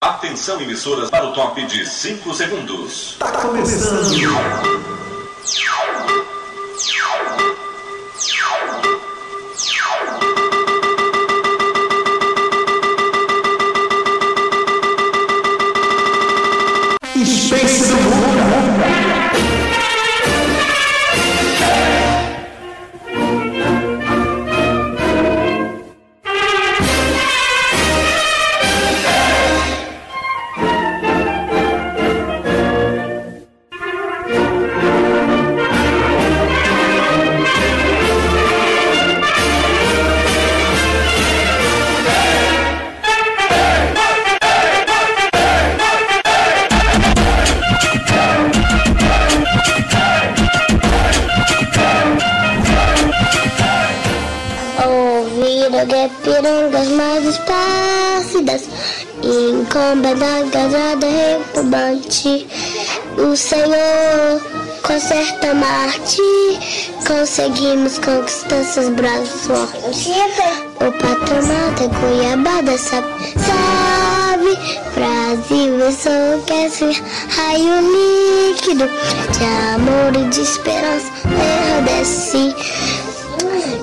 Atenção, emissoras, para o top de 5 segundos. Tá começando. Conquistar seus braços fortes O patronato é Cuiabá sabe, sabe? Brasil enlouquece Raio líquido De amor e de esperança. Desce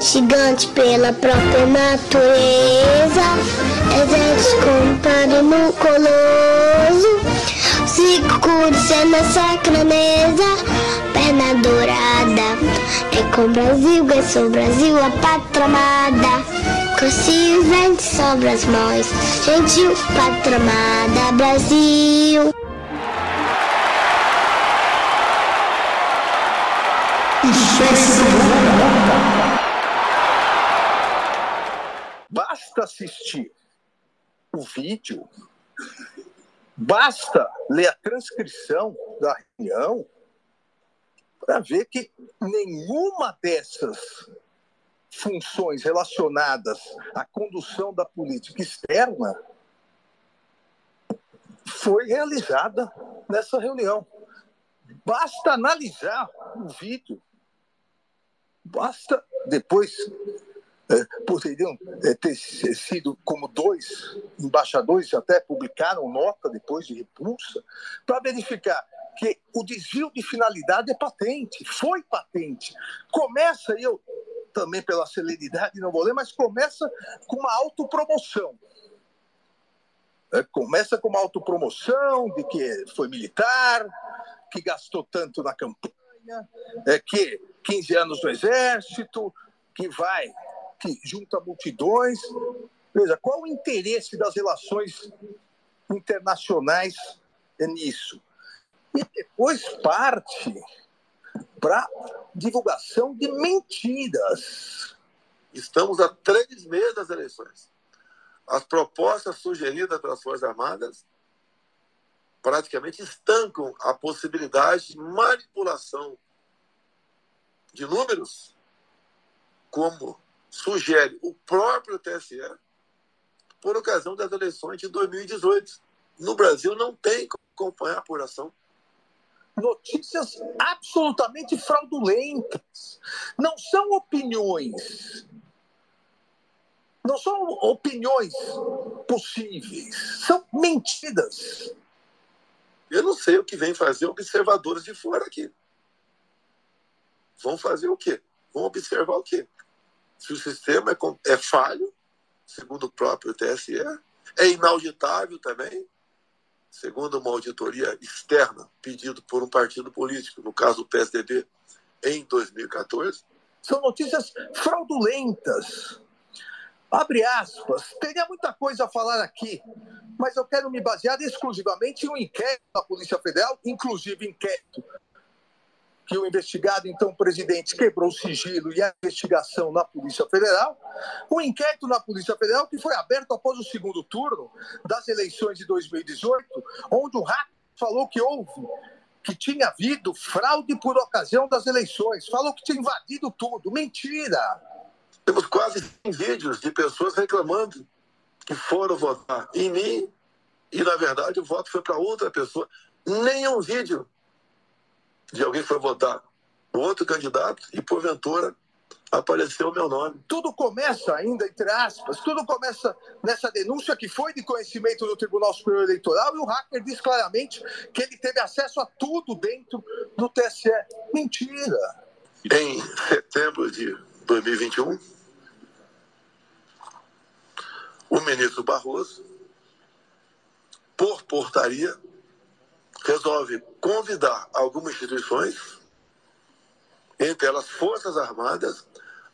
Gigante pela própria natureza. Exército compare no coloso. Circuito é na sacra mesa Perna dourada É com Brasil, é sou Brasil A pátria amada. Cresci vento sobre as mãos Gentil, pátria amada Brasil. Basta assistir o vídeo, basta ler a transcrição da reunião para ver que nenhuma dessas funções relacionadas à condução da política externa foi realizada nessa reunião. Basta analisar o vídeo, basta depois é, poderiam é, ter sido como dois embaixadores até publicaram nota depois de repulsa para verificar que o desvio de finalidade é patente, foi patente. Começa, e eu também pela celeridade não vou ler, mas começa com uma autopromoção. É, começa com uma autopromoção de que foi militar, que gastou tanto na campanha, é, que 15 anos no exército, que vai que junta multidões. Veja, qual o interesse das relações internacionais nisso? E depois parte para divulgação de mentiras. Estamos a três meses das eleições. As propostas sugeridas pelas Forças Armadas praticamente estancam a possibilidade de manipulação de números, como sugere o próprio TSE por ocasião das eleições de 2018. No Brasil não tem como acompanhar a apuração. Notícias absolutamente fraudulentas. Não são opiniões. Não são opiniões possíveis. São mentiras. Eu não sei o que vem fazer observadores de fora aqui. Vão fazer o quê? Vão observar o quê? se o sistema é, é falho, segundo o próprio TSE, é inauditável também, segundo uma auditoria externa pedido por um partido político, no caso do PSDB, em 2014. São notícias fraudulentas. Abre aspas. Teria muita coisa a falar aqui, mas eu quero me basear exclusivamente em um inquérito da Polícia Federal, inclusive inquérito que o investigado, então presidente, quebrou o sigilo e a investigação na Polícia Federal, um inquérito na Polícia Federal que foi aberto após o segundo turno das eleições de 2018, onde o Rato falou que houve, que tinha havido fraude por ocasião das eleições, falou que tinha invadido tudo. Mentira! Temos quase 100 vídeos de pessoas reclamando que foram votar em mim e, na verdade, o voto foi para outra pessoa. Nenhum vídeo de alguém que foi votar no outro candidato e, porventura, apareceu o meu nome. Tudo começa ainda, entre aspas, tudo começa nessa denúncia que foi de conhecimento do Tribunal Superior Eleitoral e o hacker diz claramente que ele teve acesso a tudo dentro do TSE. Mentira! Em setembro de 2021, o ministro Barroso, por portaria, resolve convidar algumas instituições, entre elas Forças Armadas,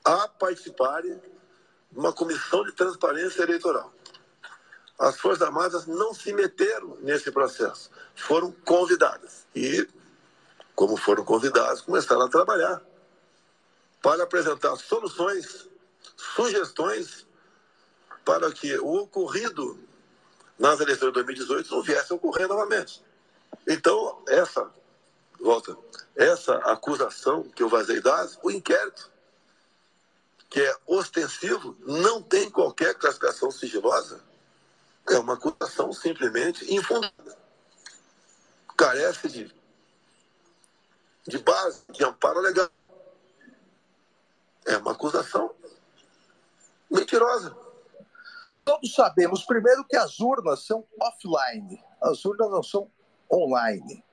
a participarem de uma comissão de transparência eleitoral. As Forças Armadas não se meteram nesse processo, foram convidadas. E, como foram convidadas, começaram a trabalhar para apresentar soluções, sugestões para que o ocorrido nas eleições de 2018 não viesse a ocorrer novamente. Então, essa, volta, essa acusação que eu vazei dados, o inquérito que é ostensivo, não tem qualquer classificação sigilosa, é uma acusação simplesmente infundada. Carece de, de base, de amparo legal. É uma acusação mentirosa. Todos sabemos, primeiro, que as urnas são offline, as urnas não são online.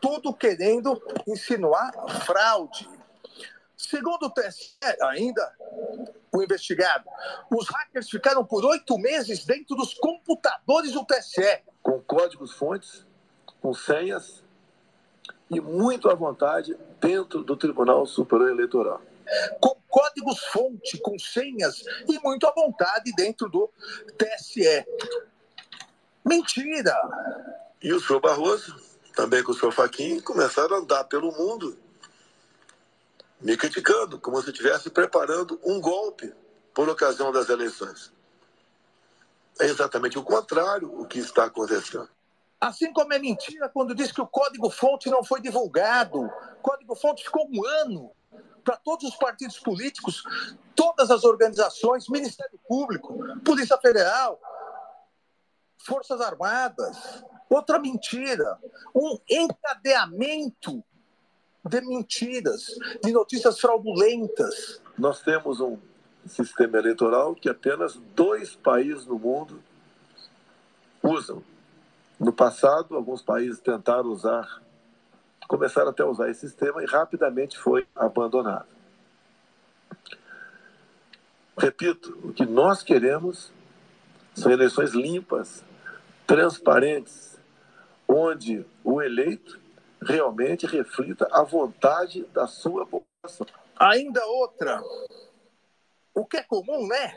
Tudo querendo insinuar fraude. Segundo o TSE, ainda, o investigado, os hackers ficaram por oito meses dentro dos computadores do TSE. Com códigos-fontes, com senhas e muito à vontade dentro do Tribunal Superior Eleitoral. Com códigos-fonte, com senhas e muito à vontade dentro do TSE. Mentira! E o senhor Barroso, também com o senhor Faquim, começaram a andar pelo mundo me criticando, como se estivesse preparando um golpe por ocasião das eleições. É exatamente o contrário o que está acontecendo. Assim como é mentira quando diz que o código-fonte não foi divulgado. O código-fonte ficou um ano para todos os partidos políticos, todas as organizações, Ministério Público, Polícia Federal, Forças Armadas. Outra mentira. Um encadeamento de mentiras, de notícias fraudulentas. Nós temos um sistema eleitoral que apenas dois países no mundo usam. No passado, alguns países tentaram usar, começaram até a usar esse sistema e rapidamente foi abandonado. Repito, o que nós queremos são eleições limpas, transparentes, onde o eleito realmente reflita a vontade da sua população. Ainda outra, o que é comum, né?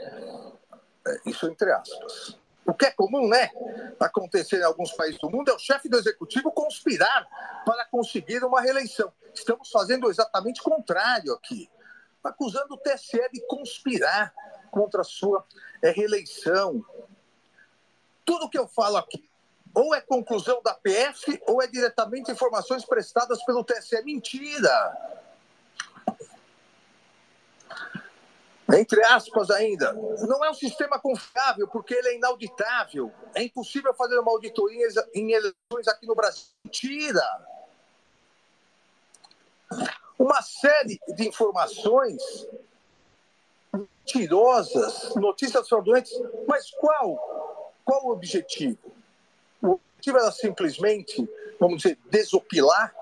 É, isso entre aspas. O que é comum, né? Acontecer em alguns países do mundo é o chefe do executivo conspirar para conseguir uma reeleição. Estamos fazendo exatamente o contrário aqui. Acusando o TSE de conspirar contra a sua reeleição. Tudo que eu falo aqui ou é conclusão da PF ou é diretamente informações prestadas pelo TSE. Mentira! Entre aspas ainda, não é um sistema confiável porque ele é inauditável. É impossível fazer uma auditoria em eleições aqui no Brasil. Mentira! Uma série de informações mentirosas, notícias fraudulentas, mas qual? Qual o objetivo? objetivo era simplesmente, vamos dizer, desopilar.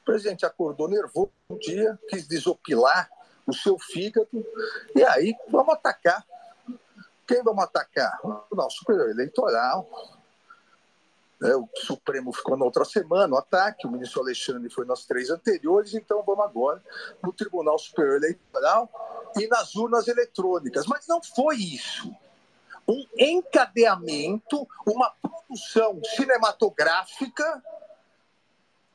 O presidente acordou nervoso um dia, quis desopilar o seu fígado, e aí vamos atacar. Quem vamos atacar? O nosso Superior Eleitoral. É, o Supremo ficou na outra semana, o ataque, o ministro Alexandre foi nas três anteriores, então vamos agora no Tribunal Superior Eleitoral e nas urnas eletrônicas. Mas não foi isso um encadeamento, uma produção cinematográfica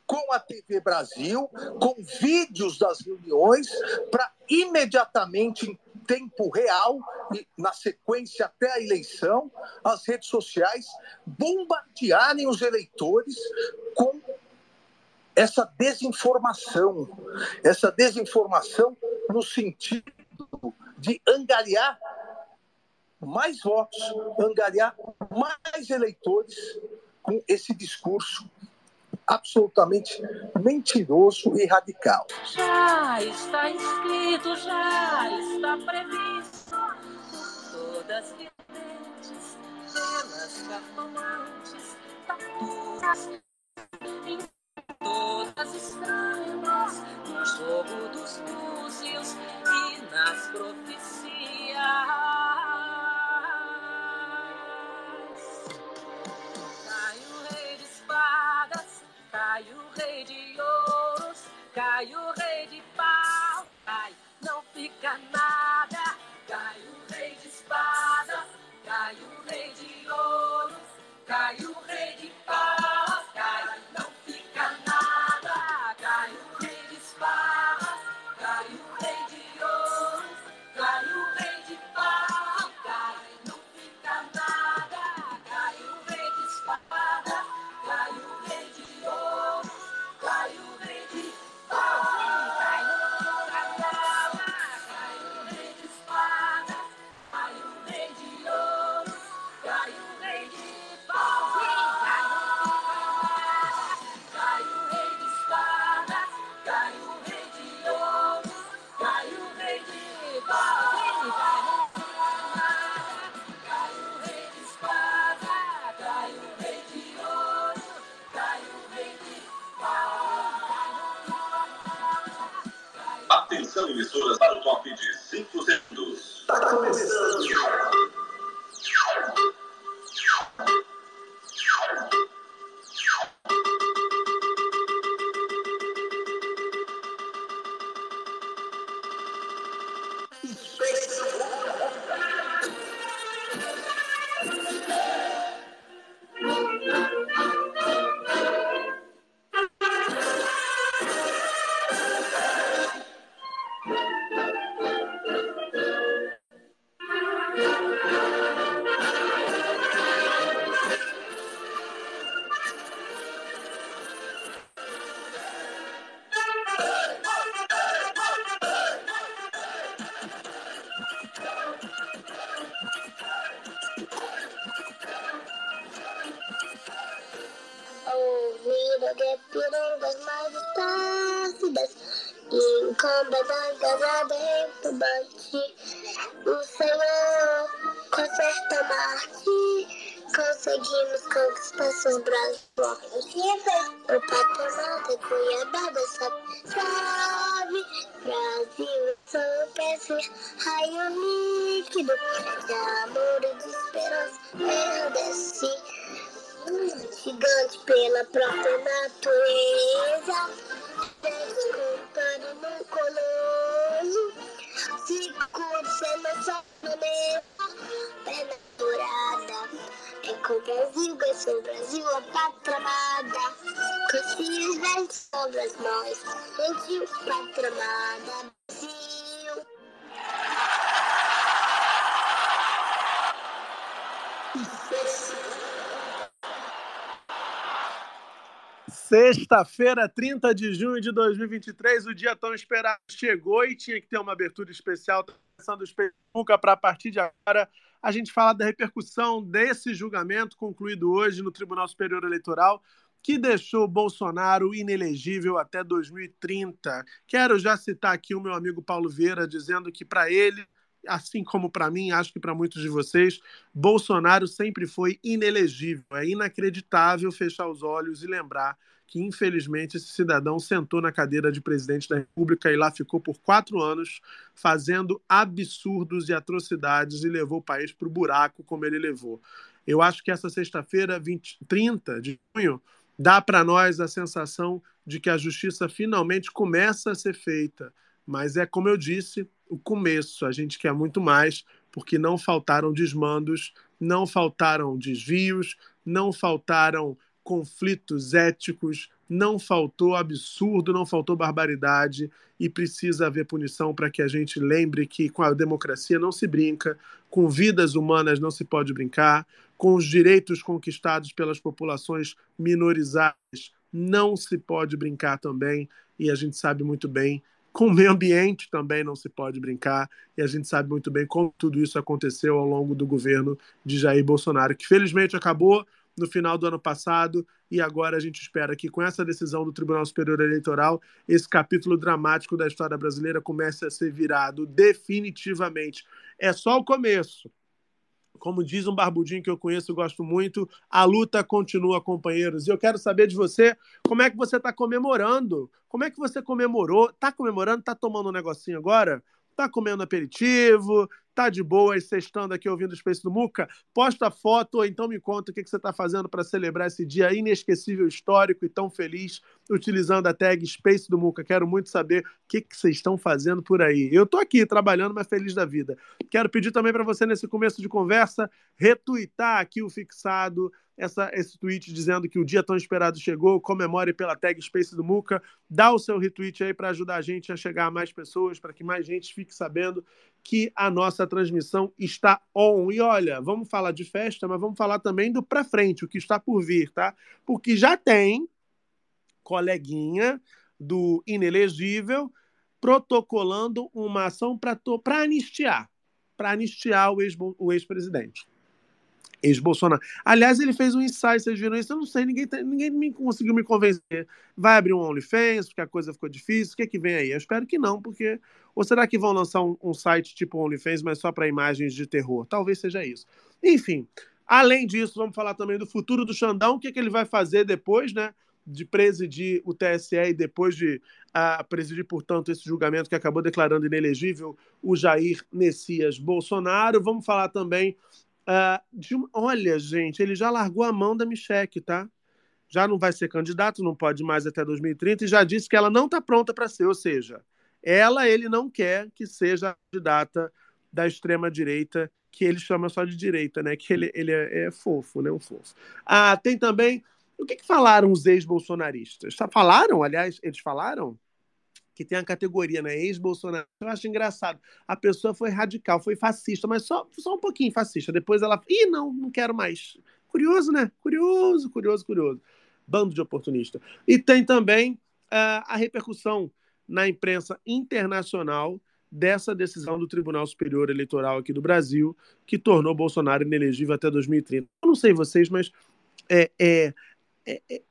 com a TV Brasil, com vídeos das reuniões, para imediatamente, em tempo real, e na sequência até a eleição, as redes sociais bombardearem os eleitores com essa desinformação. Essa desinformação no sentido de angariar mais votos, angariar mais eleitores com esse discurso absolutamente mentiroso e radical. Já está inscrito, já está previsto todas as videntes, pelas cartomantes, tatuas, em todas estranhas, no jogo dos búzios e nas profecias. Cai o rei de ouros, cai o rei de pau, cai, não fica nada. Cai o rei de espadas, cai o rei de ouros, cai o rei de pau, Raio líquido De amor e de esperança Enrandeci gigante pela própria natureza, descontando no coloso, se curte nossa maneira, perna dourada, é com o Brasil, ganhou o Brasil, a pátria amada, com filhos das sombras, nós, gentil, pátria amada, Sexta-feira, 30 de junho de 2023, o dia tão esperado chegou e tinha que ter uma abertura especial começando o Facebook para a partir de agora a gente falar da repercussão desse julgamento concluído hoje no Tribunal Superior Eleitoral que deixou Bolsonaro inelegível até 2030. Quero já citar aqui o meu amigo Paulo Vieira dizendo que para ele assim como para mim, acho que para muitos de vocês, Bolsonaro sempre foi inelegível. É inacreditável fechar os olhos e lembrar que, infelizmente, esse cidadão sentou na cadeira de presidente da República e lá ficou por quatro anos fazendo absurdos e atrocidades e levou o país para o buraco como ele levou. Eu acho que essa sexta-feira, 30 de junho, dá para nós a sensação de que a justiça finalmente começa a ser feita. Mas é como eu disse, o começo. A gente quer muito mais, porque não faltaram desmandos, não faltaram desvios, não faltaram conflitos éticos, não faltou absurdo, não faltou barbaridade e precisa haver punição para que a gente lembre que com a democracia não se brinca, com vidas humanas não se pode brincar, com os direitos conquistados pelas populações minorizadas não se pode brincar também e a gente sabe muito bem com o meio ambiente também não se pode brincar, e a gente sabe muito bem como tudo isso aconteceu ao longo do governo de Jair Bolsonaro, que felizmente acabou, no final do ano passado e agora a gente espera que com essa decisão do Tribunal Superior Eleitoral, esse capítulo dramático da história brasileira comece a ser virado definitivamente. É só o começo. Como diz um barbudinho que eu conheço e gosto muito, a luta continua, companheiros. E eu quero saber de você, como é que você está comemorando? Como é que você comemorou? Está comemorando? Está tomando um negocinho agora? Tá comendo aperitivo, tá de boa, sextando aqui ouvindo o Space do Muca? Posta foto ou então me conta o que, que você está fazendo para celebrar esse dia inesquecível, histórico e tão feliz, utilizando a tag Space do Muca. Quero muito saber o que, que vocês estão fazendo por aí. Eu tô aqui trabalhando, mas feliz da vida. Quero pedir também para você, nesse começo de conversa, retweetar aqui o fixado, essa, esse tweet dizendo que o dia tão esperado chegou, comemore pela tag Space do Muca, dá o seu retweet aí para ajudar a gente a chegar a mais pessoas, para que mais gente fique sabendo que a nossa transmissão está on. E olha, vamos falar de festa, mas vamos falar também do para frente, o que está por vir, tá? Porque já tem coleguinha do inelegível protocolando uma ação para anistiar, para anistiar o ex-presidente ex-Bolsonaro. Aliás, ele fez um ensaio, vocês viram isso? Eu não sei, ninguém, ninguém me conseguiu me convencer. Vai abrir um OnlyFans, porque a coisa ficou difícil. O que, é que vem aí? Eu espero que não, porque. Ou será que vão lançar um, um site tipo OnlyFans, mas só para imagens de terror? Talvez seja isso. Enfim, além disso, vamos falar também do futuro do Xandão, o que, é que ele vai fazer depois, né? De presidir o TSE e depois de uh, presidir, portanto, esse julgamento que acabou declarando inelegível o Jair Messias Bolsonaro. Vamos falar também Uh, de, olha, gente, ele já largou a mão da Michelle, tá? Já não vai ser candidato, não pode mais até 2030 e já disse que ela não está pronta para ser, ou seja, ela ele não quer que seja candidata da extrema direita, que ele chama só de direita, né? Que ele, ele é, é fofo, né? Um fofo. Ah, tem também. O que, que falaram os ex-bolsonaristas? Falaram, aliás, eles falaram que tem a categoria, né? Ex-Bolsonaro. Eu acho engraçado. A pessoa foi radical, foi fascista, mas só, só um pouquinho fascista. Depois ela. Ih, não, não quero mais. Curioso, né? Curioso, curioso, curioso. Bando de oportunista. E tem também uh, a repercussão na imprensa internacional dessa decisão do Tribunal Superior Eleitoral aqui do Brasil, que tornou Bolsonaro inelegível até 2030. Eu não sei vocês, mas é, é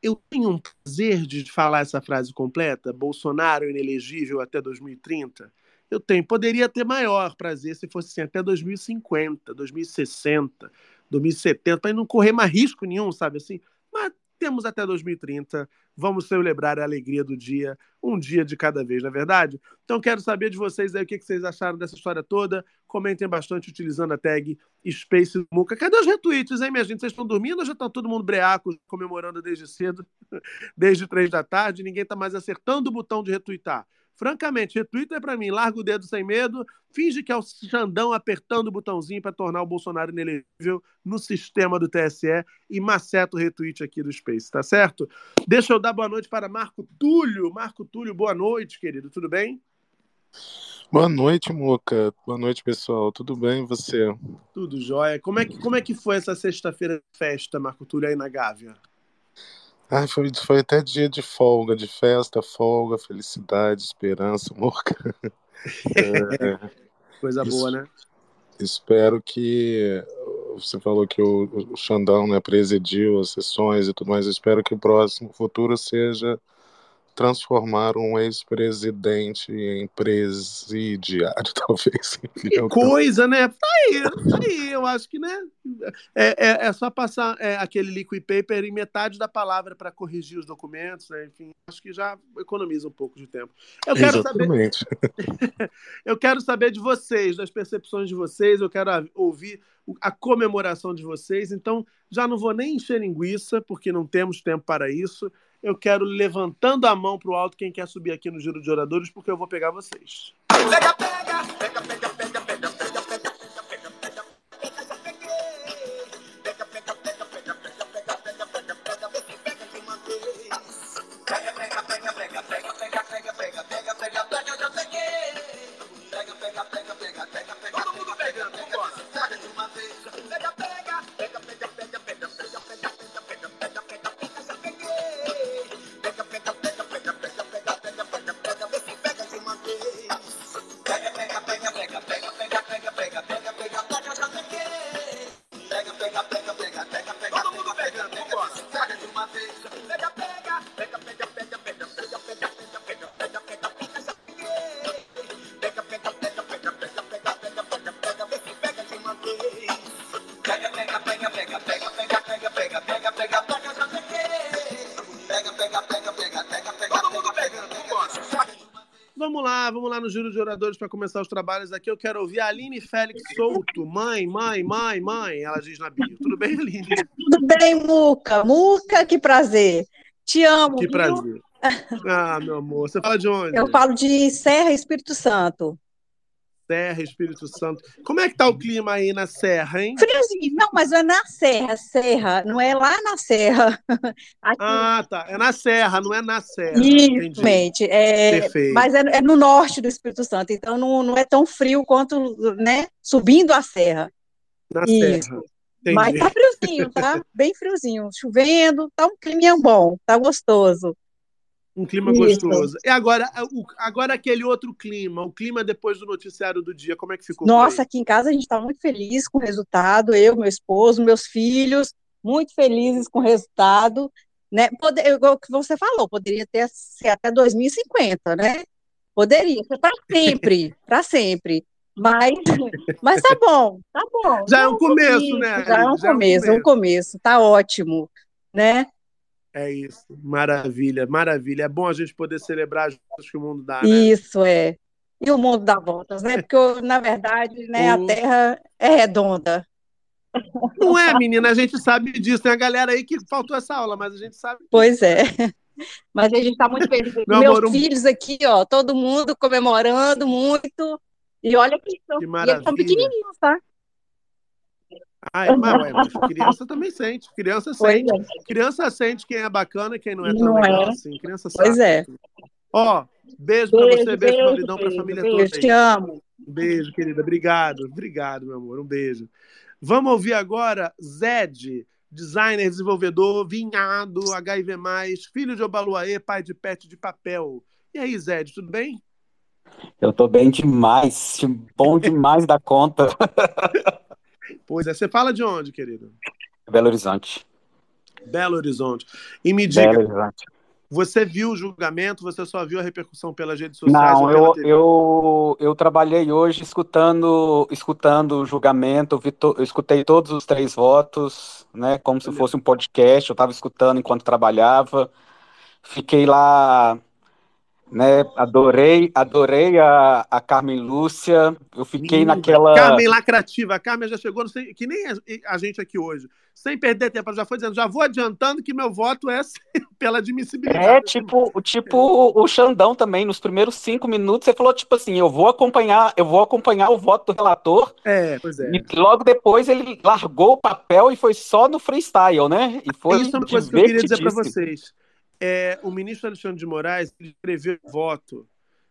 eu tenho um prazer de falar essa frase completa, Bolsonaro inelegível até 2030. Eu tenho, poderia ter maior prazer se fosse assim, até 2050, 2060, 2070, para não correr mais risco nenhum, sabe assim? Mas temos até 2030, vamos celebrar a alegria do dia, um dia de cada vez, não é verdade? Então quero saber de vocês aí o que vocês acharam dessa história toda. Comentem bastante utilizando a tag Space Muca. Cadê os retweets, hein, minha gente? Vocês estão dormindo ou já está todo mundo breaco comemorando desde cedo, desde três da tarde? Ninguém está mais acertando o botão de retweetar. Francamente, retweet é para mim, larga o dedo sem medo, finge que é o Xandão apertando o botãozinho para tornar o Bolsonaro inelegível no sistema do TSE e maceta o retweet aqui do Space, tá certo? Deixa eu dar boa noite para Marco Túlio. Marco Túlio, boa noite, querido, tudo bem? Boa noite, Muca. Boa noite, pessoal. Tudo bem, e você? Tudo jóia. Como é que, como é que foi essa sexta-feira de festa, Marco Túlio, aí na Gávea? Ah, foi, foi até dia de folga, de festa, folga, felicidade, esperança, Muca. É, Coisa boa, né? espero que você falou que o, o Xandão né, presidiu as sessões e tudo mais. Eu espero que o próximo futuro seja transformar um ex-presidente em presidiário, talvez. Que o que eu- coisa, né? Tá aí, tá aí. Eu acho que, né? É, é, é só passar é, aquele liquid paper em metade da palavra para corrigir os documentos, né? Enfim, acho que já economiza um pouco de tempo. Eu quero saber, Exatamente. eu quero saber de vocês, das percepções de vocês, eu quero ouvir a comemoração de vocês. Então, já não vou nem encher linguiça, porque não temos tempo para isso. Eu quero levantando a mão para o alto quem quer subir aqui no Giro de Oradores, porque eu vou pegar vocês. Oradores para começar os trabalhos aqui. Eu quero ouvir a Aline Félix Souto. Mãe, mãe, mãe, mãe, ela diz na bio. Tudo bem, Aline? Tudo bem, Muca? Muca, que prazer. Te amo. Que viu? prazer. Ah, meu amor. Você fala de onde? Eu falo de Serra Espírito Santo. Serra, Espírito Santo. Como é que tá o clima aí na Serra, hein? Friozinho. Não, mas é na Serra, Serra, não é lá na Serra. Aqui, Ah, tá. É na Serra, não é na Serra. Isso. É, Perfeito. mas é, é no norte do Espírito Santo, então não, não é tão frio quanto, né, subindo a serra. Na Isso. Serra. Mas Entendi. tá friozinho, tá? Bem friozinho. Chovendo, tá um clima bom, tá gostoso. Um clima Isso. gostoso. E agora, o- agora aquele outro clima, o clima depois do noticiário do dia, como é que ficou? Nossa, aqui em casa a gente está muito feliz com o resultado, eu, meu esposo, meus filhos, muito felizes com o resultado, né? Pode, igual que você falou, poderia ter ser até 2050, né? Poderia para sempre, para sempre. Mas, mas tá bom, tá bom. Já é um começo, né, Já é um? Já é um começo, é um começo, tá ótimo, né? É isso. Maravilha, maravilha. É bom a gente poder celebrar as coisas que o mundo dá, né? Isso é. E o mundo dá voltas, né? Porque, na verdade, né, a O- Terra é redonda. Não é, menina? A gente sabe disso. Tem a galera aí que faltou essa aula, mas a gente sabe. Pois é. Mas a gente está muito feliz. Meu Meus amor, filhos aqui, ó, todo mundo comemorando muito. E olha que Que e eles são pequenininhos, tá? Ah, é, mas, mas criança também sente. Criança sente. é. Criança sente quem é bacana e quem não é tão Não legal é. assim. Criança sabe. Pois é. Ó, beijo pra Beijo, você, beijo, beijo, pra beijo, família beijo. toda aí. Te amo. Um beijo, querida. Obrigado. Obrigado, meu amor. Um beijo. Vamos ouvir agora Zed, designer, desenvolvedor, vinhado, HIV+, filho de Obaluaê, pai de pet de papel. E aí, Zed, tudo bem? Eu tô bem demais, bom demais da conta. Pois é. Você fala de onde, querido? Belo Horizonte. Belo Horizonte. E me diga, Belo Horizonte. você viu o julgamento, você só viu a repercussão pelas redes sociais Não, eu, TV? eu, eu trabalhei hoje escutando, escutando o julgamento, eu, vi to- eu escutei todos os três votos, né, como se fosse um podcast, eu estava escutando enquanto trabalhava, fiquei lá, né, adorei, adorei a, a Carmen Lúcia, eu fiquei Linda. naquela... Carmen Lacrativa. A Carmen já chegou, sei, que nem a, a gente aqui hoje. Sem perder tempo, já foi dizendo, já vou adiantando que meu voto é pela admissibilidade. É, tipo, tipo o Xandão também, nos primeiros cinco minutos, você falou, tipo assim, eu vou acompanhar, eu vou acompanhar o voto do relator, É, pois é. e logo depois ele largou o papel e foi só no freestyle, né? E foi Isso é uma coisa que eu queria dizer para vocês. É, o ministro Alexandre de Moraes escreveu voto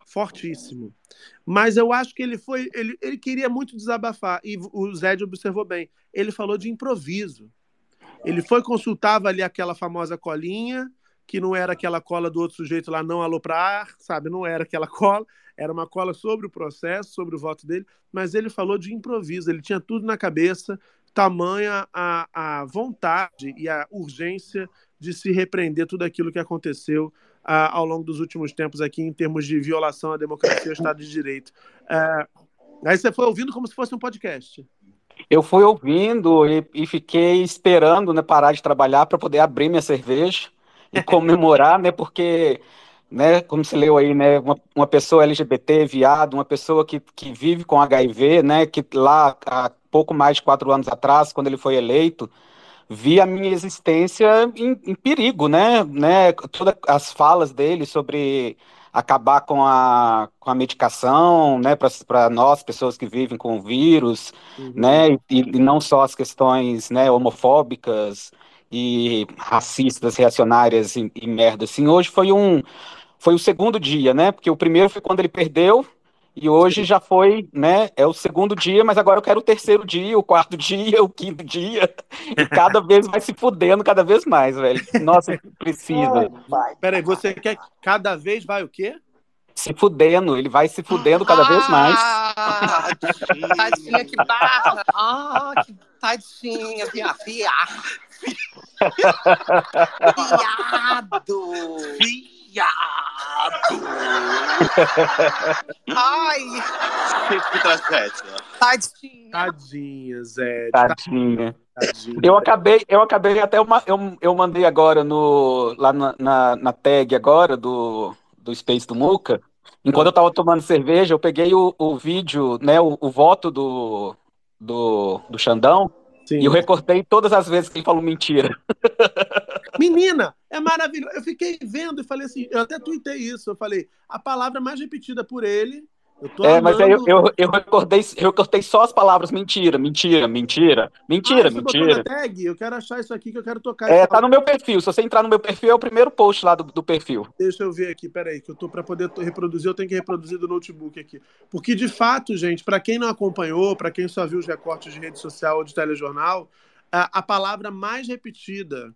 fortíssimo. Mas eu acho que ele foi. Ele, ele queria muito desabafar. E o Zé observou bem. Ele falou de improviso. Ele foi, consultava ali aquela famosa colinha, que não era aquela cola do outro sujeito lá, não aloprar, sabe? Não era aquela cola. Era uma cola sobre o processo, sobre o voto dele. Mas ele falou de improviso. Ele tinha tudo na cabeça, tamanha a, a vontade e a urgência de se repreender tudo aquilo que aconteceu ah, ao longo dos últimos tempos aqui em termos de violação à democracia e ao Estado de Direito. Ah, aí você foi ouvindo como se fosse um podcast. Eu fui ouvindo e, e fiquei esperando, né, parar de trabalhar para poder abrir minha cerveja e comemorar, né, porque, né, como você leu aí, né, uma, uma pessoa LGBT, viado, uma pessoa que, que vive com HIV, né, que lá há pouco mais de quatro anos atrás, quando ele foi eleito, vi a minha existência em, em perigo, né, né, todas as falas dele sobre acabar com a, com a medicação, né, para nós, pessoas que vivem com o vírus, Uhum. né, e, e não só as questões, né, homofóbicas e racistas, reacionárias e, e merda, assim, hoje foi um, foi o segundo dia, né, porque o primeiro foi quando ele perdeu, e hoje já foi, né, é o segundo dia, mas agora eu quero o terceiro dia, o quarto dia, o quinto dia, e cada vez vai se fudendo cada vez mais, velho. Nossa, precisa. Peraí, você quer que cada vez vai o quê? Se fudendo, ele vai se fudendo cada vez mais. Ah, tadinha, que barra. Ah, que tadinha, via, via. Viado. Viado. Ai, Gente, que tragédia. tadinha. Tadinha, Zé. Tadinha. Tadinha. Eu acabei, eu acabei até uma, eu, eu mandei agora no lá na, na, na tag agora do, do Space do Muca. Enquanto eu tava tomando cerveja, eu peguei o, o vídeo, né, o, o voto do, do, do Xandão, e eu recortei todas as vezes que ele falou mentira. Menina, é maravilhoso. Eu fiquei vendo e falei assim, eu até tuitei isso. Eu falei, a palavra mais repetida por ele. Eu É, mas aí eu, amando- eu, eu, recordei, eu recortei só as palavras mentira, mentira, mentira, mentira, Ah, mentira. tag? Eu quero achar isso aqui que eu quero tocar. É, tá no meu perfil. Se você entrar no meu perfil, é o primeiro post lá do, do perfil. Deixa eu ver aqui, peraí, que eu tô para poder reproduzir, eu tenho que reproduzir do notebook aqui. Porque, de fato, gente, para quem não acompanhou, para quem só viu os recortes de rede social ou de telejornal, a, a palavra mais repetida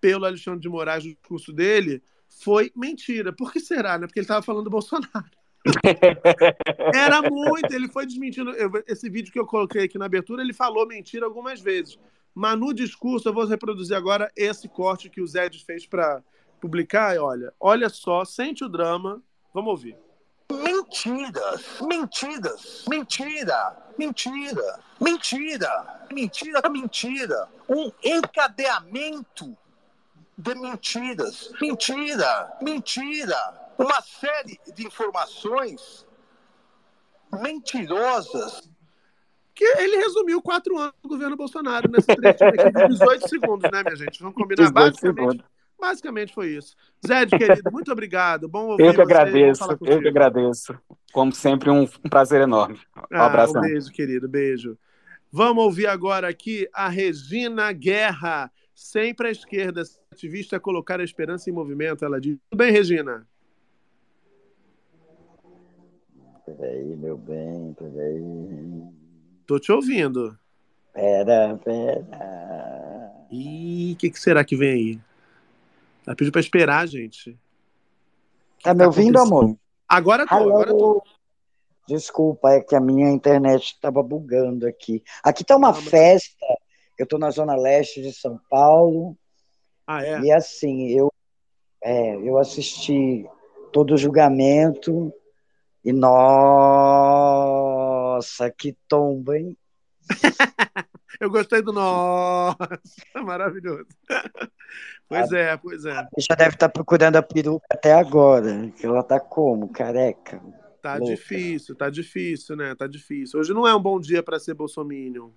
pelo Alexandre de Moraes no discurso dele foi mentira. Por que será, né? Porque ele estava falando do Bolsonaro. Era muito, ele foi desmentindo. eu- esse vídeo que eu coloquei aqui na abertura, ele falou mentira algumas vezes. Mas no discurso, eu vou reproduzir agora esse corte que o Zed fez para publicar. E olha, olha só, sente o drama. Vamos ouvir. Mentiras, mentiras, mentira, mentira, mentira, mentira, mentira. Um encadeamento de mentiras, mentira, mentira. Uma série de informações mentirosas. Que ele resumiu quatro anos do governo Bolsonaro nesse trecho aqui de 18 segundos, né, minha gente? Vamos combinar? 18 Basicamente, basicamente foi isso. Zed, querido, muito obrigado. Bom ouvir Eu que agradeço, eu que agradeço. Como sempre, um, prazer enorme. Um Ah, abração. um beijo, querido, beijo. Vamos ouvir agora aqui a Regina Guerra, sempre à esquerda, ativista a colocar a esperança em movimento. Ela diz: Tudo bem, Regina? Peraí, meu bem, peraí. Tô te ouvindo. Pera, pera. Ih, o que, que será que vem aí? Ela pediu pra esperar, gente. Tá me ouvindo, amor? Agora tô, Alô? agora tô. Desculpa, é que a minha internet estava bugando aqui. Aqui tá uma festa. Eu tô na zona leste de São Paulo. Ah, é? E assim, eu, é, eu assisti todo o julgamento e nossa, que tomba, hein? Eu gostei do nossa, maravilhoso. Pois é, pois é. Já deve estar procurando a peruca até agora, que ela tá como? Careca. Tá Louca. difícil, tá difícil, né? Tá difícil. Hoje não é um bom dia pra ser bolsominion.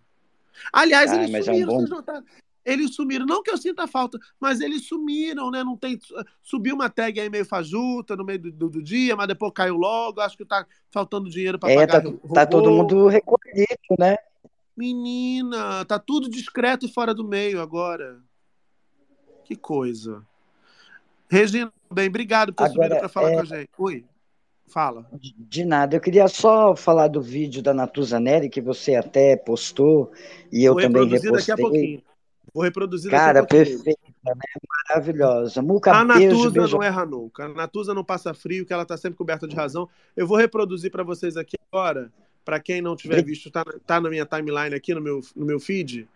Aliás, Ah, eles mas é um sumiram, bom- notaram? Eles sumiram, não que eu sinta falta, mas eles sumiram, né? Não tem subiu uma tag aí meio fajuta no meio do, do- do dia, mas depois caiu logo. Acho que tá faltando dinheiro pra É, pagar tá, robô. tá todo mundo recolhido, né? Menina, tá tudo discreto e fora do meio agora. Que coisa. Regina, bem, obrigado por Agora, subido pra falar é- com a gente. Oi, fala. De nada. Eu queria só falar do vídeo da Natuza Neri, que você até postou, e eu Vou também reproduzir daqui a repostei. pouquinho. Vou reproduzir daqui Cara, a pouquinho. perfeita, né? Maravilhosa. Muca, A beijo, Natuza beijo. não erra nunca. A Natuza não passa frio, que ela tá sempre coberta de razão. Eu vou reproduzir para vocês aqui agora. Para quem não tiver visto, tá, tá na minha timeline aqui no meu, no meu feed.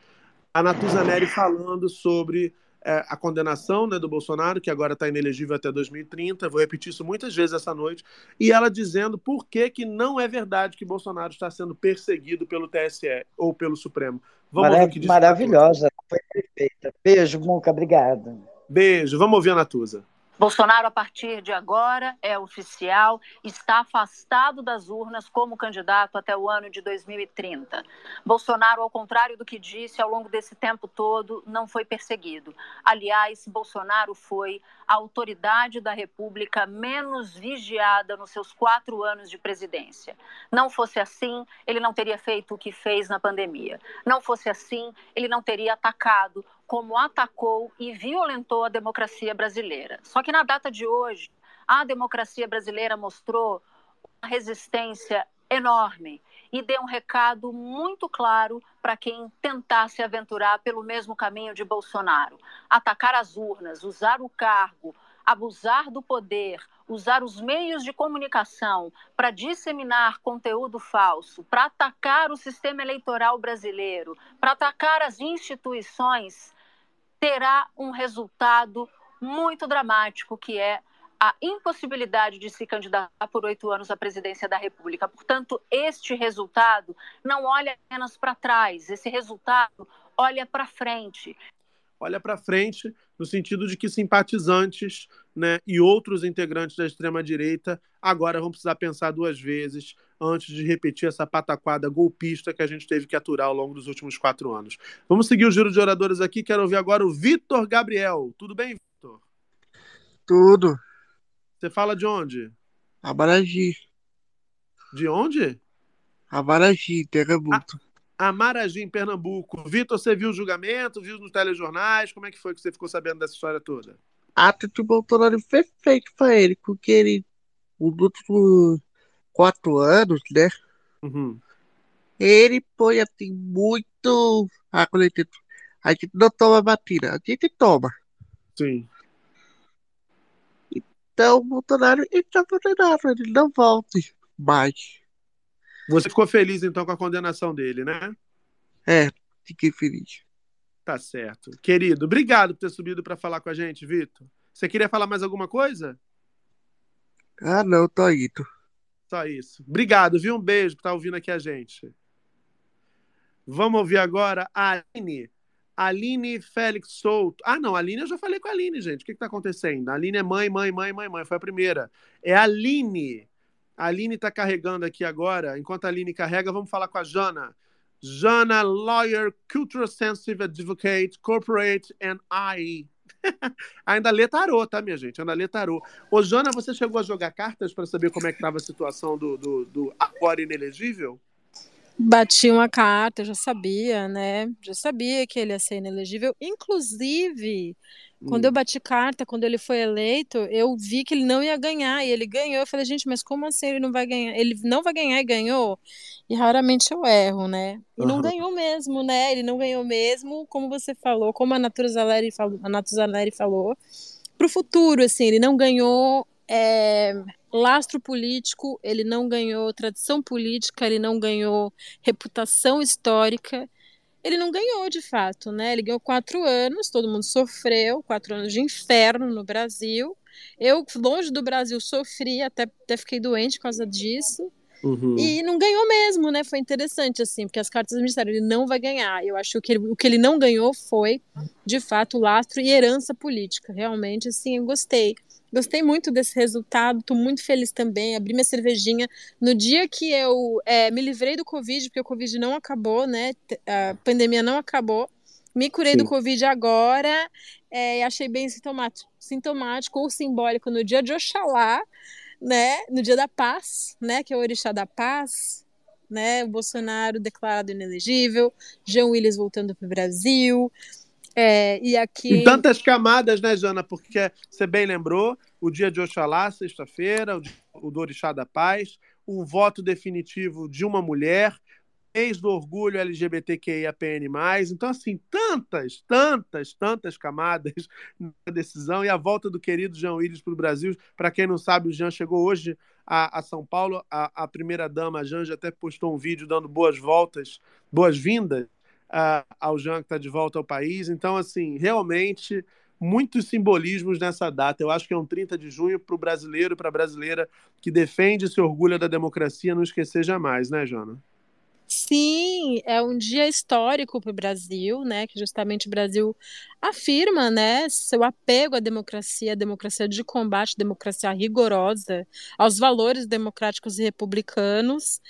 A Natuza Neri falando sobre é, a condenação né, do Bolsonaro, que agora está inelegível até 2030. Vou repetir isso muitas vezes essa noite. E ela dizendo por que, que não é verdade que Bolsonaro está sendo perseguido pelo TSE ou pelo Supremo. Vamos Mara- ouvir o que Maravilhosa, foi perfeita. Beijo, Muca, obrigada. Beijo, vamos ouvir a Natuza. Bolsonaro, a partir de agora, é oficial, está afastado das urnas como candidato até o ano de 2030. Bolsonaro, ao contrário do que disse ao longo desse tempo todo, não foi perseguido. Aliás, Bolsonaro foi a autoridade da República menos vigiada nos seus quatro anos de presidência. Não fosse assim, ele não teria feito o que fez na pandemia. Não fosse assim, ele não teria atacado como atacou e violentou a democracia brasileira. Só que na data de hoje, a democracia brasileira mostrou uma resistência enorme e deu um recado muito claro para quem tentasse aventurar pelo mesmo caminho de Bolsonaro. Atacar as urnas, usar o cargo, abusar do poder, usar os meios de comunicação para disseminar conteúdo falso, para atacar o sistema eleitoral brasileiro, para atacar as instituições, terá um resultado muito dramático, que é a impossibilidade de se candidatar por oito anos à presidência da República. Portanto, este resultado não olha apenas para trás, esse resultado olha para frente. olha para frente no sentido de que simpatizantes né, e outros integrantes da extrema-direita agora vão precisar pensar duas vezes antes de repetir essa pataquada golpista que a gente teve que aturar ao longo dos últimos quatro anos. Vamos seguir o giro de oradores aqui. Quero ouvir agora o Vitor Gabriel. Tudo bem, Vitor? Tudo. Você fala de onde? Amaragi. De onde? Amaragi, Pernambuco. Amaragi, em Pernambuco. Vitor, você viu o julgamento? Viu nos telejornais? Como é que foi que você ficou sabendo dessa história toda? Ato de Bolsonaro foi feito pra ele, porque ele, os últimos quatro anos, né? Uhum. Ele foi assim, muito. Ah, quando a gente, a gente não toma vacina, a gente toma. Sim. Então, o Bolsonaro está condenado, ele não volte mais. Você ficou feliz então com a condenação dele, né? É, fiquei feliz. Tá certo. Querido, obrigado por ter subido para falar com a gente, Vitor. Você queria falar mais alguma coisa? Ah, não, tô indo. Só isso. Obrigado, viu? Um beijo por estar ouvindo aqui a gente. Vamos ouvir agora a Aline. Aline Félix Souto. Ah, não, Aline eu já falei com a Aline, gente. O que está acontecendo? A Aline é mãe, mãe, mãe, mãe, mãe. Foi a primeira. É a Aline. A Aline está carregando aqui agora. Enquanto a Aline carrega, vamos falar com a Jana. Jana, lawyer, cultural sensitive advocate, corporate and I. Ainda lê tarô, tá, minha gente? Ainda lê tarô. Ô, Jana, você chegou a jogar cartas para saber como é que estava a situação do, do, do agora inelegível? Bati uma carta, já sabia, né? Já sabia que ele ia ser inelegível. Inclusive, quando Hum. eu bati carta, quando ele foi eleito, eu vi que ele não ia ganhar e ele ganhou. Eu falei, gente, mas como assim ele não vai ganhar? Ele não vai ganhar e ganhou? E raramente eu erro, né? E não Aham. ganhou mesmo, né? Ele não ganhou mesmo, como você falou, como a Natuzaleri falou, a Natuzaleri falou, pro futuro, assim, ele não ganhou é, lastro político, ele não ganhou tradição política, ele não ganhou reputação histórica, ele não ganhou de fato, né? Ele ganhou quatro anos, todo mundo sofreu, quatro anos de inferno no Brasil. Eu, longe do Brasil, sofri, até, até fiquei doente por causa disso. Uhum. E não ganhou mesmo, né? Foi interessante, assim, porque as cartas me disseram, ele não vai ganhar. Eu acho que ele- o que ele não ganhou foi, de fato, lastro e herança política. Realmente, assim, eu gostei. Gostei muito desse resultado, tô muito feliz também. Abri minha cervejinha no dia que eu é, me livrei do Covid, porque o Covid não acabou, né? A pandemia não acabou. Me curei do Sim. Covid agora é, e achei bem sintomático, sintomático ou simbólico no dia de Oxalá, né? No dia da paz, né? Que é o orixá da paz, né? O Bolsonaro declarado inelegível, Jean Willis voltando para o Brasil. É, e aqui. Tantas camadas, né, Jana? Porque você bem lembrou, o dia de Oxalá, sexta-feira, o, o do Orixá da Paz, o voto definitivo de uma mulher, mês do orgulho LGBTQIAPN+. Então, assim, tantas, tantas, tantas camadas na decisão e a volta do querido Jean Willis para o Brasil. Para quem não sabe, o Jean chegou hoje a, a São Paulo. A, a primeira-dama, a Janja, até postou um vídeo dando boas voltas, boas-vindas ao Jean que está de volta ao país. Então, assim, realmente muitos simbolismos nessa data. Eu acho que é um 30 de junho para o brasileiro e para a brasileira que defende e se orgulha da democracia não esquecer jamais, né, Jana? Sim, é um dia histórico para o Brasil, né? Que justamente o Brasil afirma, né, seu apego à democracia, à democracia de combate, democracia rigorosa, aos valores democráticos e republicanos.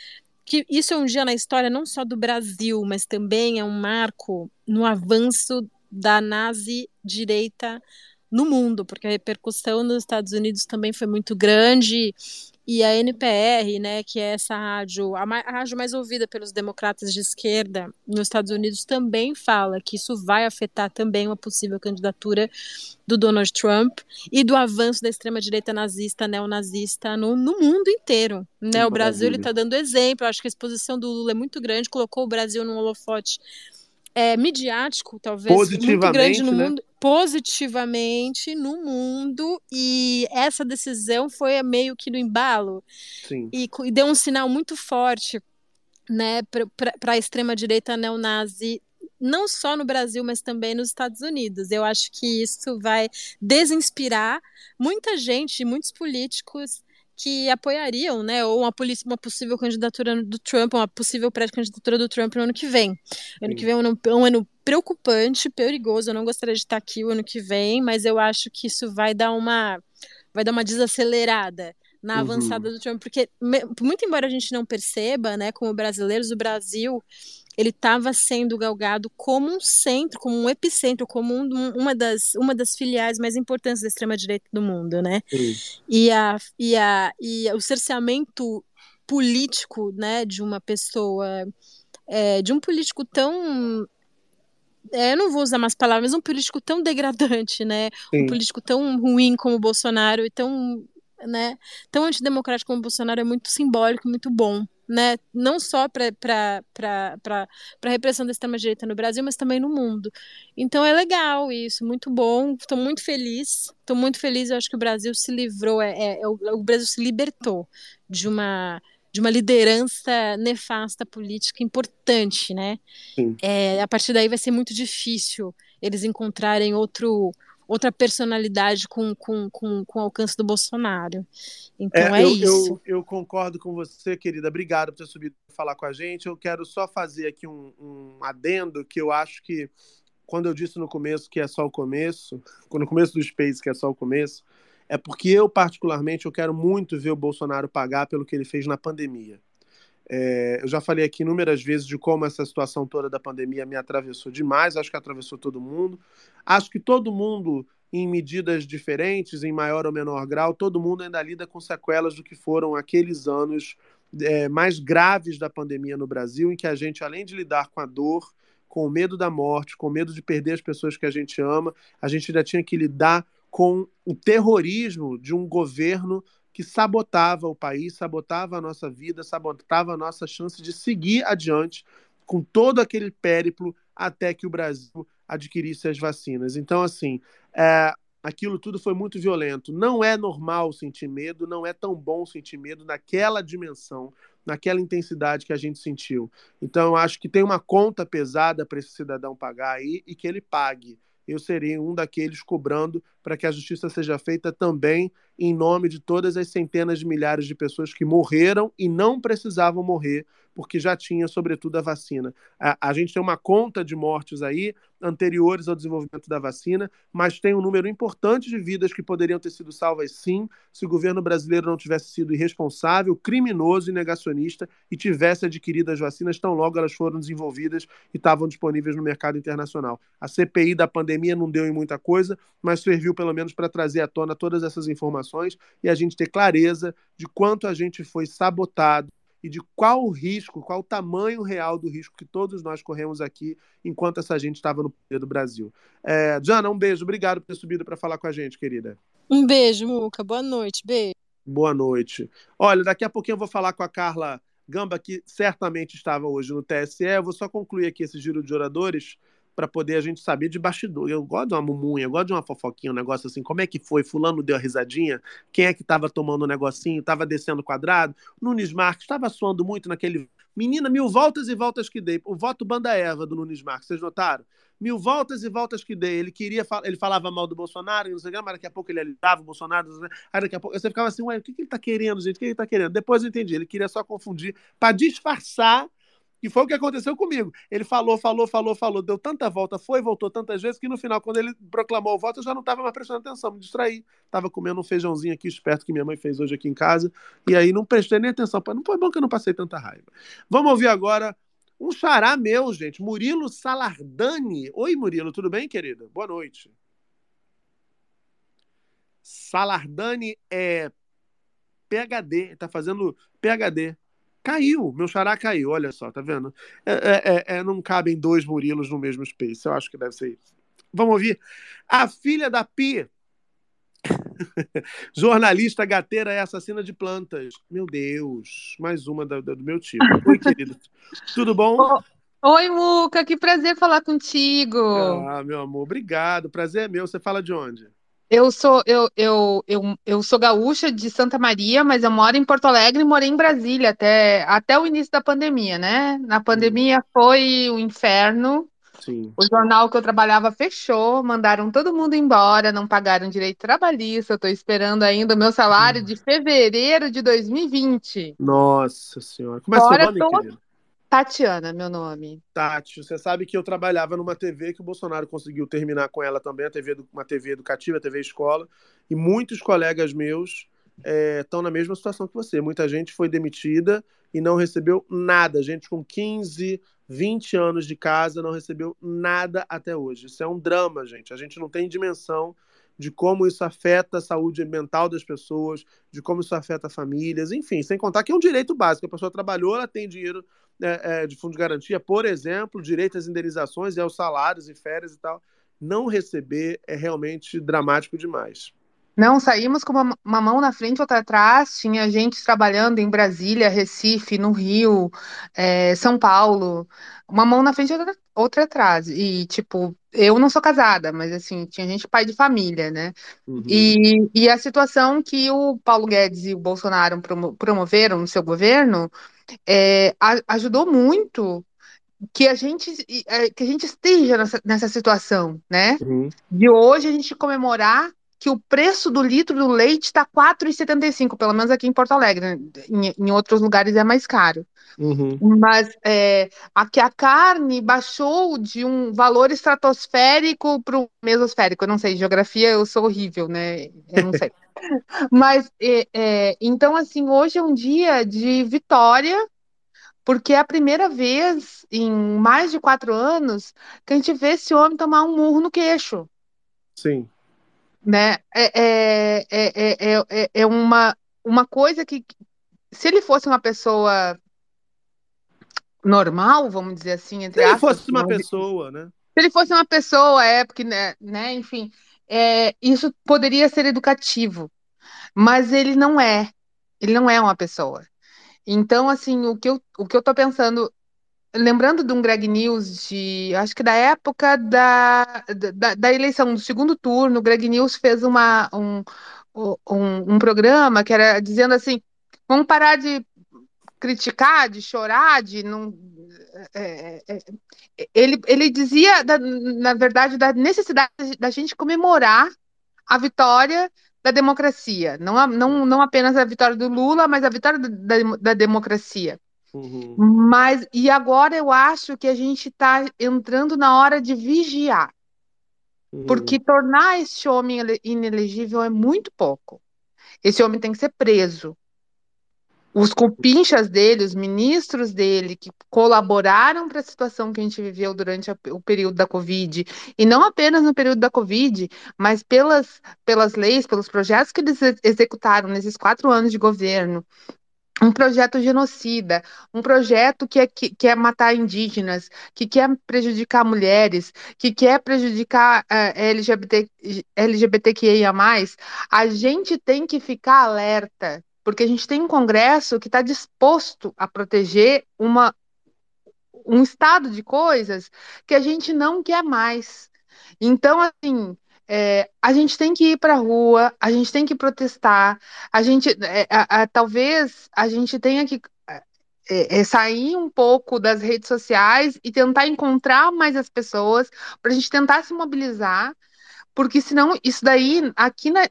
Que isso é um dia na história não só do Brasil, mas também é um marco no avanço da nazi-direita no mundo, porque a repercussão nos Estados Unidos também foi muito grande. E a NPR, né, que é essa rádio, a, a rádio mais ouvida pelos democratas de esquerda nos Estados Unidos, também fala que isso vai afetar também uma possível candidatura do Donald Trump e do avanço da extrema-direita nazista, neonazista no, no mundo inteiro. Né? O Brasil está dando exemplo. Acho que a exposição do Lula é muito grande, colocou o Brasil num holofote é, midiático, talvez, muito grande no né? mundo, positivamente no mundo, e essa decisão foi meio que no embalo Sim. e, e deu um sinal muito forte né, para a extrema-direita neonazi, não só no Brasil, mas também nos Estados Unidos. Eu acho que isso vai desinspirar muita gente, muitos políticos que apoiariam, né, ou uma, uma possível candidatura do Trump, uma possível pré-candidatura do Trump no ano que vem. Ano Sim. que vem é um um ano preocupante, perigoso. Eu não gostaria de estar aqui o ano que vem, mas eu acho que isso vai dar uma vai dar uma desacelerada na Uhum. avançada do Trump, porque muito embora a gente não perceba, né, como brasileiros, o Brasil ele estava sendo galgado como um centro, como um epicentro, como um- um- uma, das, uma das filiais mais importantes da extrema-direita do mundo, né? E, a, e, a, e o cerceamento político, né, de uma pessoa, é, de um político tão eu não vou usar mais palavras, mas um político tão degradante, né? Um Sim. político tão ruim como o Bolsonaro e tão, né, tão antidemocrático como o Bolsonaro é muito simbólico, muito bom, né? Não só para a repressão da extrema-direita no Brasil, mas também no mundo. Então é legal isso, muito bom. Estou muito feliz, estou muito feliz. Eu acho que o Brasil se livrou, é, é- é o, o Brasil se libertou de uma de uma liderança nefasta política importante, né? É, a partir daí vai ser muito difícil eles encontrarem outro, outra personalidade com, com, com, com o alcance do Bolsonaro. Então é, eu, isso. Eu, eu concordo com você, querida. Obrigado por ter subido falar com a gente. Eu quero só fazer aqui um, um adendo que eu acho que, quando eu disse no começo que é só o começo, no começo do Space que é só o começo, é porque eu, particularmente, eu quero muito ver o Bolsonaro pagar pelo que ele fez na pandemia. É, eu já falei aqui inúmeras vezes de como essa situação toda da pandemia me atravessou demais, acho que atravessou todo mundo. Acho que todo mundo, em medidas diferentes, em maior ou menor grau, todo mundo ainda lida com sequelas do que foram aqueles anos é, mais graves da pandemia no Brasil, em que a gente, além de lidar com a dor, com o medo da morte, com o medo de perder as pessoas que a gente ama, a gente ainda tinha que lidar com o terrorismo de um governo que sabotava o país, sabotava a nossa vida, sabotava a nossa chance de seguir adiante com todo aquele périplo até que o Brasil adquirisse as vacinas. Então, assim, é, aquilo tudo foi muito violento. Não é normal sentir medo, não é tão bom sentir medo naquela dimensão, naquela intensidade que a gente sentiu. Então, acho que tem uma conta pesada para esse cidadão pagar aí e que ele pague. Eu serei um daqueles cobrando para que a justiça seja feita também em nome de todas as centenas de milhares de pessoas que morreram e não precisavam morrer, porque já tinha, sobretudo, a vacina. A, a gente tem uma conta de mortes aí anteriores ao desenvolvimento da vacina, mas tem um número importante de vidas que poderiam ter sido salvas sim, se o governo brasileiro não tivesse sido irresponsável, criminoso e negacionista e tivesse adquirido as vacinas tão logo elas foram desenvolvidas e estavam disponíveis no mercado internacional. A CPI da pandemia não deu em muita coisa, mas serviu pelo menos para trazer à tona todas essas informações e a gente ter clareza de quanto a gente foi sabotado e de qual o risco, qual o tamanho real do risco que todos nós corremos aqui enquanto essa gente estava no poder do Brasil. É, Jana, um beijo, obrigado por ter subido para falar com a gente, querida. Um beijo, Muca. Boa noite. Beijo. Boa noite. Olha, daqui a pouquinho eu vou falar com a Carla Gamba, que certamente estava hoje no TSE. Eu vou só concluir aqui esse giro de oradores para poder a gente saber de bastidor. Eu gosto de uma mumunha, eu gosto de uma fofoquinha, um negócio assim. Como é que foi? Fulano deu a risadinha? Quem é que estava tomando um negocinho? Estava descendo quadrado? Nunes Marques estava suando muito naquele. Menina, mil voltas e voltas que dei. O voto banda Eva do Nunes Marques, vocês notaram? Mil voltas e voltas que dei. Ele queria, ele falava mal do Bolsonaro, não sei o que, mas daqui a pouco ele alisava o Bolsonaro. Aí daqui a pouco você ficava assim, ué, o que, que ele tá querendo, gente? O que ele tá querendo? Depois eu entendi. Ele queria só confundir para disfarçar e foi o que aconteceu comigo. Ele falou, falou, falou, falou, deu tanta volta, foi, voltou tantas vezes, que no final, quando ele proclamou o voto, eu já não estava mais prestando atenção, me distraí. Estava comendo um feijãozinho aqui esperto que minha mãe fez hoje aqui em casa, e aí não prestei nem atenção. Não foi bom que eu não passei tanta raiva. Vamos ouvir agora um xará meu, gente, Murilo Salardani. Oi, Murilo, tudo bem, querida? Boa noite. Salardani é PHD, está fazendo PHD. Caiu, meu xará caiu, olha só, tá vendo? É, é, é, não cabem dois Murilos no mesmo space, eu acho que deve ser isso. Vamos ouvir. A filha da Pi, jornalista gateira é assassina de plantas. Meu Deus, mais uma do, do meu tipo. Oi, querido. Tudo bom? Oi, Muca, que prazer falar contigo. Ah, meu amor, obrigado. Prazer é meu. Você fala de onde? Eu sou eu, eu, eu, eu sou gaúcha de Santa Maria, mas eu moro em Porto Alegre e morei em Brasília até, até o início da pandemia, né? Na pandemia foi o inferno. Sim. O jornal que eu trabalhava fechou, mandaram todo mundo embora, não pagaram direito trabalhista. Eu estou esperando ainda o meu salário de fevereiro de 2020. Nossa senhora. Como é seu Fora nome, todo-? Tatiana, meu nome. Tati, você sabe que eu trabalhava numa TV que o Bolsonaro conseguiu terminar com ela também, a TV, uma TV educativa, a TV escola, e muitos colegas meus estão na mesma situação que você. Muita gente foi demitida e não recebeu nada. Gente com 15, 20 anos de casa não recebeu nada até hoje. Isso é um drama, gente. A gente não tem dimensão de como isso afeta a saúde mental das pessoas, de como isso afeta famílias, enfim, sem contar que é um direito básico. A pessoa trabalhou, ela tem dinheiro é, é, de fundo de garantia, por exemplo, direito às indenizações e aos salários e férias e tal. Não receber é realmente dramático demais. Não, saímos com uma, uma mão na frente outra atrás. Tinha gente trabalhando em Brasília, Recife, no Rio, eh, São Paulo. Uma mão na frente outra, outra atrás. E, tipo, eu não sou casada, mas, assim, tinha gente pai de família, né? E, e a situação que o Paulo Guedes e o Bolsonaro promo- promoveram no seu governo a- ajudou muito que a gente, eh, que a gente esteja nessa, nessa situação, né? De hoje a gente comemorar que o preço do litro do leite está R$ 4,75, pelo menos aqui em Porto Alegre. Em, em outros lugares é mais caro. Mas é, a, que a carne baixou de um valor estratosférico para o mesosférico. Eu não sei, geografia eu sou horrível, né? Eu não sei. Mas, é, é, então, assim, hoje é um dia de vitória, porque é a primeira vez em mais de quatro anos que a gente vê esse homem tomar um murro no queixo Sim. Né? É, é, é, é, é, é uma, uma coisa que, se ele fosse uma pessoa normal, vamos dizer assim, Se entre ele aspas, fosse uma não- pessoa, né? se ele fosse uma pessoa, é, porque, né, né, enfim, é, isso poderia ser educativo, mas ele não é, ele não é uma pessoa. Então, assim, o que eu, o que eu tô pensando, lembrando de um Greg News de, acho que da época da, da, da eleição, do segundo turno, o Greg News fez uma, um, um, um programa que era dizendo assim, vamos parar de criticar, de chorar, de não. é, é, é, ele, ele dizia, da- na verdade, da necessidade da gente comemorar a vitória da democracia. Não, não, não apenas a vitória do Lula, mas a vitória da, da democracia. Mas, e agora eu acho que a gente está entrando na hora de vigiar. Porque tornar esse homem ele- inelegível é muito pouco. Esse homem tem que ser preso. Os cupinchas dele, os ministros dele, que colaboraram para a situação que a gente viveu durante a- o período da Covid, e não apenas no período da Covid, mas pelas, pelas leis, pelos projetos que eles ex- executaram nesses quatro anos de governo, um projeto genocida, um projeto que é, que, que é matar indígenas, que quer prejudicar mulheres, que quer prejudicar eh, LGBT, LGBTQIA+, a gente tem que ficar alerta, porque a gente tem um Congresso que está disposto a proteger uma, um estado de coisas que a gente não quer mais. Então, assim, é, a gente tem que ir para a rua, a gente tem que protestar, a gente, é, a- a- talvez a gente tenha que é, é, sair um pouco das redes sociais e tentar encontrar mais as pessoas para a gente tentar se mobilizar, porque senão isso daí aqui na,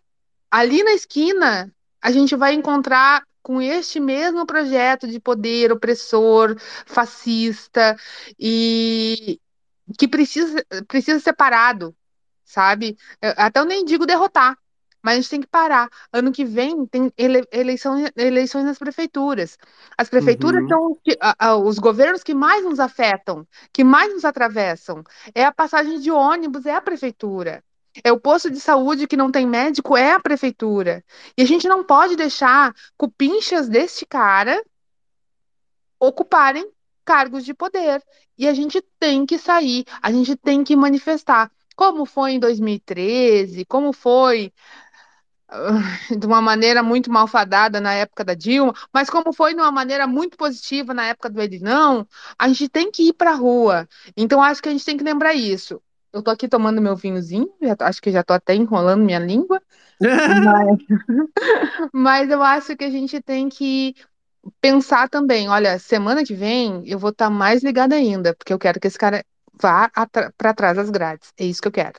ali na esquina a gente vai encontrar com este mesmo projeto de poder opressor, fascista e que precisa, precisa ser parado, sabe? Até eu nem digo derrotar, mas a gente tem que parar. Ano que vem tem ele- eleição, eleições nas prefeituras. As prefeituras Uhum. são os que- a- a- os governos que mais nos afetam, que mais nos atravessam. É a passagem de ônibus, é a prefeitura. É o posto de saúde que não tem médico, é a prefeitura. E a gente não pode deixar cupinchas deste cara ocuparem cargos de poder. E a gente tem que sair, a gente tem que manifestar. Como foi em 2013, como foi ah, de uma maneira muito malfadada na época da Dilma, mas como foi de uma maneira muito positiva na época do Elinão, a gente tem que ir para a rua. Então, acho que a gente tem que lembrar isso. Eu tô aqui tomando meu vinhozinho, tô- acho que já tô até enrolando minha língua, mas, mas eu acho que a gente tem que pensar também, olha, semana que vem eu vou estar mais ligada ainda, porque eu quero que esse cara vá para trás das grades. É isso que eu quero.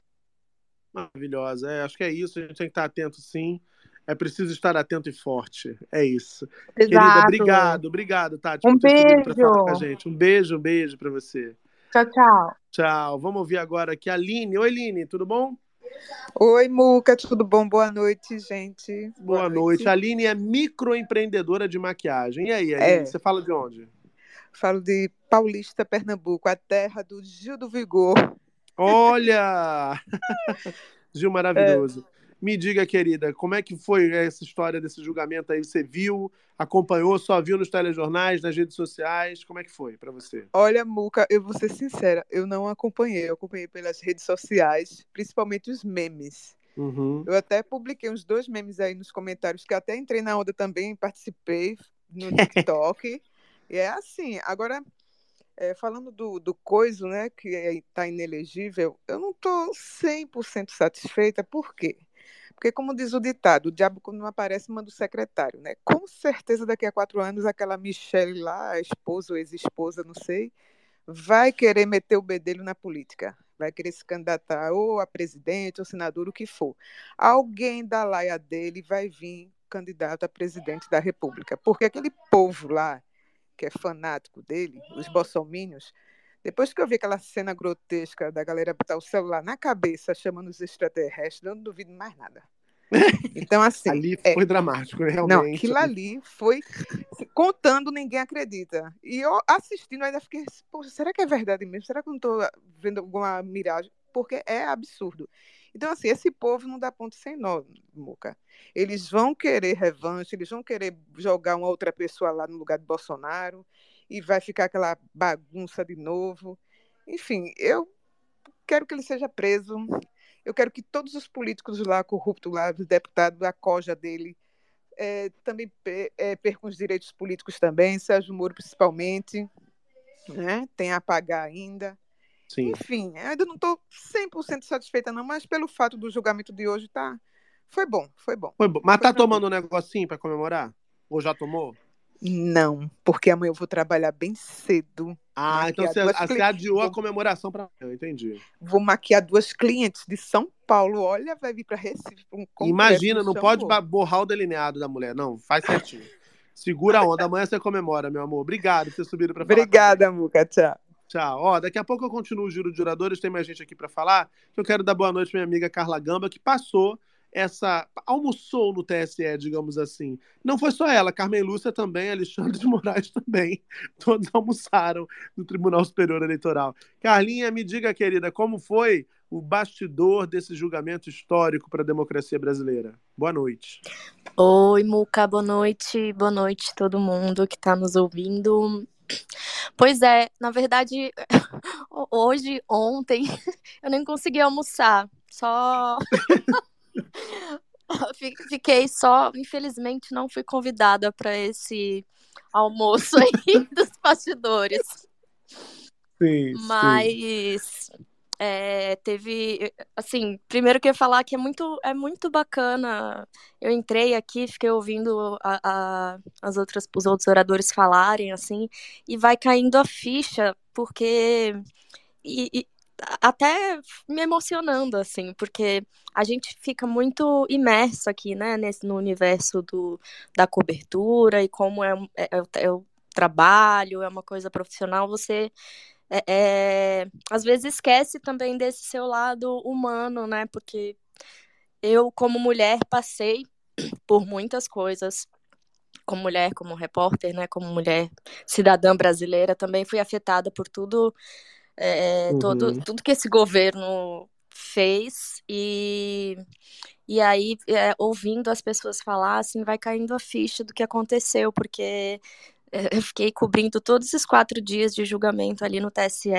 Maravilhosa. É, acho que é isso. A gente tem que estar atento, sim. É preciso estar atento e forte. É isso. Querida, Exato. obrigado, obrigado, Tati, Um por ter subido para falar com a beijo. gente. Um beijo, um beijo para você. Tchau, tchau. Tchau. Vamos ouvir agora aqui a Aline. Oi, Aline, tudo bom? Oi, Muca, tudo bom? Boa noite, gente. Boa, noite. A Aline é microempreendedora de maquiagem. E aí, Aline, É. você fala de onde? Falo de Paulista, Pernambuco, a terra do Gil do Vigor. Olha! Gil maravilhoso. Me diga, querida, como é que foi essa história desse julgamento aí? Você viu, acompanhou, só viu nos telejornais, nas redes sociais? Como é que foi para você? Olha, Muca, eu vou ser sincera, eu não acompanhei, eu acompanhei pelas redes sociais, principalmente os memes. Uhum. Eu até publiquei uns dois memes aí nos comentários, que até entrei na onda também, participei no TikTok. E é assim, agora, é, falando do, do coiso, né, que está inelegível, eu não estou 100% satisfeita, por quê? Porque, como diz o ditado, o diabo quando não aparece manda o secretário, né? Com certeza daqui a quatro anos aquela Michelle lá, a esposa ou ex-esposa, não sei, vai querer meter o bedelho na política, vai querer se candidatar ou a presidente ou senador, o que for. Alguém da laia dele vai vir candidato a presidente da República, porque aquele povo lá que é fanático dele, os bolsomínios, depois que eu vi aquela cena grotesca da galera botar o celular na cabeça chamando os extraterrestres, eu não duvido mais nada. Então, assim. Ali é, foi dramático, né, não, realmente. aquilo ali foi contando, ninguém acredita. E eu assistindo ainda fiquei, poxa, será que é verdade mesmo? Será que eu não estou vendo alguma miragem? Porque é absurdo. Então, assim, esse povo não dá ponto sem nó, Muca. Eles vão querer revanche, eles vão querer jogar uma outra pessoa lá no lugar de Bolsonaro, e vai ficar aquela bagunça de novo. Enfim, eu quero que ele seja preso. Eu quero que todos os políticos lá, corruptos lá, os deputados, a coja dele, eh, também eh, percam os direitos políticos também, Sérgio Moro principalmente, né? tem a pagar ainda. Sim. Enfim, ainda não estou 100% satisfeita não, mas pelo fato do julgamento de hoje, tá... foi bom, foi bom. Foi bom. Mas tá tranquilo. tomando um negocinho para comemorar? Ou já tomou? Não, porque amanhã eu vou trabalhar bem cedo. Ah, então você, duas você adiou a comemoração para eu entendi. Vou maquiar duas clientes de São Paulo. Olha, vai vir para Recife um. Imagina, não pode borrar o delineado da mulher. Não, faz certinho. Segura a onda. Amanhã você comemora, meu amor. Obrigado por ter subido para falar. Obrigada, Muca. Tchau. Tchau. Ó, daqui a pouco eu continuo o giro de oradores, tem mais gente aqui para falar. Eu quero dar boa noite pra minha amiga Carla Gamba, que passou essa. almoçou no TSE, digamos assim. Não foi só ela, Carmen Lúcia também, Alexandre de Moraes também. Todos almoçaram no Tribunal Superior Eleitoral. Carlinha, me diga, querida, como foi o bastidor desse julgamento histórico para a democracia brasileira? Boa noite. Oi, Muca, boa noite, boa noite todo mundo que está nos ouvindo. Pois é, na verdade, hoje, ontem, eu nem consegui almoçar, só Fi- fiquei só, infelizmente, não fui convidada para esse almoço aí dos bastidores. Sim, Mas é, teve, assim, primeiro que eu ia falar que é muito, é muito bacana. Eu entrei aqui, fiquei ouvindo a, a- as outras, os outros oradores falarem, assim, e vai caindo a ficha, porque e, e até me emocionando, assim, porque a gente fica muito imerso aqui, né, nesse, no universo do, da cobertura e como é, é, é é o trabalho, é uma coisa profissional, você é, é, às vezes esquece também desse seu lado humano, né? Porque eu, como mulher, passei por muitas coisas. Como mulher, como repórter, né? Como mulher cidadã brasileira, também fui afetada por tudo, é, todo, Uhum. tudo que esse governo fez e e aí, é, ouvindo as pessoas falar, assim, vai caindo a ficha do que aconteceu, porque é, eu fiquei cobrindo todos esses quatro dias de julgamento ali no TSE,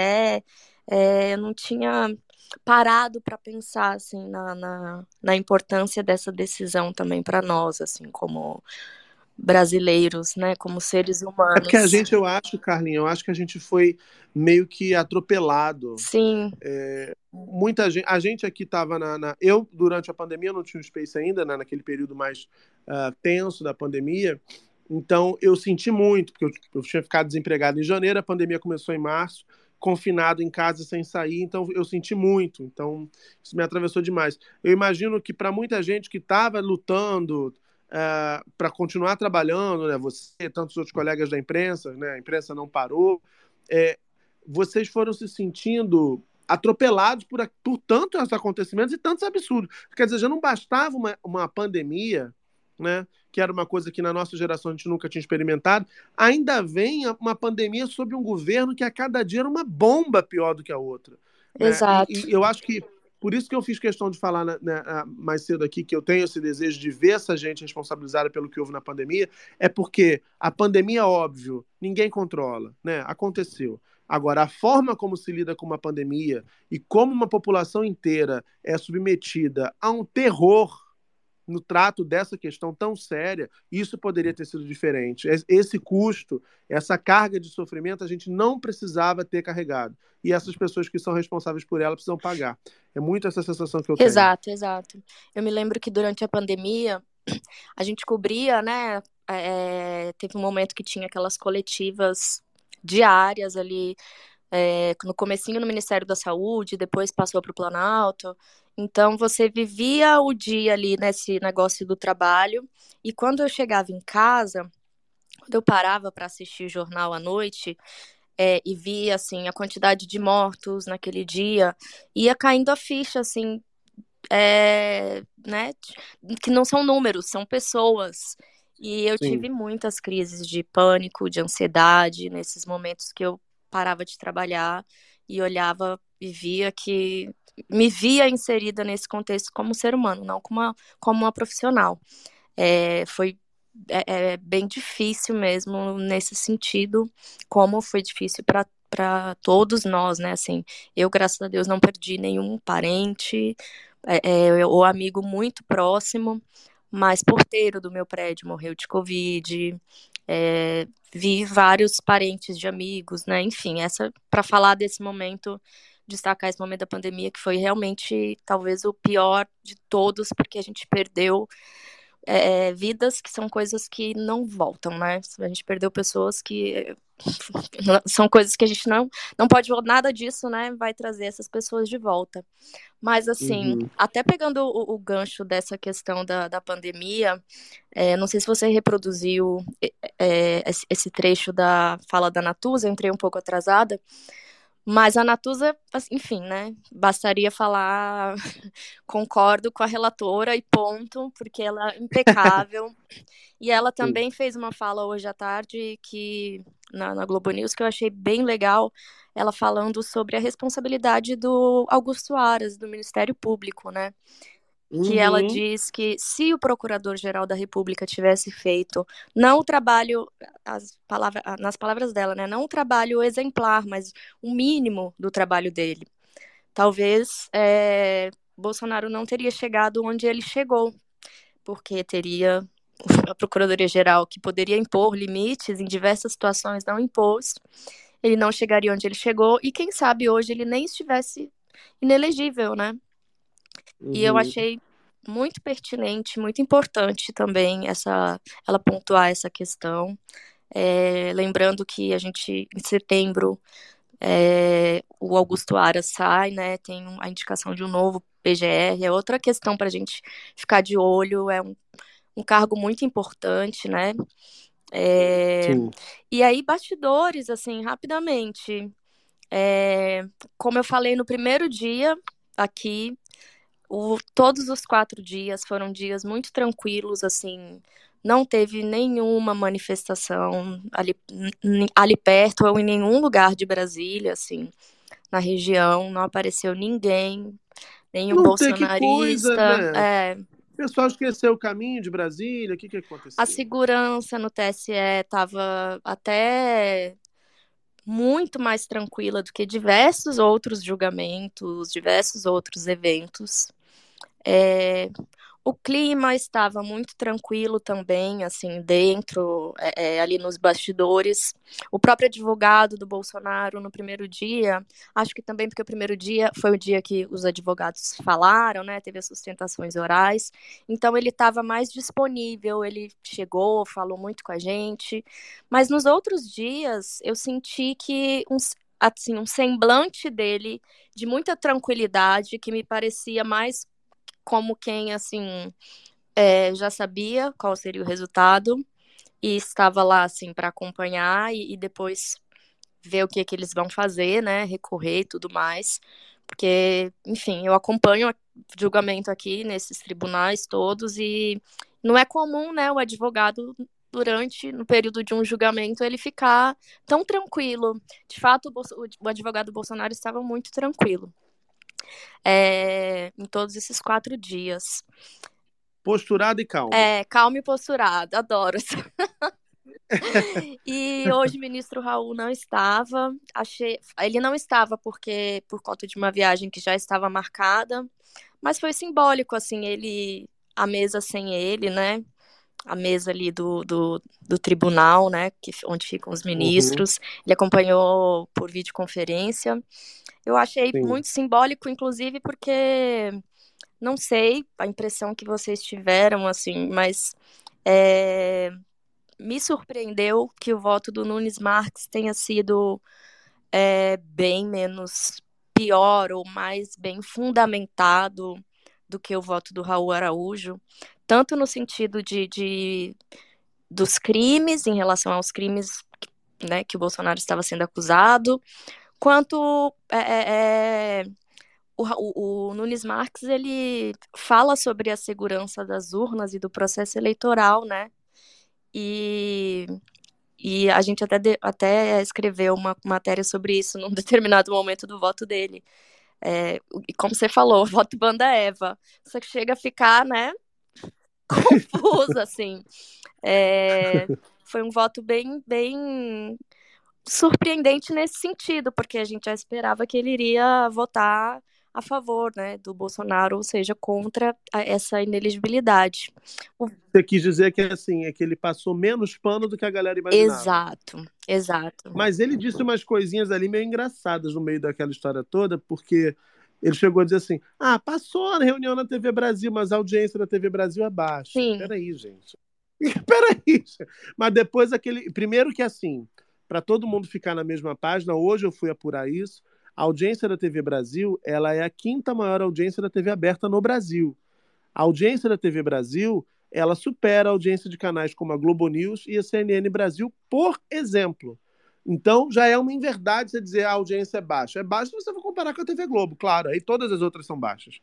é, eu não tinha parado para pensar, assim, na, na, na importância dessa decisão também para nós, assim, como brasileiros, né, como seres É humanos. porque a gente, eu acho, Carlinhos, eu acho que a gente foi meio que atropelado. Sim. É, muita gente, a gente aqui estava na, na- Eu, durante a pandemia, não tinha o Space ainda, né, naquele período mais ah, tenso da pandemia. Então, eu senti muito, porque eu, eu tinha ficado desempregado em janeiro, a pandemia começou em março. confinado em casa sem sair, então eu senti muito. Então isso me atravessou demais. Eu imagino que para muita gente que estava lutando é, para continuar trabalhando, né, você, tantos outros colegas da imprensa, né, a imprensa não parou, é, vocês foram se sentindo atropelados por, por tantos acontecimentos e tantos absurdos. Quer dizer, já não bastava uma, uma pandemia, né, que era uma coisa que na nossa geração a gente nunca tinha experimentado, ainda vem uma pandemia sobre um governo que a cada dia era uma bomba pior do que a outra. Né? Exato. E, e, eu acho que por isso que eu fiz questão de falar né, né, mais cedo aqui que eu tenho esse desejo de ver essa gente responsabilizada pelo que houve na pandemia, é porque a pandemia, óbvio, ninguém controla, né? Aconteceu. Agora, a forma como se lida com uma pandemia e como uma população inteira é submetida a um terror no trato dessa questão tão séria, isso poderia ter sido diferente. Esse custo, essa carga de sofrimento, a gente não precisava ter carregado. E essas pessoas que são responsáveis por ela precisam pagar. É muito essa sensação que eu tenho. Exato, exato. Eu me lembro que durante a pandemia, a gente cobria, né? É, teve um momento que tinha aquelas coletivas diárias ali, é, no comecinho no Ministério da Saúde, depois passou para o Planalto. Então você vivia o dia ali nesse negócio do trabalho. E quando eu chegava em casa, quando eu parava para assistir o jornal à noite, é, e via assim a quantidade de mortos naquele dia, ia caindo a ficha assim, é, né, que não são números, são pessoas. E eu Sim. tive muitas crises de pânico, de ansiedade nesses momentos que eu parava de trabalhar e olhava e via que me via inserida nesse contexto como ser humano, não como uma, como uma profissional. É, foi é, é bem difícil mesmo nesse sentido, como foi difícil para todos nós, né? Assim, eu graças a Deus não perdi nenhum parente é, é, ou amigo muito próximo, mas porteiro do meu prédio morreu de covid, é, vi vários parentes de amigos, né? Enfim, essa para falar desse momento destacar esse momento da pandemia, que foi realmente talvez o pior de todos, porque a gente perdeu é, vidas que são coisas que não voltam, né? A gente perdeu pessoas que são coisas que a gente não não pode nada disso, né? Vai trazer essas pessoas de volta. Mas assim, uhum. até pegando o, o, gancho dessa questão da, da pandemia, é, não sei se você reproduziu é, esse trecho da fala da Natuza, entrei um pouco atrasada. Mas a Natuza, enfim, né? Bastaria falar concordo com a relatora e ponto, porque ela é impecável. e ela também fez uma fala hoje à tarde que na, na Globo News que eu achei bem legal, ela falando sobre a responsabilidade do Augusto Aras, do Ministério Público, né? Uhum. que ela diz que se o Procurador-Geral da República tivesse feito não o trabalho, as palavras, nas palavras dela, né, não o trabalho exemplar, mas o mínimo do trabalho dele, talvez é, Bolsonaro não teria chegado onde ele chegou, porque teria a Procuradoria-Geral que poderia impor limites em diversas situações, não impôs, ele não chegaria onde ele chegou, e quem sabe hoje ele nem estivesse inelegível, né? Uhum. E eu uhum. achei muito pertinente, muito importante também essa ela pontuar essa questão. É, lembrando que a gente, em setembro, é, o Augusto Aras sai, né? Tem a indicação de um novo PGR, é outra questão para a gente ficar de olho, é um, um cargo muito importante, né? É, e aí, bastidores, assim, rapidamente. É, como eu falei no primeiro dia aqui, o, todos os quatro dias foram dias muito tranquilos, assim, não teve nenhuma manifestação ali, ali perto ou em nenhum lugar de Brasília, assim, na região, não apareceu ninguém, nenhum não bolsonarista. Coisa, né? é, o pessoal esqueceu o caminho de Brasília, o que, que aconteceu? A segurança no TSE estava até muito mais tranquila do que diversos outros julgamentos, diversos outros eventos. É, o clima estava muito tranquilo também, assim, dentro, é, é, ali nos bastidores. O próprio advogado do Bolsonaro, no primeiro dia, acho que também porque o primeiro dia foi o dia que os advogados falaram, né? Teve as sustentações orais. Então, ele estava mais disponível, ele chegou, falou muito com a gente. Mas nos outros dias, eu senti que uns, assim, um semblante dele de muita tranquilidade, que me parecia mais como quem, assim, é, já sabia qual seria o resultado e estava lá, assim, para acompanhar e, e, depois ver o que, que eles vão fazer, né, recorrer e tudo mais. Porque, enfim, eu acompanho julgamento aqui nesses tribunais todos e não é comum, né, o advogado durante, no período de um julgamento, ele ficar tão tranquilo. De fato, o, o advogado Bolsonaro estava muito tranquilo é, em todos esses quatro dias. Posturado e calmo. É, calmo e posturado, adoro. e hoje o ministro Raul não estava. Achei, ele não estava porque por conta de uma viagem que já estava marcada, mas foi simbólico assim, ele a mesa sem ele, né? A mesa ali do, do, do tribunal, né? Que, onde ficam os ministros. Uhum. Ele acompanhou por videoconferência. Eu achei Sim. muito simbólico, inclusive, porque não sei a impressão que vocês tiveram, assim, mas é, me surpreendeu que o voto do Nunes Marques tenha sido é, bem menos pior ou mais bem fundamentado do que o voto do Raul Araújo, tanto no sentido de, de dos crimes, em relação aos crimes né, que o Bolsonaro estava sendo acusado, quanto é, é, é o, o, Nunes Marques ele fala sobre a segurança das urnas e do processo eleitoral, né? E, e a gente até, de, até escreveu uma matéria sobre isso num determinado momento do voto dele. É, e como você falou, voto banda Eva. Você chega a ficar, né? Confusa, assim. É, foi um voto bem, bem surpreendente nesse sentido, porque a gente já esperava que ele iria votar a favor, né, do Bolsonaro, ou seja, contra essa ineligibilidade. O... Você quis dizer que assim, é que ele passou menos pano do que a galera imaginava. Exato, exato. Mas ele disse umas coisinhas ali meio engraçadas no meio daquela história toda, porque ele chegou a dizer assim: ah, passou a reunião na TV Brasil, mas a audiência da TV Brasil é baixa. Sim. Peraí, gente. Peraí. Mas depois aquele. Primeiro que assim, para todo mundo ficar na mesma página, hoje eu fui apurar isso. A audiência da TV Brasil, ela é a quinta maior audiência da TV aberta no Brasil. A audiência da TV Brasil, ela supera a audiência de canais como a Globo News e a CNN Brasil, por exemplo. Então, já é uma inverdade você dizer a audiência é baixa. É baixa se você for comparar com a TV Globo, claro, aí todas as outras são baixas.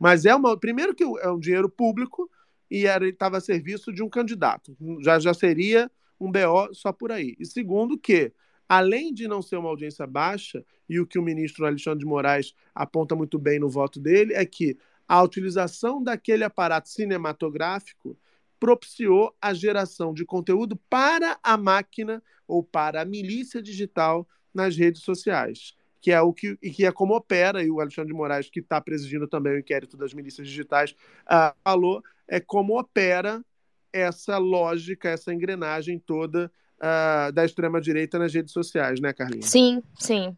Mas é uma. Primeiro, que é um dinheiro público e estava a serviço de um candidato. Já, já seria um BO só por aí. E segundo, que além de não ser uma audiência baixa, e o que o ministro Alexandre de Moraes aponta muito bem no voto dele, é que a utilização daquele aparato cinematográfico propiciou a geração de conteúdo para a máquina ou para a milícia digital nas redes sociais, que é o que, que é como opera, e o Alexandre de Moraes, que está presidindo também o inquérito das milícias digitais, uh, falou, é como opera essa lógica, essa engrenagem toda uh, da extrema-direita nas redes sociais, né, Carlinhos? Sim, sim.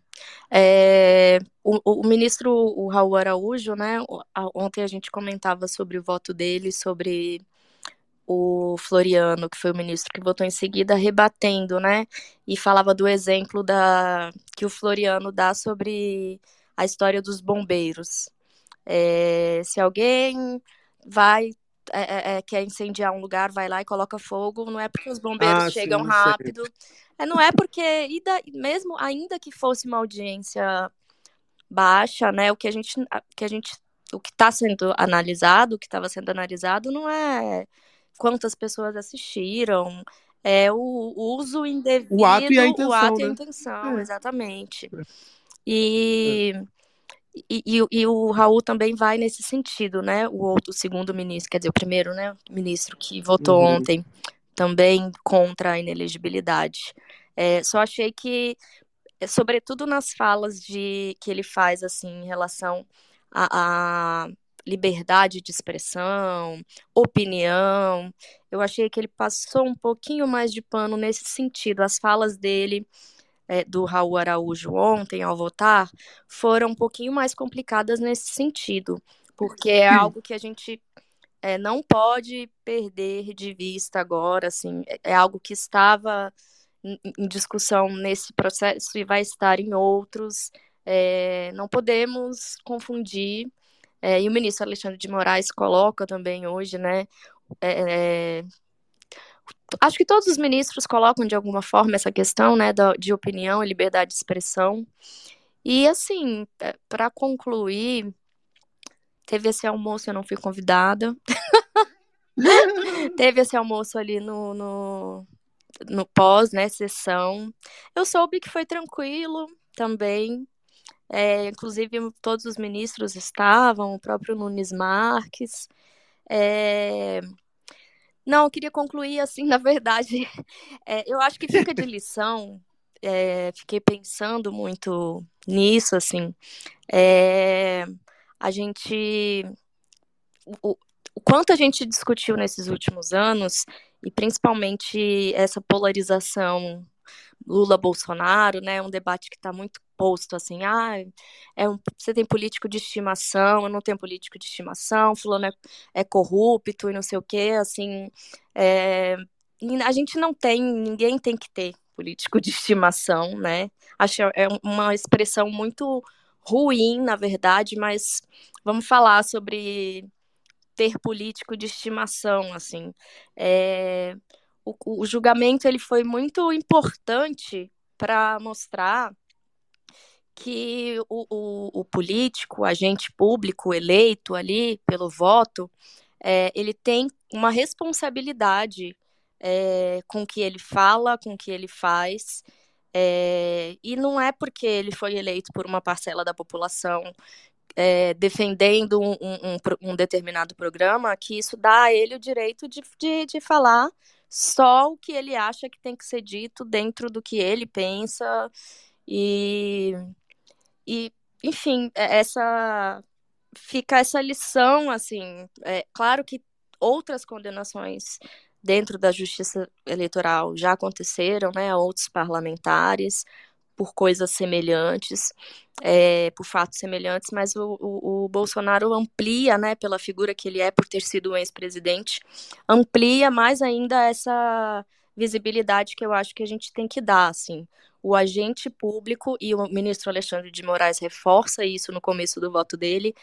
É, o, o, ministro o Raul Araújo, né, ontem a gente comentava sobre o voto dele, sobre o Floriano, que foi o ministro que votou em seguida, rebatendo, né, e falava do exemplo da, que o Floriano dá sobre a história dos bombeiros. É, se alguém vai é, é, é, quer incendiar um lugar, vai lá e coloca fogo, não é porque os bombeiros ah, chegam sim, rápido, é, não é porque, e mesmo ainda que fosse uma audiência baixa, né, o que a gente, que a gente o que está sendo analisado, o que estava sendo analisado, não é quantas pessoas assistiram, é o, uso indevido, o ato e a intenção, o ato né? e a intenção, é. exatamente. E e, e, e, o Raul também vai nesse sentido, né? O outro, o segundo ministro, quer dizer, o primeiro, né? Ministro que votou uhum. ontem também contra a inelegibilidade. É, só achei que, é, sobretudo nas falas de que ele faz assim em relação à liberdade de expressão, opinião, eu achei que ele passou um pouquinho mais de pano nesse sentido. As falas dele é, do Raul Araújo ontem, ao votar, foram um pouquinho mais complicadas nesse sentido, porque é algo que a gente é, não pode perder de vista agora, assim, é, é algo que estava em, em discussão nesse processo e vai estar em outros. É, não podemos confundir, é, e o ministro Alexandre de Moraes coloca também hoje, né? é, é, acho que todos os ministros colocam de alguma forma essa questão, né, da, de opinião e liberdade de expressão. E assim, para concluir, teve esse almoço, eu não fui convidada. teve esse almoço ali no, no, no pós, né, sessão. Eu soube que foi tranquilo também. É, inclusive, todos os ministros estavam, o próprio Nunes Marques. É... Não, eu queria concluir assim, na verdade, é, eu acho que fica de lição. É, fiquei pensando muito nisso, assim. É, a gente. O, o quanto a gente discutiu nesses últimos anos, e principalmente essa polarização Lula-Bolsonaro, né? Um debate que está muito posto assim, ah, é um, você tem político de estimação, eu não tenho político de estimação, fulano é, é corrupto e não sei o quê, assim, é, a gente não tem, ninguém tem que ter político de estimação, né? Acho é uma expressão muito ruim, na verdade, mas vamos falar sobre ter político de estimação, assim. É, o, o julgamento ele foi muito importante para mostrar que o, o, o, político, o agente público eleito ali pelo voto, é, ele tem uma responsabilidade é, com o que ele fala, com o que ele faz, é, e não é porque ele foi eleito por uma parcela da população é, defendendo um, um, um, determinado programa que isso dá a ele o direito de, de, de falar só o que ele acha que tem que ser dito dentro do que ele pensa e e, enfim, é, essa fica essa lição, assim, é claro que outras condenações dentro da justiça eleitoral já aconteceram, né, outros parlamentares por coisas semelhantes, é, por fatos semelhantes, mas o, o, o, Bolsonaro amplia, né, pela figura que ele é, por ter sido ex-presidente, amplia mais ainda essa visibilidade que eu acho que a gente tem que dar, assim o agente público, e o ministro Alexandre de Moraes reforça isso no começo do voto dele,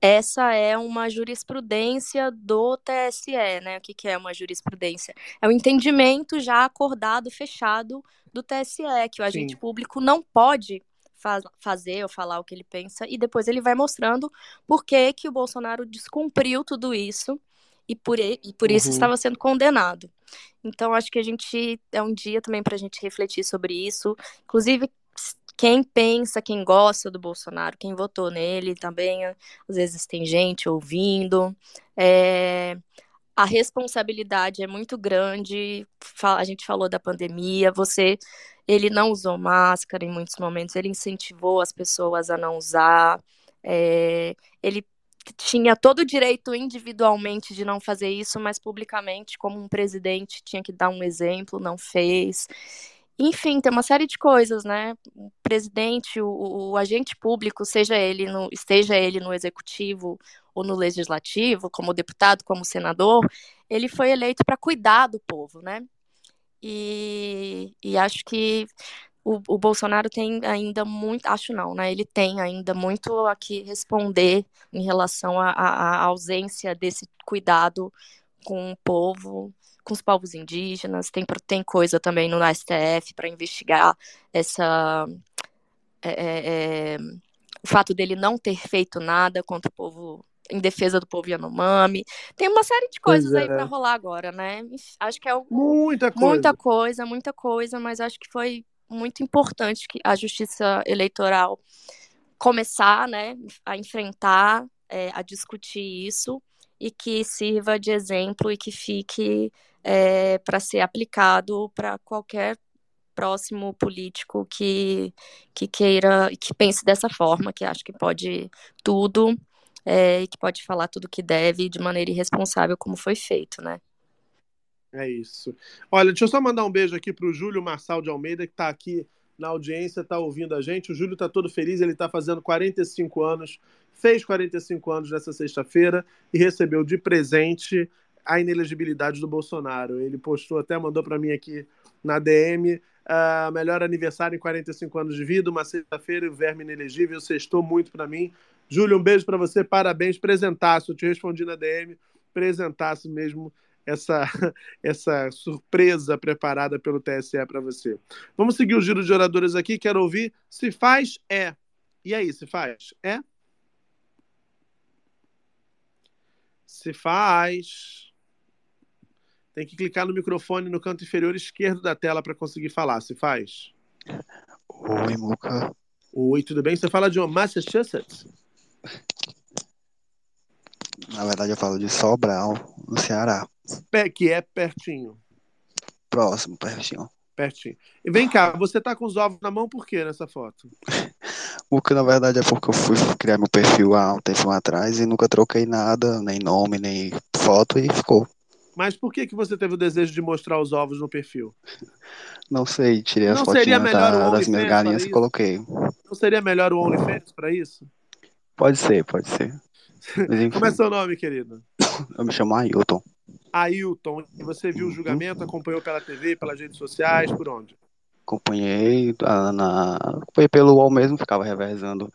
essa é uma jurisprudência do TSE, né? O que, que é uma jurisprudência? É o um entendimento já acordado, fechado do TSE, que o agente Sim. público não pode faz, fazer ou falar o que ele pensa, e depois ele vai mostrando por que, que o Bolsonaro descumpriu tudo isso e por, e por isso uhum. estava sendo condenado. Então, acho que a gente é um dia também para a gente refletir sobre isso. Inclusive, quem pensa, quem gosta do Bolsonaro, quem votou nele também, às vezes tem gente ouvindo. É, a responsabilidade é muito grande. A gente falou da pandemia, você ele não usou máscara em muitos momentos, ele incentivou as pessoas a não usar. É, ele tinha todo o direito individualmente de não fazer isso, mas publicamente, como um presidente, tinha que dar um exemplo, não fez. Enfim, tem uma série de coisas, né? O presidente, o, o agente público, seja ele no, esteja ele no executivo ou no legislativo, como deputado, como senador, ele foi eleito para cuidar do povo, né? E, e acho que o, o Bolsonaro tem ainda muito, acho não, né? Ele tem ainda muito a que responder em relação à ausência desse cuidado com o povo, com os povos indígenas. Tem, tem coisa também no STF para investigar essa. É, é, é, o fato dele não ter feito nada contra o povo em defesa do povo Yanomami. Tem uma série de coisas aí para é. rolar agora, né? Acho que é o, muita coisa. Muita coisa, muita coisa, mas acho que foi muito importante que a justiça eleitoral começar né, a enfrentar, é, a discutir isso e que sirva de exemplo e que fique é, para ser aplicado para qualquer próximo político que, que queira, que pense dessa forma, que acho que pode tudo é, e que pode falar tudo que deve de maneira irresponsável, como foi feito, né? É isso. Olha, deixa eu só mandar um beijo aqui para o Júlio Marçal de Almeida, que está aqui na audiência, está ouvindo a gente. O Júlio está todo feliz, ele está fazendo 45 anos, fez 45 anos nessa sexta-feira e recebeu de presente a inelegibilidade do Bolsonaro. Ele postou, até mandou para mim aqui na DM, Uh, melhor aniversário em 45 anos de vida, uma sexta-feira o verme inelegível, sextou muito para mim. Júlio, um beijo para você, parabéns, presentaço. Eu te respondi na DM, presentaço mesmo essa, essa surpresa preparada pelo TSE para você. Vamos seguir o giro de oradores aqui, quero ouvir. Se faz, é. E aí, se faz? É? Se faz. Tem que clicar no microfone no canto inferior esquerdo da tela para conseguir falar. Se faz? Oi, Muca. Oi, tudo bem? Você fala de Massachusetts? Na verdade, eu falo de Sobral, no Ceará. Que é pertinho. Próximo, pertinho. Pertinho. E vem cá, você tá com os ovos na mão por quê nessa foto? O que na verdade é porque eu fui criar meu perfil há um tempo atrás e nunca troquei nada, nem nome, nem foto e ficou. Mas por que, que você teve o desejo de mostrar os ovos no perfil? Não sei, tirei as fotinhas da- das minhas galinhas e coloquei. Não seria melhor o OnlyFans para isso? Pode ser, pode ser. Como é seu nome, querido? eu me chamo Ailton. Ailton. E você viu o julgamento, acompanhou pela TV, pelas redes sociais, por onde? Acompanhei na. Acompanhei pelo UOL mesmo, ficava revezando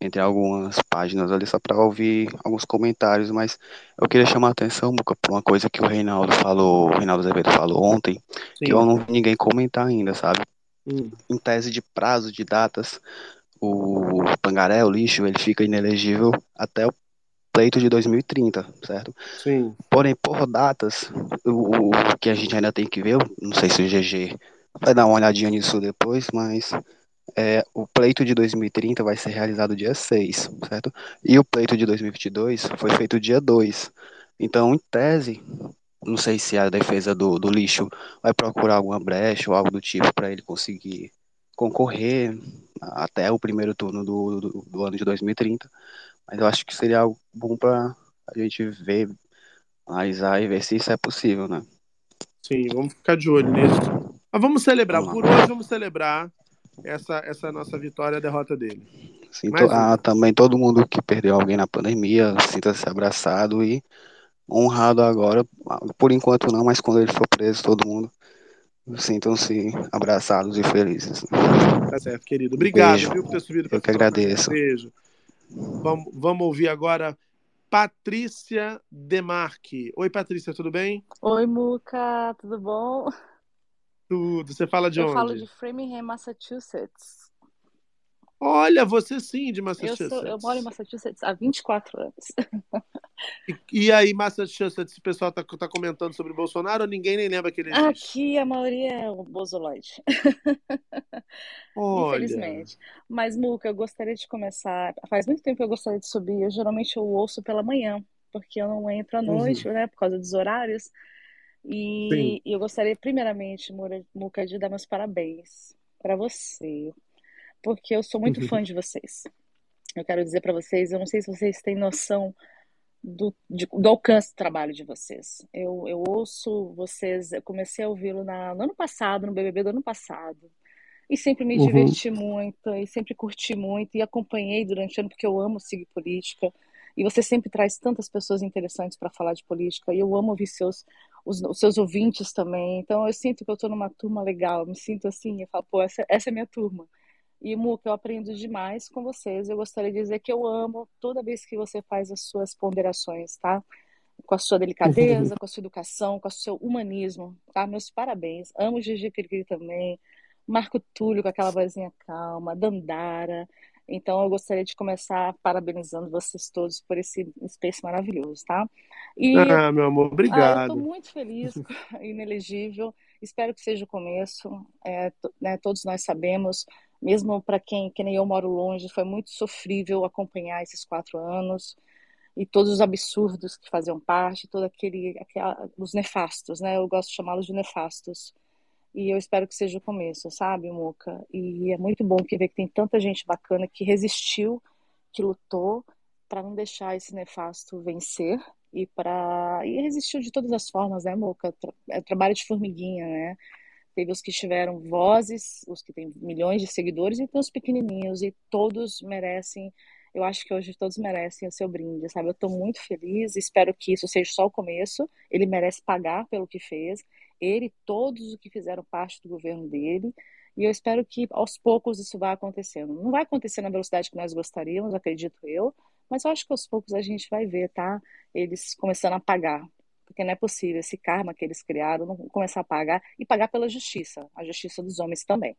entre algumas páginas ali só para ouvir alguns comentários, mas eu queria chamar a atenção, Muca, por uma coisa que o Reinaldo falou, o Reinaldo Azevedo falou ontem, Sim. que eu não vi ninguém comentar ainda, sabe? Hum. Em tese de prazo de datas, o Pangaré, o lixo, ele fica inelegível até o pleito de 2030, certo? Sim. Porém, por datas, o, o que a gente ainda tem que ver, não sei se o GG vai dar uma olhadinha nisso depois, mas é, o pleito de 2030 vai ser realizado dia 6, certo? E o pleito de 2022 foi feito dia 2. Então, em tese, não sei se a defesa do, do lixo vai procurar alguma brecha ou algo do tipo para ele conseguir concorrer até o primeiro turno do, do, do ano de 2030. Mas eu acho que seria algo bom para a gente ver, analisar e ver se isso é possível, né? Sim, vamos ficar de olho nisso. Mas vamos celebrar. Por hoje, vamos celebrar essa, essa nossa vitória e a derrota dele. Sim, to- ah, também todo mundo que perdeu alguém na pandemia sinta-se abraçado e honrado agora. Por enquanto não, mas quando ele for preso, todo mundo sintam-se abraçados e felizes. Tá certo, querido. Obrigado, Beijo. viu, por ter subido Eu que agradeço. Beijo. Vamos, vamos ouvir agora Patrícia Demarque. Oi, Patrícia, tudo bem? Oi, Muca, tudo bom? Tudo. Você fala de eu onde? falo de Framingham, Massachusetts. Olha, você sim, de Eu, Massachusetts. sou, eu moro em Massachusetts há 24 anos. E, e aí, Massachusetts, o pessoal tá, tá comentando sobre Bolsonaro ou ninguém nem lembra que ele existe? Aqui a maioria é o bozoloide. Olha. Infelizmente. Mas, Muca, eu gostaria de começar. Faz muito tempo que eu gostaria de subir. Eu geralmente eu ouço pela manhã, porque eu não entro à noite, Uhum. né, por causa dos horários. E, e eu gostaria, primeiramente, Muca, de dar meus parabéns para você, porque eu sou muito Uhum. fã de vocês. Eu quero dizer para vocês, eu não sei se vocês têm noção do, de- do alcance do trabalho de vocês. Eu, eu ouço vocês, eu comecei a ouvi-lo no ano passado, no BBB do ano passado, e sempre me Uhum. diverti muito, e sempre curti muito, e acompanhei durante o ano, porque eu amo seguir política, e você sempre traz tantas pessoas interessantes para falar de política, e eu amo ouvir seus, os, os seus ouvintes também, então eu sinto que eu estou numa turma legal, me sinto assim, eu falo, pô, essa, essa é minha turma. E, Muca, eu aprendo demais com vocês. Eu gostaria de dizer que eu amo toda vez que você faz as suas ponderações, tá? Com a sua delicadeza, com a sua educação, com o seu humanismo, tá? Meus parabéns. Amo Gigi Kirkiri também. Marco Túlio com aquela vozinha calma, Dandara. Então, eu gostaria de começar parabenizando vocês todos por esse space maravilhoso, tá? E Ah, meu amor, ah, obrigado. estou muito feliz, inelegível. Espero que seja o começo. É, né, todos nós sabemos, mesmo para quem, que nem eu moro longe, foi muito sofrível acompanhar esses quatro anos e todos os absurdos que faziam parte, todo aquele, aquela, os nefastos, né? Eu gosto de chamá-los de nefastos. E eu espero que seja o começo, sabe, Muca? E é muito bom que ver que tem tanta gente bacana que resistiu, que lutou para não deixar esse nefasto vencer e para e resistiu de todas as formas, né, Muca? É trabalho de formiguinha, né? Teve os que tiveram vozes, os que têm milhões de seguidores e tem os pequenininhos e todos merecem. Eu acho que hoje todos merecem o seu brinde, sabe? Eu estou muito feliz, espero que isso seja só o começo. Ele merece pagar pelo que fez. Ele e todos os que fizeram parte do governo dele. E eu espero que aos poucos isso vá acontecendo. Não vai acontecer na velocidade que nós gostaríamos, acredito eu, mas eu acho que aos poucos a gente vai ver, tá? Eles começando a pagar. Porque não é possível esse karma que eles criaram não começar a pagar e pagar pela justiça, a justiça dos homens também.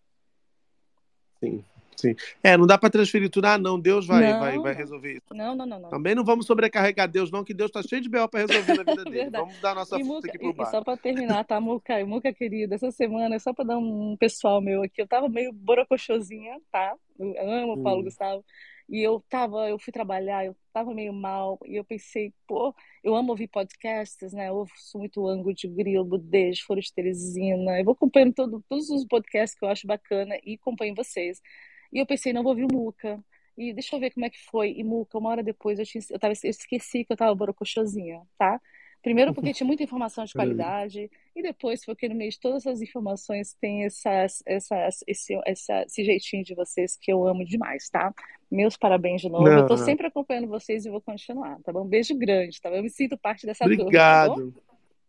Sim, sim. É, não dá para transferir tudo. Ah, não, Deus vai, Não, vai, vai resolver isso. Não, não, não, não. Também não vamos sobrecarregar Deus, não, que Deus está cheio de B.O. para resolver na vida dele. Vamos dar nossa E, força Muca, aqui e, pro e bar. só para terminar, tá, Muca? E Muca, querida, essa semana, só para dar um pessoal meu aqui, eu tava meio borocochosinha, tá? Eu amo o Paulo Hum. Gustavo. E eu tava, eu fui trabalhar, eu tava meio mal, e eu pensei, pô, eu amo ouvir podcasts, né? Eu ouço muito Ângulo de Grilo, Budejo, Foro de Teresina. Eu vou acompanhando todo, todos os podcasts que eu acho bacana e acompanho vocês. E eu pensei, não, vou ouvir o Muca. E deixa eu ver como é que foi. E Muca, uma hora depois eu, tinha, eu, tava, eu esqueci que eu tava borocochosinha, tá? Primeiro porque tinha muita informação de qualidade, e depois porque no meio de todas essas informações tem essas, essas, esse, essa, esse jeitinho de vocês que eu amo demais, tá? Meus parabéns de novo. Eu tô Não. sempre acompanhando vocês e vou continuar, tá bom? Um beijo grande, tá bom? Eu me sinto parte dessa turma, tá? Obrigado.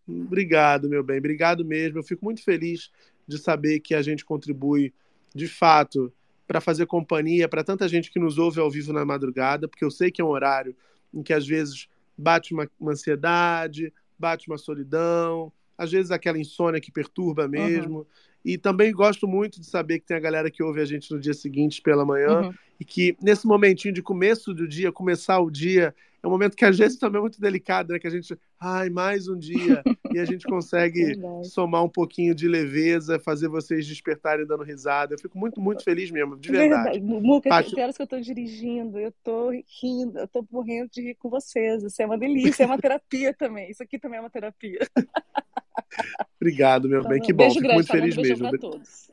Obrigado, meu bem. Obrigado mesmo. Eu fico muito feliz de saber que a gente contribui, de fato, para fazer companhia para tanta gente que nos ouve ao vivo na madrugada, porque eu sei que é um horário em que às vezes bate uma, uma ansiedade, bate uma solidão, às vezes aquela insônia que perturba mesmo. E também gosto muito de saber que tem a galera que ouve a gente no dia seguinte pela manhã Uhum. e que nesse momentinho de começo do dia, começar o dia, é um momento que às vezes também é muito delicado, né? Que a gente, ai, mais um dia, e a gente consegue Verdade. somar um pouquinho de leveza, fazer vocês despertarem dando risada. Eu fico muito, muito feliz mesmo, de verdade. Muca, Paty- tem horas que eu tô dirigindo, eu tô rindo, eu tô morrendo de rir com vocês. Isso é uma delícia, é uma terapia também. Isso aqui também é uma terapia. Obrigado, meu Tá bem, que bom, fico grande, muito feliz Beijão mesmo. pra todos.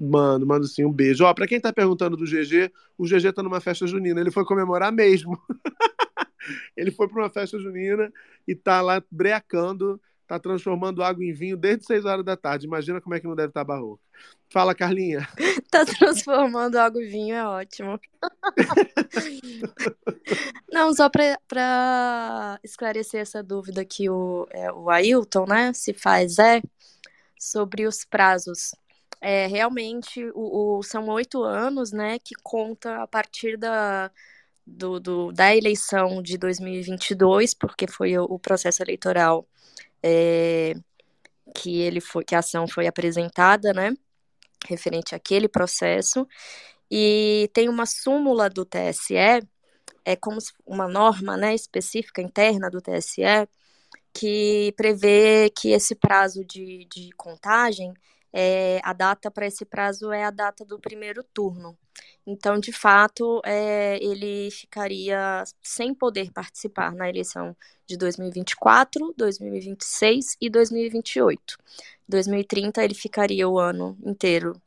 Mano, mando sim, um beijo. Ó, pra quem tá perguntando do GG, o GG tá numa festa junina. Ele foi comemorar mesmo. Ele foi pra uma festa junina e tá lá breacando, tá transformando água em vinho desde 6 horas da tarde. Imagina como é que não deve estar barroca. Fala, Carlinha. Tá transformando água em vinho, é ótimo. Não, só para esclarecer essa dúvida que o, é, o Ailton, né, se faz é sobre os prazos. É, realmente, o, o- são oito anos, né, que conta a partir da, do, do- da eleição de 2022, porque foi o, o processo eleitoral é, que ele foi, que a ação foi apresentada, né, referente àquele processo. E tem uma súmula do TSE, é como uma norma, né, específica interna do TSE, que prevê que esse prazo de, de contagem, é, a data para esse prazo é a data do primeiro turno. Então, de fato, é, ele ficaria sem poder participar na eleição de 2024, 2026 e 2028. 2030 ele ficaria o ano inteiro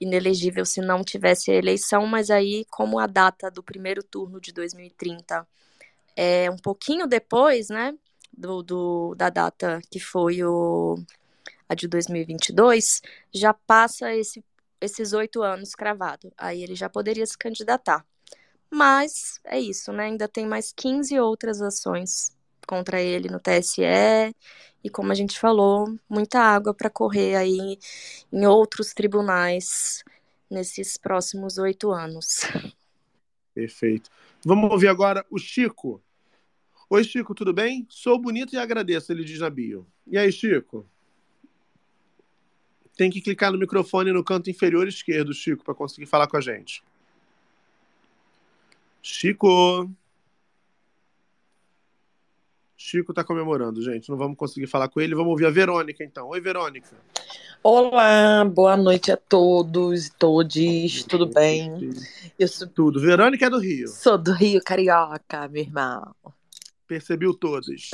inelegível se não tivesse a eleição, mas aí, como a data do primeiro turno de 2030 é um pouquinho depois, né, do, do- da data que foi o, a de 2022, já passa esse, esses oito anos cravado. Aí ele já poderia se candidatar. Mas é isso, né? Ainda tem mais 15 outras ações contra ele no TSE. E como a gente falou, muita água para correr aí em outros tribunais nesses próximos oito anos. Perfeito. Vamos ouvir agora o Chico. Oi, Chico, tudo bem? Sou bonito e agradeço, ele diz na bio. E aí, Chico? Tem que clicar no microfone no canto inferior esquerdo, Chico, para conseguir falar com a gente. Chico. Chico tá comemorando, gente. Não vamos conseguir falar com ele. Vamos ouvir a Verônica, então. Oi, Verônica. Olá, boa noite a todos e todes, tudo bem? Eu sou... Tudo. Verônica é do Rio. Sou do Rio Carioca, meu irmão. Percebiu todas.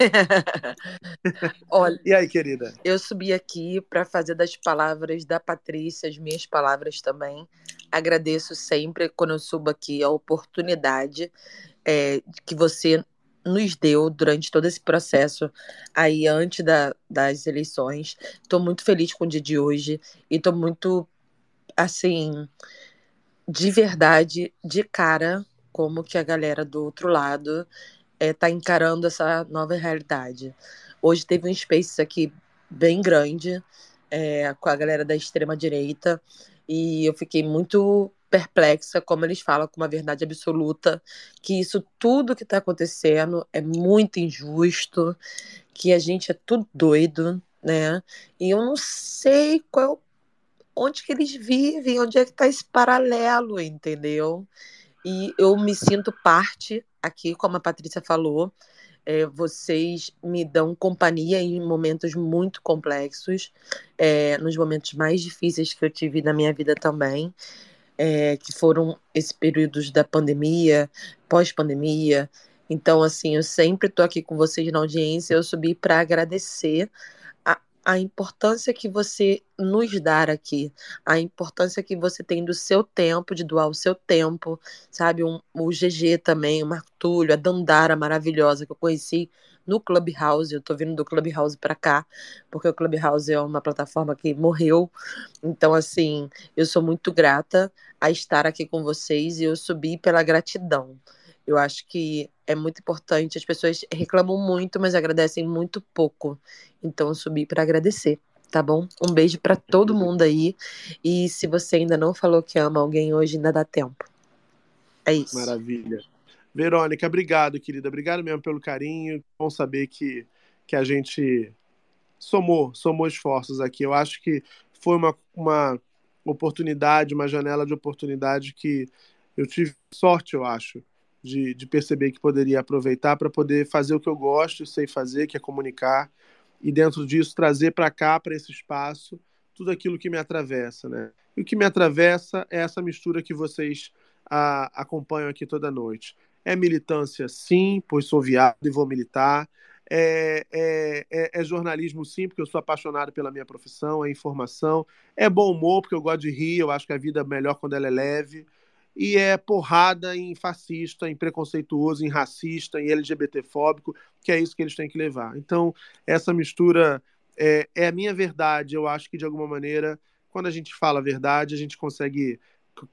Olha, E aí, querida? eu subi aqui para fazer das palavras da Patrícia as minhas palavras também. Agradeço sempre quando eu subo aqui a oportunidade é, que você nos deu durante todo esse processo aí antes da, das eleições. Estou muito feliz com o dia de hoje e estou muito assim de verdade, de cara, como que a galera do outro lado está encarando essa nova realidade. Hoje teve um space aqui bem grande é, com a galera da extrema-direita e eu fiquei muito perplexa, como eles falam, com uma verdade absoluta, que isso tudo que está acontecendo é muito injusto, que a gente é tudo doido, né? E eu não sei qual onde que eles vivem, onde é que está esse paralelo, entendeu? E eu me sinto parte aqui, como a Patrícia falou, é, vocês me dão companhia em momentos muito complexos, é, nos momentos mais difíceis que eu tive na minha vida também, é, que foram esses períodos da pandemia, pós-pandemia. Então, assim, eu sempre estou aqui com vocês na audiência. Eu subi para agradecer a importância que você nos dá aqui, a importância que você tem do seu tempo, de doar o seu tempo, sabe? Um, o GG também, o Marco Túlio, a Dandara maravilhosa que eu conheci no Clubhouse, eu tô vindo do Clubhouse para cá, porque o Clubhouse é uma plataforma que morreu. Então, assim, eu sou muito grata a estar aqui com vocês e eu subi pela gratidão. Eu acho que é muito importante. As pessoas reclamam muito, mas agradecem muito pouco. Então, eu subi para agradecer, tá bom? Um beijo para todo mundo aí. E se você ainda não falou que ama alguém hoje, ainda dá tempo. É isso. Maravilha. Verônica, obrigado, querida. Obrigado mesmo pelo carinho. Bom saber que, que a gente somou, somou esforços aqui. Eu acho que foi uma, uma oportunidade, uma janela de oportunidade que eu tive sorte, eu acho, de, de perceber que poderia aproveitar para poder fazer o que eu gosto e sei fazer, que é comunicar, e dentro disso trazer para cá, para esse espaço, tudo aquilo que me atravessa, né? E o que me atravessa é essa mistura que vocês a, acompanham aqui toda noite. É militância, sim, pois sou viado e vou militar. É, é, é, é, jornalismo, sim, porque eu sou apaixonado pela minha profissão, é informação. É bom humor, porque eu gosto de rir, eu acho que a vida é melhor quando ela é leve e é porrada em fascista, em preconceituoso, em racista, em LGBTfóbico, que é isso que eles têm que levar. Então, essa mistura é, é a minha verdade. Eu acho que, de alguma maneira, quando a gente fala a verdade, a gente consegue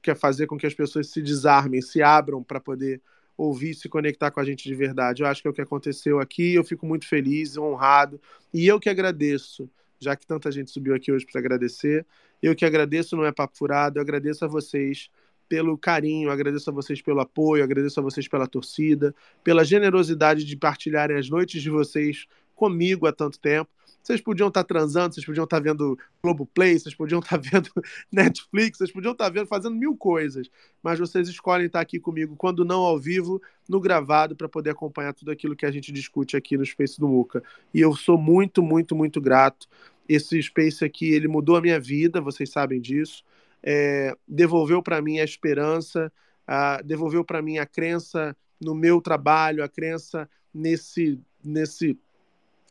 quer fazer com que as pessoas se desarmem, se abram para poder ouvir, se conectar com a gente de verdade. Eu acho que é o que aconteceu aqui. Eu fico muito feliz, honrado. E eu que agradeço, já que tanta gente subiu aqui hoje para agradecer. Eu que agradeço, não é papo furado. Eu agradeço a vocês pelo carinho, agradeço a vocês pelo apoio, agradeço a vocês pela torcida, pela generosidade de partilharem as noites de vocês comigo há tanto tempo. Vocês podiam estar transando, vocês podiam estar vendo Globoplay, vocês podiam estar vendo Netflix, vocês podiam estar vendo, fazendo mil coisas, mas vocês escolhem estar aqui comigo, quando não ao vivo, no gravado, para poder acompanhar tudo aquilo que a gente discute aqui no Space do Muca. E eu sou muito, muito, muito grato. Esse Space aqui, ele mudou a minha vida, vocês sabem disso é, devolveu para mim a esperança, a, devolveu para mim a crença no meu trabalho, a crença nesse, nesse,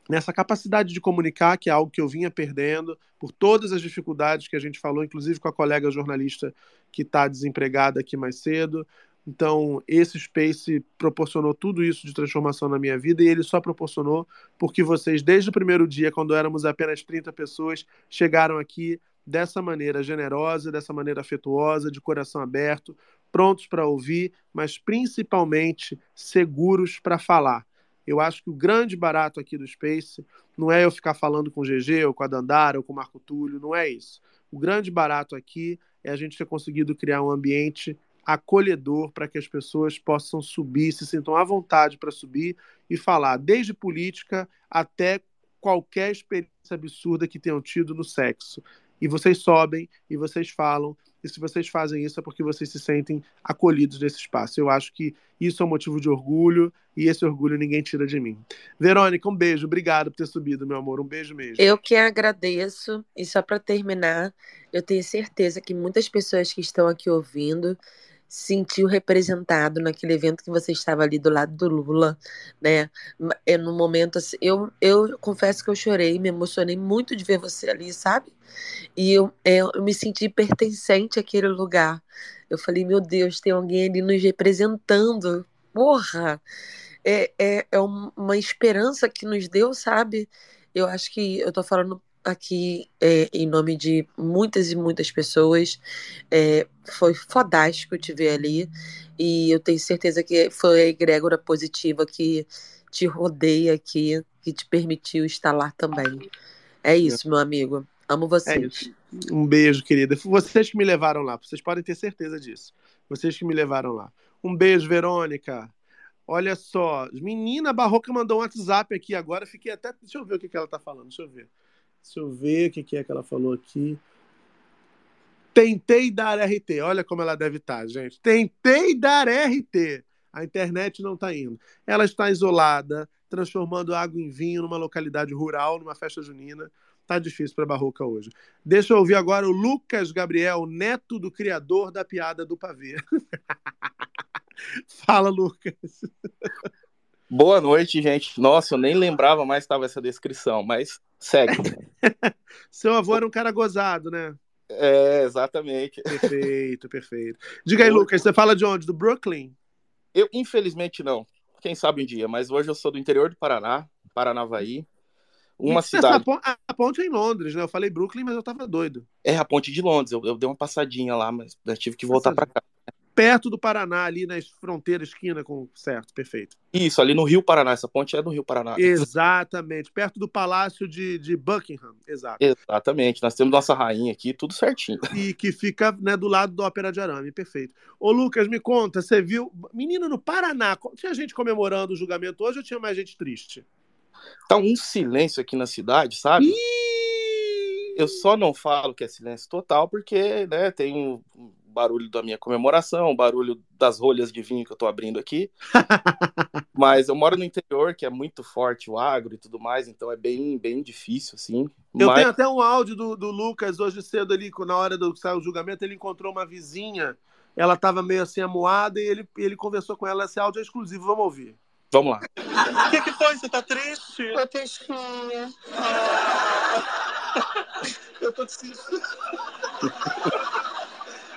nessa capacidade de comunicar, que é algo que eu vinha perdendo por todas as dificuldades que a gente falou, inclusive com a colega jornalista que está desempregada aqui mais cedo. Então, esse Space proporcionou tudo isso de transformação na minha vida e ele só proporcionou porque vocês, desde o primeiro dia, quando éramos apenas 30 pessoas, chegaram aqui dessa maneira generosa, dessa maneira afetuosa, de coração aberto, prontos para ouvir, mas principalmente seguros para falar. Eu acho que o grande barato aqui do Space não é eu ficar falando com o GG, ou com a Dandara, ou com o Marco Túlio, não é isso. O grande barato aqui é a gente ter conseguido criar um ambiente acolhedor para que as pessoas possam subir, se sintam à vontade para subir e falar, desde política até qualquer experiência absurda que tenham tido no sexo e vocês sobem e vocês falam. E se vocês fazem isso é porque vocês se sentem acolhidos nesse espaço. Eu acho que isso é um motivo de orgulho e esse orgulho ninguém tira de mim. Verônica, um beijo. Obrigado por ter subido, meu amor. Um beijo mesmo. Eu que agradeço. E só para terminar, eu tenho certeza que muitas pessoas que estão aqui ouvindo sentiu representado naquele evento que você estava ali do lado do Lula, né? É no momento assim, eu, eu confesso que eu chorei, me emocionei muito de ver você ali, sabe? E eu, é, eu me senti pertencente àquele lugar. Eu falei, meu Deus, tem alguém ali nos representando. Porra! É, é, é uma esperança que nos deu, sabe? Eu acho que eu tô falando aqui é, em nome de muitas e muitas pessoas. É, foi fodástico te ver ali. E eu tenho certeza que foi a egrégora positiva que te rodeia aqui, que te permitiu estar lá também. É isso, meu amigo. Amo É vocês. isso. Um beijo, querida. Vocês que me levaram lá, vocês podem ter certeza disso. Vocês que me levaram lá. Um beijo, Verônica. Olha só, menina Barroca mandou um WhatsApp aqui agora. Fiquei até. Deixa eu ver o que, que ela tá falando. Deixa eu ver. Deixa eu ver o que, que é que ela falou aqui. Tentei dar RT. Olha como ela deve estar, gente. Tentei dar RT. A internet não está indo. Ela está isolada, transformando água em vinho numa localidade rural, numa festa junina. Tá difícil para Barroca hoje. Deixa eu ouvir agora o Lucas Gabriel, neto do criador da piada do pavê. Fala, Lucas. Boa noite, gente. Nossa, eu nem lembrava mais que estava essa descrição, mas segue. Seu avô era um cara gozado, né? É, exatamente. Perfeito, perfeito. Diga aí, Lucas, você fala de onde? Do Brooklyn? Eu, infelizmente, não. Quem sabe um dia, mas hoje eu sou do interior do Paraná, Paranavaí. Uma cidade. pon- A ponte é em Londres, né? Eu falei Brooklyn, mas eu tava doido. É a ponte de Londres. Eu, eu dei uma passadinha lá, mas eu tive que voltar para cá. Perto do Paraná, ali nas fronteiras, esquina com. Certo, perfeito. Isso, ali no Rio Paraná. Essa ponte é do Rio Paraná. Exatamente. Perto do Palácio de, de Buckingham. Exato. Exatamente. Nós temos nossa rainha aqui, tudo certinho. E que fica né, do lado da Ópera de Arame. Perfeito. Ô, Lucas, me conta, você viu. Menino, no Paraná, tinha gente comemorando o julgamento hoje ou tinha mais gente triste? Tá um silêncio aqui na cidade, sabe? Eu só não falo que é silêncio total porque, né, tem o barulho da minha comemoração, o barulho das rolhas de vinho que eu tô abrindo aqui. Mas eu moro no interior, que é muito forte o agro e tudo mais, então é bem, bem difícil, assim. Eu Mas tenho até um áudio do, do Lucas hoje cedo ali, na hora do sair o julgamento, ele encontrou uma vizinha, ela estava meio assim amuada e ele, ele conversou com ela. Esse áudio é exclusivo, vamos ouvir. vamos lá. O que, que foi? Você tá triste? Tô tristinha. Eu tô te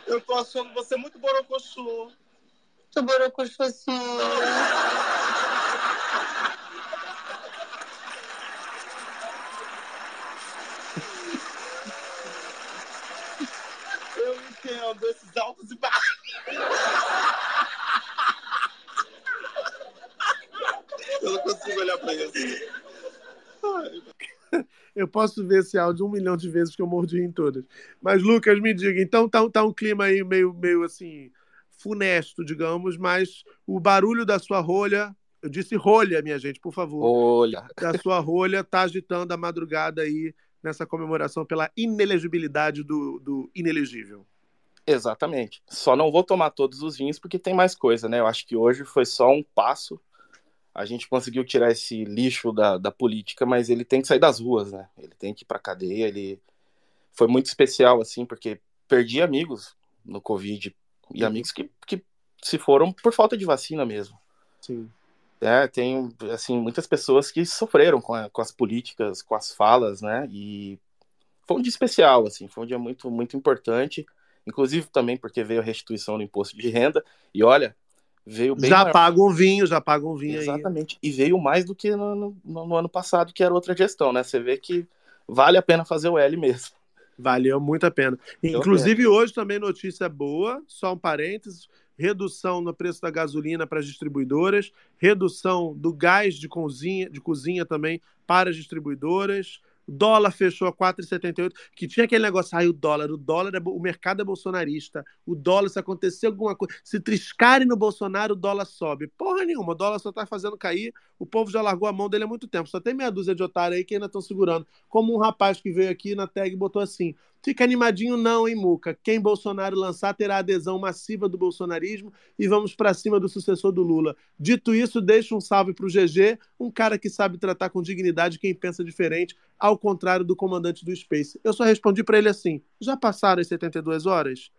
Eu tô achando você muito borocochô. Tô borocochosinha. Eu entendo esses altos e baixos. Eu não consigo olhar pra isso. Eu posso ver esse áudio um milhão de vezes que eu mordi em todas. Mas, Lucas, me diga, então tá, tá um clima aí meio, meio assim, funesto, digamos, mas o barulho da sua rolha, eu disse rolha, minha gente, por favor. Olha. Da sua rolha tá agitando a madrugada aí nessa comemoração pela inelegibilidade do, do inelegível. Exatamente. Só não vou tomar todos os vinhos porque tem mais coisa, né? Eu acho que hoje foi só um passo. A gente conseguiu tirar esse lixo da, da política, mas ele tem que sair das ruas, né? Ele tem que ir pra cadeia. Ele foi muito especial, assim, porque perdi amigos no Covid e amigos que, que se foram por falta de vacina mesmo. Sim. É, tem, assim, muitas pessoas que sofreram com, a- com as políticas, com as falas, né? E foi um dia especial, assim, foi um dia muito, muito importante. Inclusive também porque veio a restituição do imposto de renda. E olha, veio bem Já maior. paga um vinho, já paga um vinho aí. Exatamente. E veio mais do que no, no- no ano passado, que era outra gestão, né? Você vê que vale a pena fazer o L mesmo. Valeu muito a pena. Inclusive, hoje também notícia boa, só um parênteses: redução no preço da gasolina para as distribuidoras, redução do gás de cozinha, de cozinha também para as distribuidoras. Dólar fechou a 4,78, que tinha aquele negócio, aí o dólar, o dólar, é, o mercado é bolsonarista, o dólar, se acontecer alguma coisa, se triscarem no Bolsonaro, o dólar sobe. Porra nenhuma, o dólar só tá fazendo cair, o povo já largou a mão dele há muito tempo, só tem meia dúzia de otários aí que ainda estão segurando. Como um rapaz que veio aqui na tag e botou assim, fica animadinho não, hein, Muca, quem Bolsonaro lançar terá adesão massiva do bolsonarismo e vamos pra cima do sucessor do Lula. Dito isso, deixa um salve pro GG, um cara que sabe tratar com dignidade quem pensa diferente, ao contrário do comandante do Space. Eu só respondi pra ele assim: já passaram as 72 horas?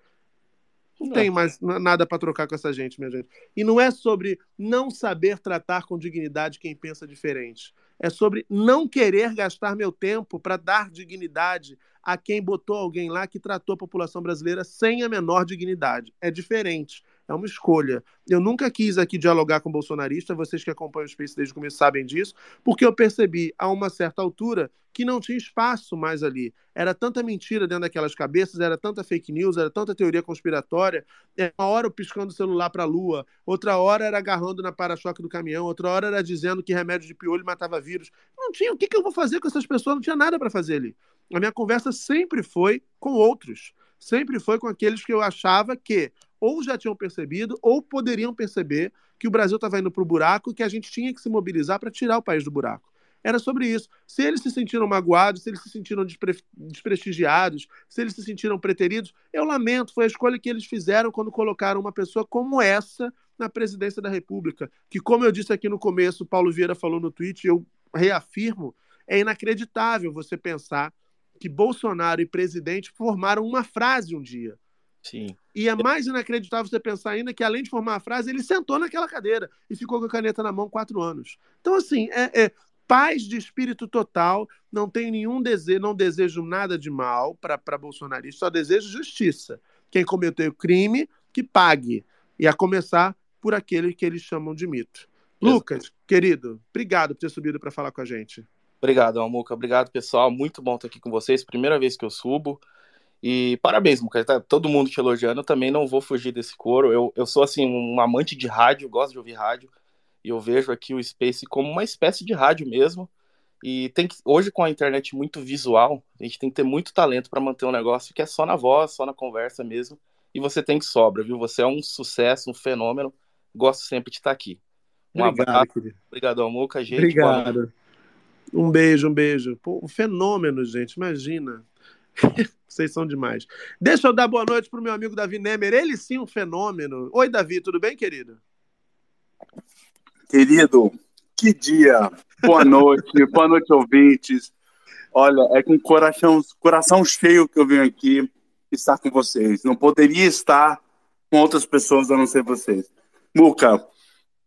Não tem mais nada pra trocar com essa gente, minha gente. E não é sobre não saber tratar com dignidade quem pensa diferente. É sobre não querer gastar meu tempo para dar dignidade a quem botou alguém lá que tratou a população brasileira sem a menor dignidade. É diferente. É uma escolha. Eu nunca quis aqui dialogar com bolsonarista, vocês que acompanham o Space desde o começo sabem disso, porque eu percebi a uma certa altura que não tinha espaço mais ali. Era tanta mentira dentro daquelas cabeças, era tanta fake news, era tanta teoria conspiratória. É, uma hora piscando o celular para a lua, outra hora era agarrando na para-choque do caminhão, outra hora era dizendo que remédio de piolho matava vírus. Não tinha. O que, que eu vou fazer com essas pessoas? Não tinha nada para fazer ali. A minha conversa sempre foi com outros. Sempre foi com aqueles que eu achava que ou já tinham percebido ou poderiam perceber que o Brasil estava indo para o buraco e que a gente tinha que se mobilizar para tirar o país do buraco. Era sobre isso. Se eles se sentiram magoados, se eles se sentiram despre desprestigiados, se eles se sentiram preteridos, eu lamento, foi a escolha que eles fizeram quando colocaram uma pessoa como essa na presidência da República. Que, como eu disse aqui no começo, Paulo Vieira falou no tweet, eu reafirmo, é inacreditável você pensar que Bolsonaro e presidente formaram uma frase um dia. Sim. E é mais inacreditável você pensar ainda que, além de formar a frase, ele sentou naquela cadeira e ficou com a caneta na mão quatro anos. Então, assim, é, é paz de espírito total, não tenho nenhum desejo, não desejo nada de mal para bolsonarista, só desejo justiça. Quem cometeu crime, que pague. E a começar por aquele que eles chamam de mito. Lucas, querido, obrigado por ter subido para falar com a gente. Obrigado, Almuca. Obrigado, pessoal. Muito bom estar aqui com vocês. Primeira vez que eu subo. E parabéns, Muca. Tá todo mundo te elogiando. Eu também não vou fugir desse coro. Eu, eu sou, assim, um amante de rádio, gosto de ouvir rádio. E eu vejo aqui o Space como uma espécie de rádio mesmo. E tem que, hoje, com a internet muito visual, a gente tem que ter muito talento para manter um negócio que é só na voz, só na conversa mesmo. E você tem que sobra, viu? Você é um sucesso, um fenômeno. Gosto sempre de estar aqui. Um Obrigado, abraço. querido. Obrigado, Muca. Gente. Obrigado. Um beijo, um beijo. Pô, um fenômeno, gente. Imagina. Vocês são demais. Deixa eu dar boa noite pro meu amigo Davi Nemer. Ele sim, um fenômeno. Oi, Davi, tudo bem, querido? Querido, que dia. Boa noite, boa noite, ouvintes. Olha, é com coração, coração cheio que eu venho aqui estar com vocês. Não poderia estar com outras pessoas a não ser vocês. Muca,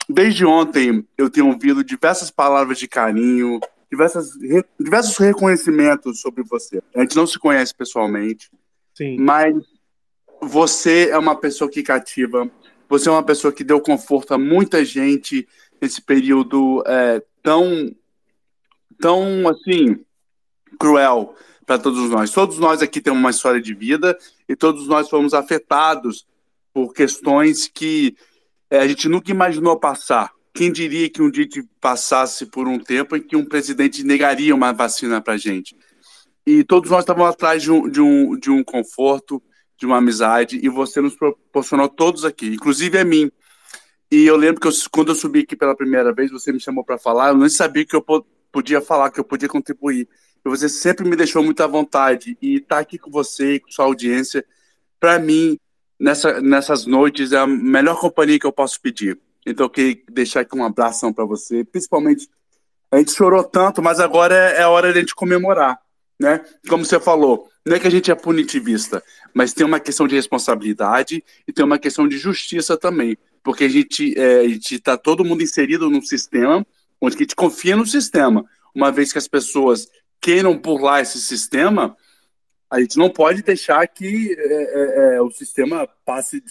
desde ontem eu tenho ouvido diversas palavras de carinho, diversas, re- diversos reconhecimentos sobre você. A gente não se conhece pessoalmente, Sim. mas você é uma pessoa que cativa, você é uma pessoa que deu conforto a muita gente nesse período é, tão, tão assim, cruel para todos nós. Todos nós aqui temos uma história de vida e todos nós fomos afetados por questões que é, a gente nunca imaginou passar. Quem diria que um dia passasse por um tempo em que um presidente negaria uma vacina para gente? E todos nós estávamos atrás de um, de, um, de um conforto, de uma amizade, e você nos proporcionou todos aqui, inclusive a mim. E eu lembro que eu, quando eu subi aqui pela primeira vez, você me chamou para falar, eu nem sabia que eu po- podia falar, que eu podia contribuir. E você sempre me deixou muito à vontade. E estar aqui com você com sua audiência, para mim, nessa, nessas noites, é a melhor companhia que eu posso pedir. Então, eu queria deixar aqui um abração para você, principalmente. A gente chorou tanto, mas agora é, é a hora de a gente comemorar, né? Como você falou, não é que a gente é punitivista, mas tem uma questão de responsabilidade e tem uma questão de justiça também, porque a gente é, está todo mundo inserido num sistema onde a gente confia no sistema. Uma vez que as pessoas queiram burlar esse sistema, a gente não pode deixar que é, é, é, o sistema passe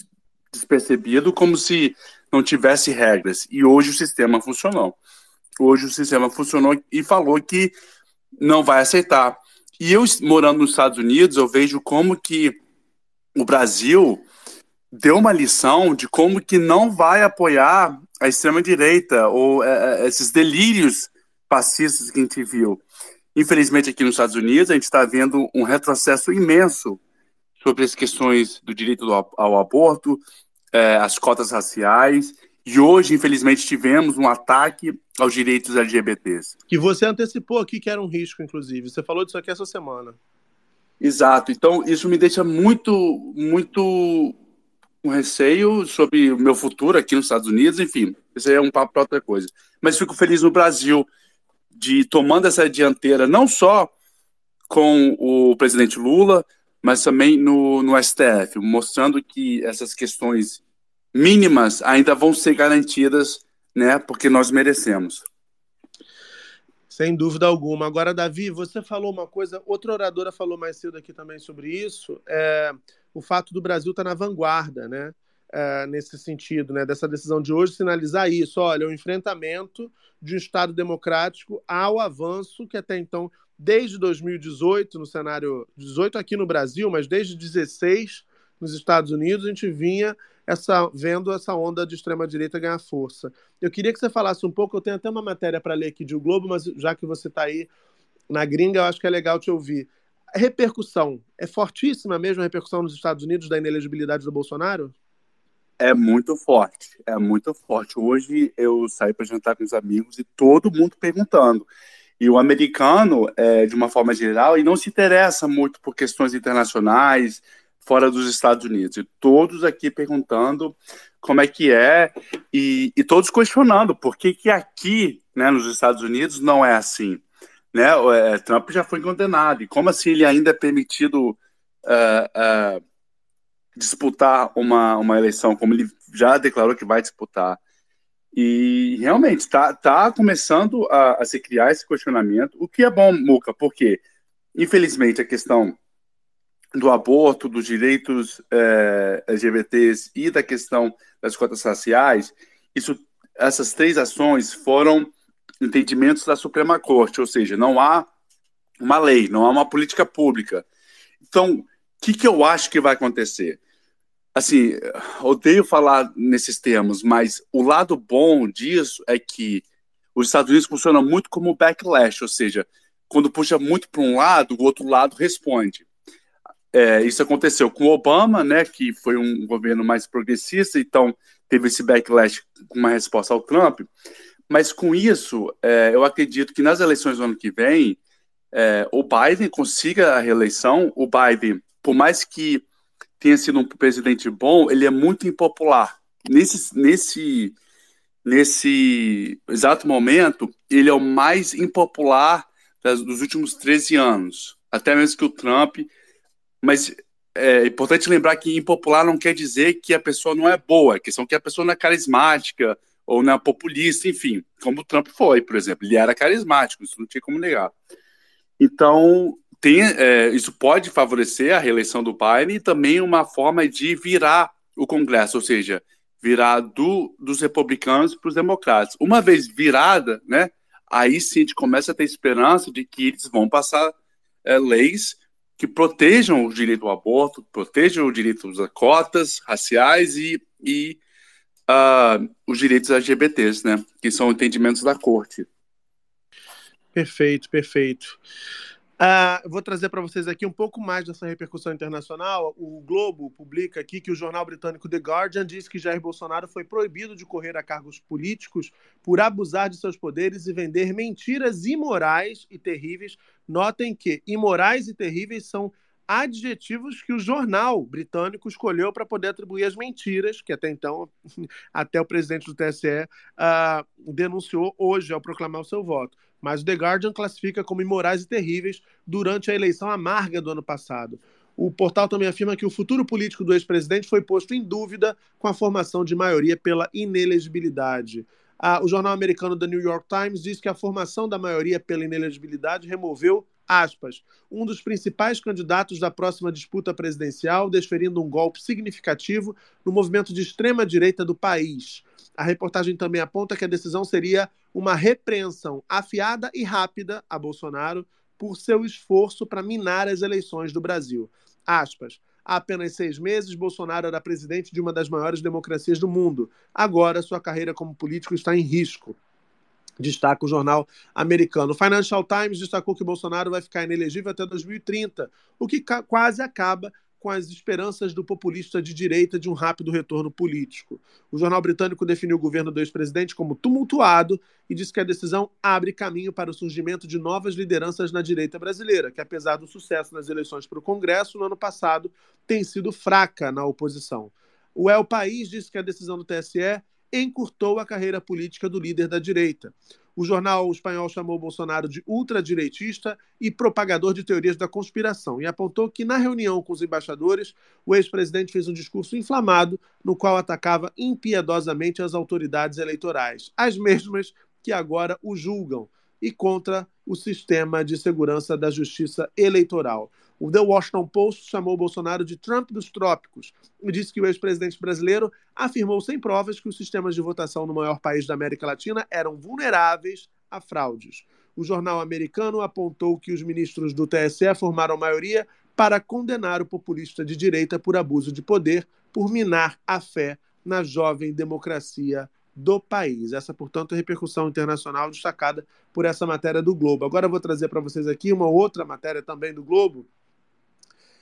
despercebido como se não tivesse regras. E hoje o sistema funcionou. Hoje o sistema funcionou e falou que não vai aceitar. E eu, morando nos Estados Unidos, eu vejo como que o Brasil deu uma lição de como que não vai apoiar a extrema-direita ou é, é, esses delírios fascistas que a gente viu. Infelizmente, aqui nos Estados Unidos, a gente está vendo um retrocesso imenso sobre as questões do direito ao, ao aborto, é, as cotas raciais, e hoje, infelizmente, tivemos um ataque aos direitos LGBTs. Que você antecipou aqui que era um risco, inclusive. Você falou disso aqui essa semana. Exato. Então, isso me deixa muito, muito com receio sobre o meu futuro aqui nos Estados Unidos. Enfim, isso aí é um papo para outra coisa. Mas fico feliz no Brasil de tomando essa dianteira, não só com o presidente Lula, mas também no, no STF, mostrando que essas questões mínimas ainda vão ser garantidas, né? Porque nós merecemos. Sem dúvida alguma. Agora, Davi, você falou uma coisa, outra oradora falou mais cedo aqui também sobre isso, é, o fato do Brasil estar na vanguarda, né? é, nesse sentido, né, dessa decisão de hoje, sinalizar isso. Olha, o enfrentamento de um Estado democrático ao avanço que até então, desde 2018, no cenário 18 aqui no Brasil, mas desde 16 nos Estados Unidos, a gente vinha essa, vendo essa onda de extrema-direita ganhar força. Eu queria que você falasse um pouco, eu tenho até uma matéria para ler aqui de O Globo, mas já que você está aí na gringa, eu acho que é legal te ouvir. A repercussão é fortíssima mesmo a repercussão nos Estados Unidos da inelegibilidade do Bolsonaro? É muito forte, é muito forte. Hoje eu saí para jantar com os amigos e todo mundo perguntando. E o americano, é, de uma forma geral, e não se interessa muito por questões internacionais, fora dos Estados Unidos. E todos aqui perguntando como é que é, e, e todos questionando por que, que aqui, né, nos Estados Unidos, não é assim. Né? É, Trump já foi condenado, e como assim ele ainda é permitido uh, uh, disputar uma, uma eleição, como ele já declarou que vai disputar? E realmente está tá começando a, a se criar esse questionamento, o que é bom, Muca, porque infelizmente a questão do aborto, dos direitos é, LGBTs e da questão das cotas raciais, isso, essas três ações foram entendimentos da Suprema Corte, ou seja, não há uma lei, não há uma política pública. Então, o que, que eu acho que vai acontecer? Assim, odeio falar nesses termos, mas o lado bom disso é que os Estados Unidos funcionam muito como backlash, ou seja, quando puxa muito para um lado, o outro lado responde. É, isso aconteceu com Obama, né, que foi um governo mais progressista, então teve esse backlash com uma resposta ao Trump. Mas com isso, é, eu acredito que nas eleições do ano que vem, é, o Biden consiga a reeleição. O Biden, por mais que tenha sido um presidente bom, ele é muito impopular. Nesse, nesse, nesse exato momento, ele é o mais impopular das, dos últimos 13 anos. Até mesmo que o Trump mas é importante lembrar que impopular não quer dizer que a pessoa não é boa, que são que a pessoa não é carismática ou não é populista, enfim, como o Trump foi, por exemplo, ele era carismático, isso não tinha como negar. Então, tem, é, isso pode favorecer a reeleição do Biden e também uma forma de virar o Congresso, ou seja, virar do, dos republicanos para os democratas. Uma vez virada, né, aí sim a gente começa a ter esperança de que eles vão passar é, leis que protejam o direito ao aborto, protejam o direito às cotas raciais e, e uh, os direitos LGBTs, né? Que são entendimentos da corte. Perfeito, perfeito. Uh, vou trazer para vocês aqui um pouco mais dessa repercussão internacional. O Globo publica aqui que o jornal britânico The Guardian diz que Jair Bolsonaro foi proibido de correr a cargos políticos por abusar de seus poderes e vender mentiras imorais e terríveis. Notem que imorais e terríveis são adjetivos que o jornal britânico escolheu para poder atribuir as mentiras, que até então, até o presidente do TSE uh, ah, denunciou hoje ao proclamar o seu voto mas o The Guardian classifica como imorais e terríveis durante a eleição amarga do ano passado. O portal também afirma que o futuro político do ex-presidente foi posto em dúvida com a formação de maioria pela inelegibilidade. Ah, o jornal americano The New York Times diz que a formação da maioria pela inelegibilidade removeu, aspas, um dos principais candidatos da próxima disputa presidencial, desferindo um golpe significativo no movimento de extrema-direita do país. A reportagem também aponta que a decisão seria uma repreensão afiada e rápida a Bolsonaro por seu esforço para minar as eleições do Brasil. Aspas. Há apenas seis meses, Bolsonaro era presidente de uma das maiores democracias do mundo. Agora, sua carreira como político está em risco. Destaca o jornal americano. O Financial Times destacou que Bolsonaro vai ficar inelegível até 2030, o que quase acaba com as esperanças do populista de direita de um rápido retorno político. O jornal britânico definiu o governo do ex-presidente como tumultuado e disse que a decisão abre caminho para o surgimento de novas lideranças na direita brasileira, que apesar do sucesso nas eleições para o Congresso no ano passado, tem sido fraca na oposição. O El País disse que a decisão do TSE encurtou a carreira política do líder da direita. O jornal espanhol chamou Bolsonaro de ultradireitista e propagador de teorias da conspiração e apontou que, na reunião com os embaixadores, o ex-presidente fez um discurso inflamado no qual atacava impiedosamente as autoridades eleitorais, as mesmas que agora o julgam, e contra o sistema de segurança da justiça eleitoral. O The Washington Post chamou Bolsonaro de Trump dos trópicos e disse que o ex-presidente brasileiro afirmou sem provas que os sistemas de votação no maior país da América Latina eram vulneráveis a fraudes. O jornal americano apontou que os ministros do TSE formaram maioria para condenar o populista de direita por abuso de poder, por minar a fé na jovem democracia do país. Essa, portanto, é a repercussão internacional destacada por essa matéria do Globo. Agora eu vou trazer para vocês aqui uma outra matéria também do Globo,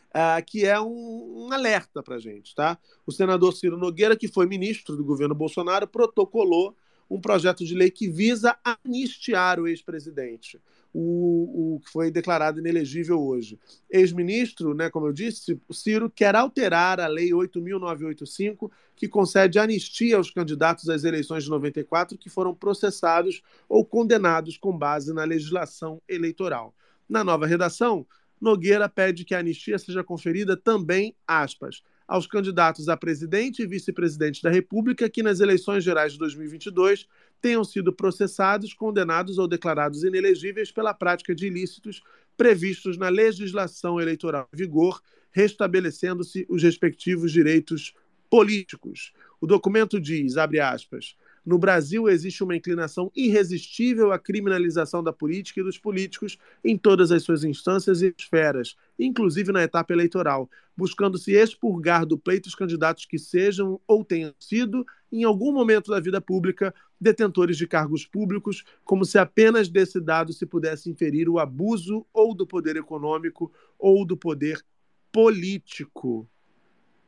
uh, que é um, um alerta para a gente. Tá? O senador Ciro Nogueira, que foi ministro do governo Bolsonaro, protocolou um projeto de lei que visa anistiar o ex-presidente o, que foi declarado inelegível hoje. Ex-ministro, né, como eu disse, Ciro quer alterar a Lei 8.985, que concede anistia aos candidatos às eleições de 94 que foram processados ou condenados com base na legislação eleitoral. Na nova redação, Nogueira pede que a anistia seja conferida também, aspas, aos candidatos a presidente e vice-presidente da República que nas eleições gerais de 2022 tenham sido processados, condenados ou declarados inelegíveis pela prática de ilícitos previstos na legislação eleitoral em vigor, restabelecendo-se os respectivos direitos políticos. O documento diz, abre aspas, no Brasil existe uma inclinação irresistível à criminalização da política e dos políticos em todas as suas instâncias e esferas, inclusive na etapa eleitoral, buscando se expurgar do pleito os candidatos que sejam ou tenham sido, em algum momento da vida pública, detentores de cargos públicos, como se apenas desse dado se pudesse inferir o abuso ou do poder econômico ou do poder político.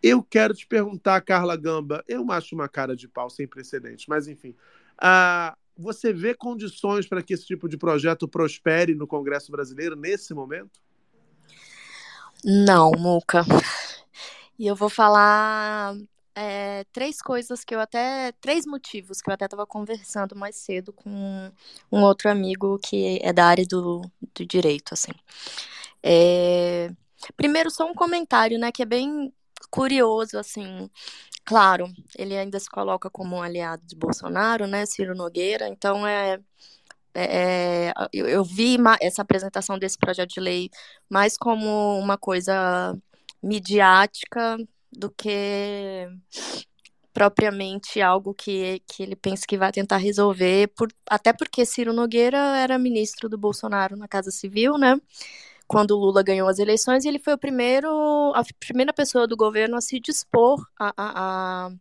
Eu quero te perguntar, Carla Gamba, eu acho uma cara de pau sem precedentes, mas enfim. Uh, você vê condições para que esse tipo de projeto prospere no Congresso brasileiro nesse momento? Não, Muca. E eu vou falar é, três coisas que eu até. Três motivos que eu até estava conversando mais cedo com um outro amigo que é da área do, do direito, assim. É, primeiro, só um comentário, né, que é bem curioso, assim. Claro, ele ainda se coloca como um aliado de Bolsonaro, né, Ciro Nogueira, então é, é, eu, eu, vi essa apresentação desse projeto de lei mais como uma coisa midiática do que propriamente algo que, que ele pensa que vai tentar resolver, por, até porque Ciro Nogueira era ministro do Bolsonaro na Casa Civil, né? Quando o Lula ganhou as eleições, ele foi o primeiro, a primeira pessoa do governo a se dispor a, a, a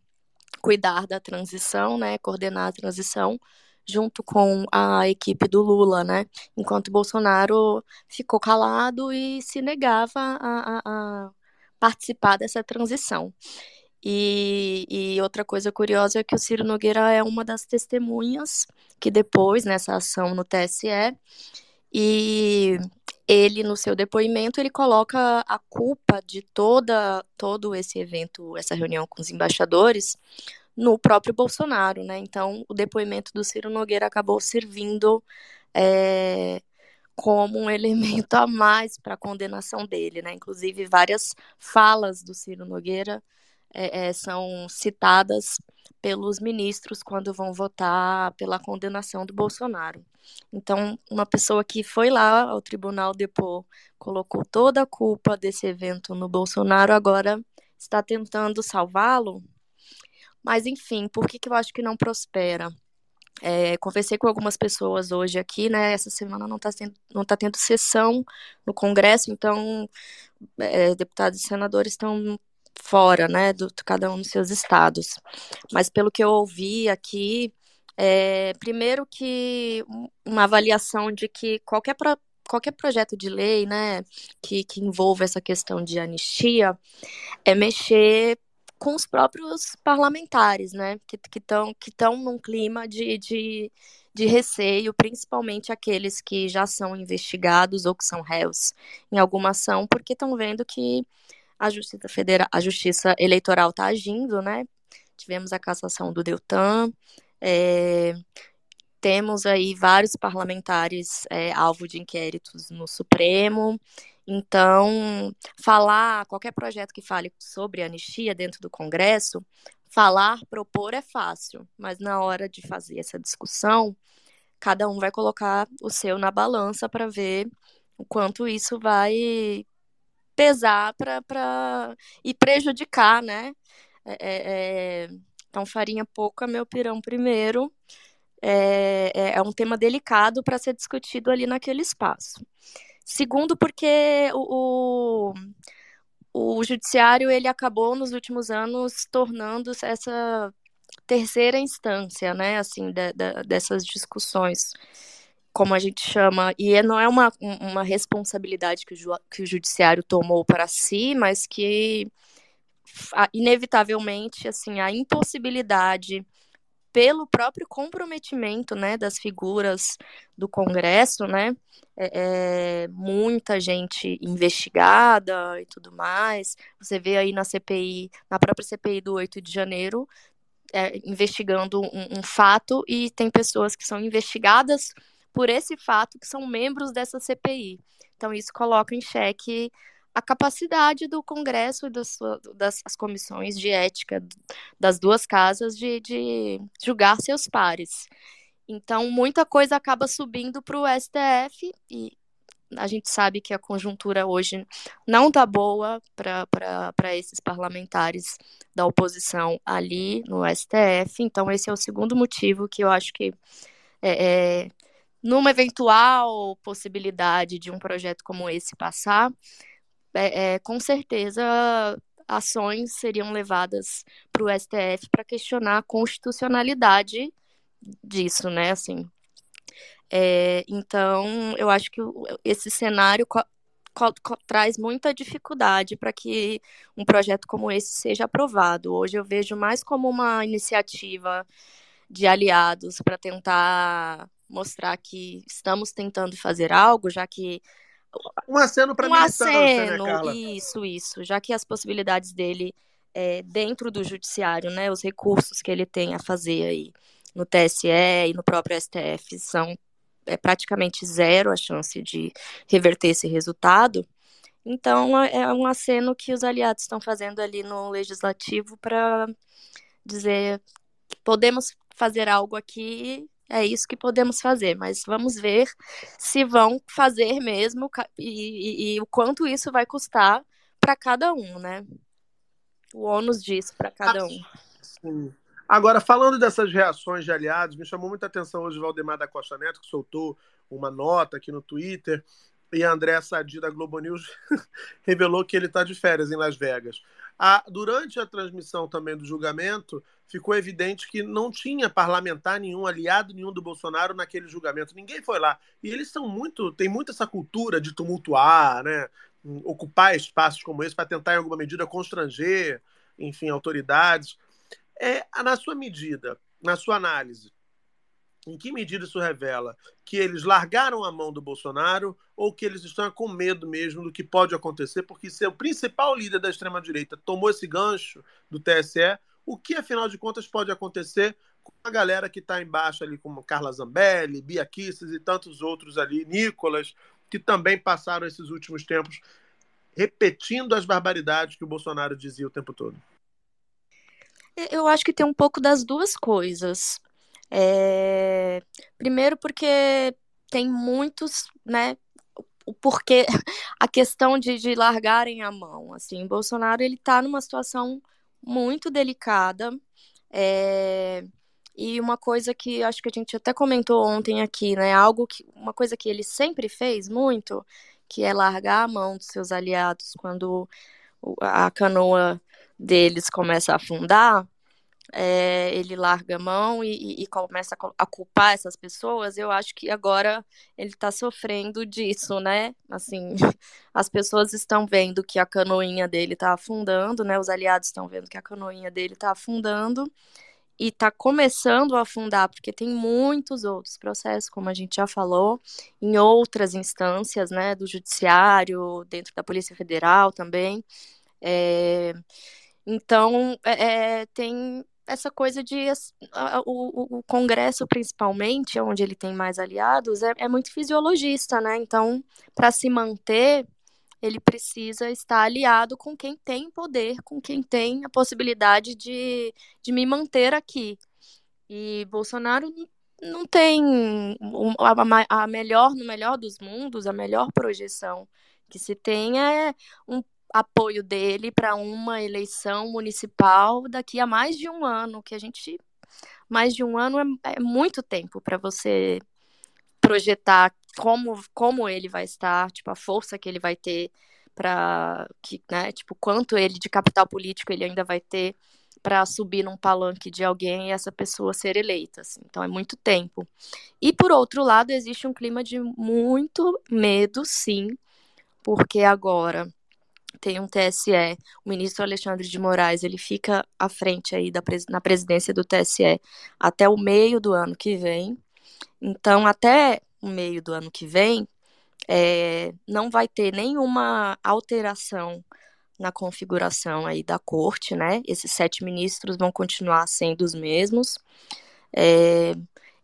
cuidar da transição, né, coordenar a transição junto com a equipe do Lula, né? Enquanto Bolsonaro ficou calado e se negava a, a, a participar dessa transição. E, e, outra coisa curiosa é que o Ciro Nogueira é uma das testemunhas que depois, nessa ação no TSE, e ele no seu depoimento ele coloca a culpa de toda todo esse evento, essa reunião com os embaixadores no próprio Bolsonaro, né? Então o depoimento do Ciro Nogueira acabou servindo é, como um elemento a mais para a condenação dele, né? Inclusive várias falas do Ciro Nogueira é, é, são citadas pelos ministros quando vão votar pela condenação do Bolsonaro. Então, uma pessoa que foi lá ao tribunal depor, colocou toda a culpa desse evento no Bolsonaro, agora está tentando salvá-lo. Mas, enfim, por que, que eu acho que não prospera? É, conversei com algumas pessoas hoje aqui, né? Essa semana não está não tá tendo sessão no Congresso, então é, deputados e senadores estão fora, né, do cada um dos seus estados. Mas pelo que eu ouvi aqui, é, primeiro que uma avaliação de que qualquer, pro, qualquer projeto de lei, né, que, que envolva essa questão de anistia, é mexer com os próprios parlamentares, né, que estão que que num clima de, de, de receio, principalmente aqueles que já são investigados ou que são réus em alguma ação, porque estão vendo que a Justiça Federal, a Justiça Eleitoral está agindo, né? Tivemos a cassação do Deltan, é, temos aí vários parlamentares é, alvo de inquéritos no Supremo. Então, falar qualquer projeto que fale sobre anistia dentro do Congresso, falar, propor é fácil, mas na hora de fazer essa discussão, cada um vai colocar o seu na balança para ver o quanto isso vai pesar para e prejudicar, né? É, é, é, então, farinha pouca, meu pirão primeiro. É, é, é um tema delicado para ser discutido ali naquele espaço. Segundo, porque o, o, o judiciário ele acabou nos últimos anos tornando essa terceira instância, né, assim, de, de, dessas discussões, como a gente chama, e é, não é uma, uma responsabilidade que o, que o judiciário tomou para si, mas que inevitavelmente, assim, a impossibilidade pelo próprio comprometimento, né, das figuras do Congresso, né, é, é, muita gente investigada e tudo mais. Você vê aí na CPI, na própria CPI do 8 de janeiro, é, investigando um, um fato e tem pessoas que são investigadas por esse fato que são membros dessa CPI. Então isso coloca em xeque a capacidade do Congresso e das, das comissões de ética das duas casas de, de julgar seus pares. Então, muita coisa acaba subindo para o STF e a gente sabe que a conjuntura hoje não está boa para esses parlamentares da oposição ali no STF. Então, esse é o segundo motivo que eu acho que, é, é, numa eventual possibilidade de um projeto como esse passar, é, é, com certeza ações seriam levadas para o STF para questionar a constitucionalidade disso, né? Assim, é, então, eu acho que esse cenário traz muita dificuldade para que um projeto como esse seja aprovado. Hoje eu vejo mais como uma iniciativa de aliados para tentar mostrar que estamos tentando fazer algo, já que um aceno para um militância, aceno, né, isso, isso, já que as possibilidades dele é, dentro do judiciário, né, os recursos que ele tem a fazer aí no TSE e no próprio STF são é praticamente zero a chance de reverter esse resultado. Então, é, é um aceno que os aliados estão fazendo ali no legislativo para dizer: podemos fazer algo aqui, é isso que podemos fazer, mas vamos ver se vão fazer mesmo e, e, e o quanto isso vai custar para cada um, né? O ônus disso para cada um. Sim. Agora, falando dessas reações de aliados, me chamou muita atenção hoje o Valdemar da Costa Neto, que soltou uma nota aqui no Twitter, e a André Sadi da Globo News revelou que ele está de férias em Las Vegas. A, durante a transmissão também do julgamento, ficou evidente que não tinha parlamentar nenhum, aliado nenhum do Bolsonaro naquele julgamento. Ninguém foi lá. E eles são muito, tem muito essa cultura de tumultuar, né? ocupar espaços como esse para tentar, em alguma medida, constranger, enfim, autoridades. É, na sua medida, na sua análise, em que medida isso revela que eles largaram a mão do Bolsonaro ou que eles estão com medo mesmo do que pode acontecer, porque se o principal líder da extrema-direita tomou esse gancho do TSE, o que, afinal de contas, pode acontecer com a galera que está embaixo ali, como Carla Zambelli, Bia Kisses e tantos outros ali, Nicolas, que também passaram esses últimos tempos repetindo as barbaridades que o Bolsonaro dizia o tempo todo? Eu acho que tem um pouco das duas coisas. É... Primeiro, porque tem muitos, né? O porquê, a questão de, de largarem a mão. Assim, Bolsonaro ele está numa situação muito delicada. É... E uma coisa que acho que a gente até comentou ontem aqui, né? Algo que uma coisa que ele sempre fez muito, que é largar a mão dos seus aliados quando a canoa deles começa a afundar, é, ele larga a mão e, e, começa a culpar essas pessoas, eu acho que agora ele está sofrendo disso, né? Assim, as pessoas estão vendo que a canoinha dele está afundando, né? Os aliados estão vendo que a canoinha dele está afundando e está começando a afundar, porque tem muitos outros processos, como a gente já falou, em outras instâncias, né? Do judiciário, dentro da Polícia Federal também. É, então, é, é, tem essa coisa de o, o, Congresso, principalmente, onde ele tem mais aliados, é, é muito fisiologista, né? Então, para se manter, ele precisa estar aliado com quem tem poder, com quem tem a possibilidade de, de me manter aqui. E Bolsonaro não tem a, a melhor, no melhor dos mundos, a melhor projeção que se tem é um apoio dele para uma eleição municipal daqui a mais de um ano, que a gente mais de um ano é, é muito tempo para você projetar como, como ele vai estar, tipo, a força que ele vai ter para que, né, tipo, quanto ele de capital político ele ainda vai ter para subir num palanque de alguém e essa pessoa ser eleita. Assim. Então é muito tempo. E por outro lado, existe um clima de muito medo, sim, porque agora tem um TSE, o ministro Alexandre de Moraes, ele fica à frente aí da, na presidência do TSE até o meio do ano que vem. Então, até o meio do ano que vem, é, não vai ter nenhuma alteração na configuração aí da corte, né? Esses sete ministros vão continuar sendo os mesmos. É,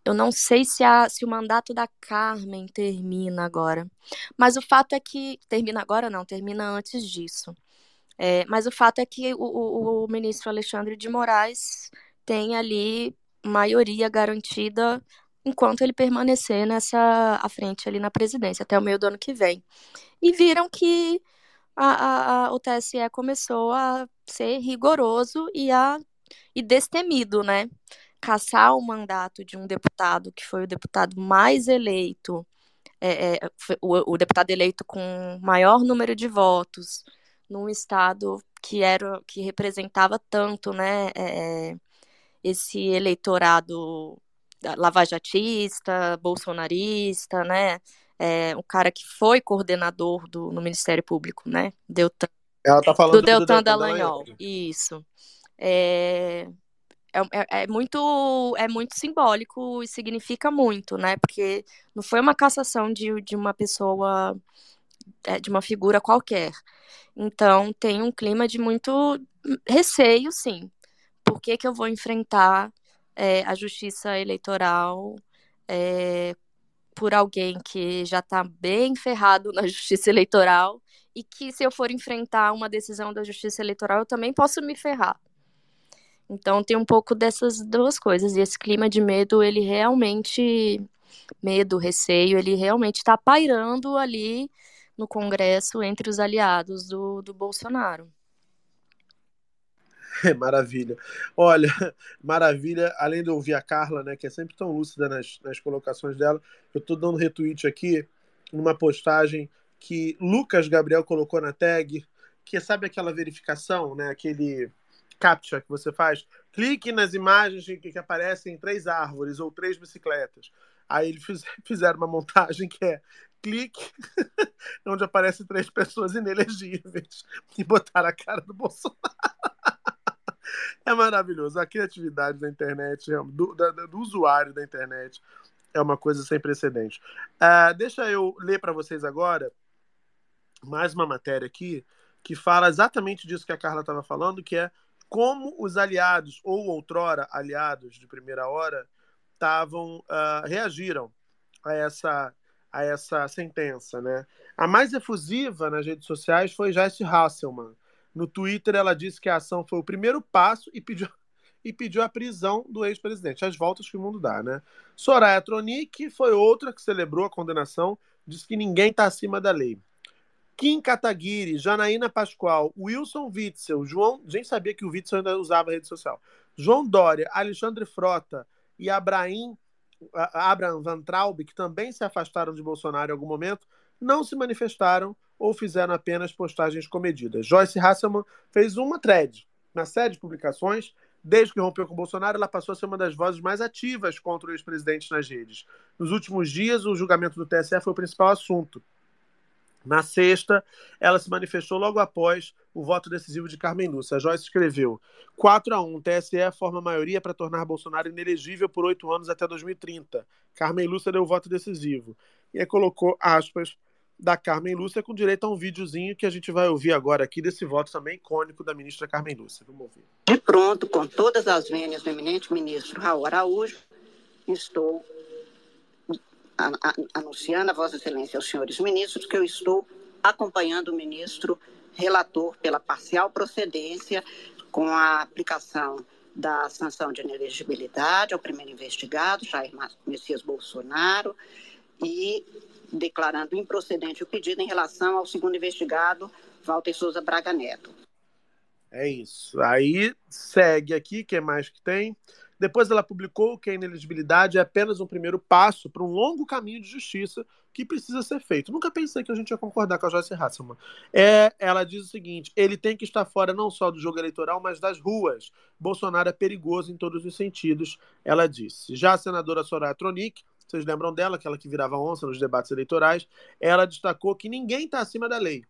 eu não sei se, a, se o mandato da Carmen termina agora, mas o fato é que termina agora não, termina antes disso. É, mas o fato é que o, o, o ministro Alexandre de Moraes tem ali maioria garantida enquanto ele permanecer nessa à frente ali na presidência até o meio do ano que vem. E viram que a, a, a, o TSE começou a ser rigoroso e a e destemido, né? Caçar o mandato de um deputado que foi o deputado mais eleito, é, é, o, o, deputado eleito com maior número de votos num estado que era que representava tanto, né? É, esse eleitorado lavajatista, bolsonarista, né? É, um cara que foi coordenador do, no Ministério Público, né? Deltan, Ela tá falando do do Deltan Deltan Dallagnol. Dallagnol. Isso. É, é, é, é muito é muito simbólico e significa muito, né? Porque não foi uma cassação de, de uma pessoa, é, de uma figura qualquer. Então tem um clima de muito receio, sim. Por que, que eu vou enfrentar é, a justiça eleitoral é, por alguém que já está bem ferrado na justiça eleitoral e que se eu for enfrentar uma decisão da justiça eleitoral eu também posso me ferrar. Então tem um pouco dessas duas coisas e esse clima de medo ele realmente medo, receio, ele realmente está pairando ali no Congresso entre os aliados do, do Bolsonaro. É, maravilha. Olha, maravilha. Além de ouvir a Carla, né, que é sempre tão lúcida nas, nas colocações dela, eu estou dando retweet aqui numa postagem que Lucas Gabriel colocou na tag, que é, sabe aquela verificação, né, aquele captcha que você faz? Clique nas imagens que, que aparecem três árvores ou três bicicletas. Aí eles fiz, fizeram uma montagem que é clique onde aparecem três pessoas inelegíveis e botaram a cara do Bolsonaro. É maravilhoso. A criatividade da internet, do, da, do usuário da internet, é uma coisa sem precedente. Uh, deixa eu ler para vocês agora mais uma matéria aqui que fala exatamente disso que a Carla estava falando, que é como os aliados, ou outrora aliados de primeira hora, estavam uh, reagiram a essa, a essa sentença. Né? A mais efusiva nas redes sociais foi Joyce Hasselman, no Twitter, ela disse que a ação foi o primeiro passo e pediu, e pediu a prisão do ex-presidente. As voltas que o mundo dá, né? Soraya Tronic foi outra que celebrou a condenação, disse que ninguém está acima da lei. Kim Kataguiri, Janaína Pascoal, Wilson Witzel, João. Gente sabia que o Witzel ainda usava rede social. João Dória, Alexandre Frota e Abraham, Abraham Van Traub, que também se afastaram de Bolsonaro em algum momento, não se manifestaram ou fizeram apenas postagens comedidas. Joyce Hasselman fez uma thread na série de publicações. Desde que rompeu com Bolsonaro, ela passou a ser uma das vozes mais ativas contra o ex-presidente nas redes. Nos últimos dias, o julgamento do TSE foi o principal assunto. Na sexta, ela se manifestou logo após o voto decisivo de Carmen Lúcia. A Joyce escreveu: 4 a 1, TSE forma maioria para tornar Bolsonaro inelegível por oito anos até 2030. Carmen Lúcia deu o voto decisivo. E aí colocou aspas da Carmen Lúcia, com direito a um videozinho que a gente vai ouvir agora aqui desse voto também icônico da ministra Carmen Lúcia. Vamos ouvir. De pronto, com todas as vênias do eminente ministro Raul Araújo, estou anunciando a Vossa Excelência aos senhores ministros que eu estou acompanhando o ministro relator pela parcial procedência com a aplicação da sanção de inelegibilidade ao primeiro investigado, Jair Messias Bolsonaro, e declarando improcedente o pedido em relação ao segundo investigado, Walter Souza Braga Neto. É isso. Aí segue aqui, que é mais que tem. Depois ela publicou que a ineligibilidade é apenas um primeiro passo para um longo caminho de justiça que precisa ser feito. Nunca pensei que a gente ia concordar com a Joyce Hasselman. É, ela diz o seguinte: ele tem que estar fora não só do jogo eleitoral, mas das ruas. Bolsonaro é perigoso em todos os sentidos, ela disse. Já a senadora Soraya Tronic, vocês lembram dela, aquela que virava onça nos debates eleitorais, ela destacou que ninguém está acima da lei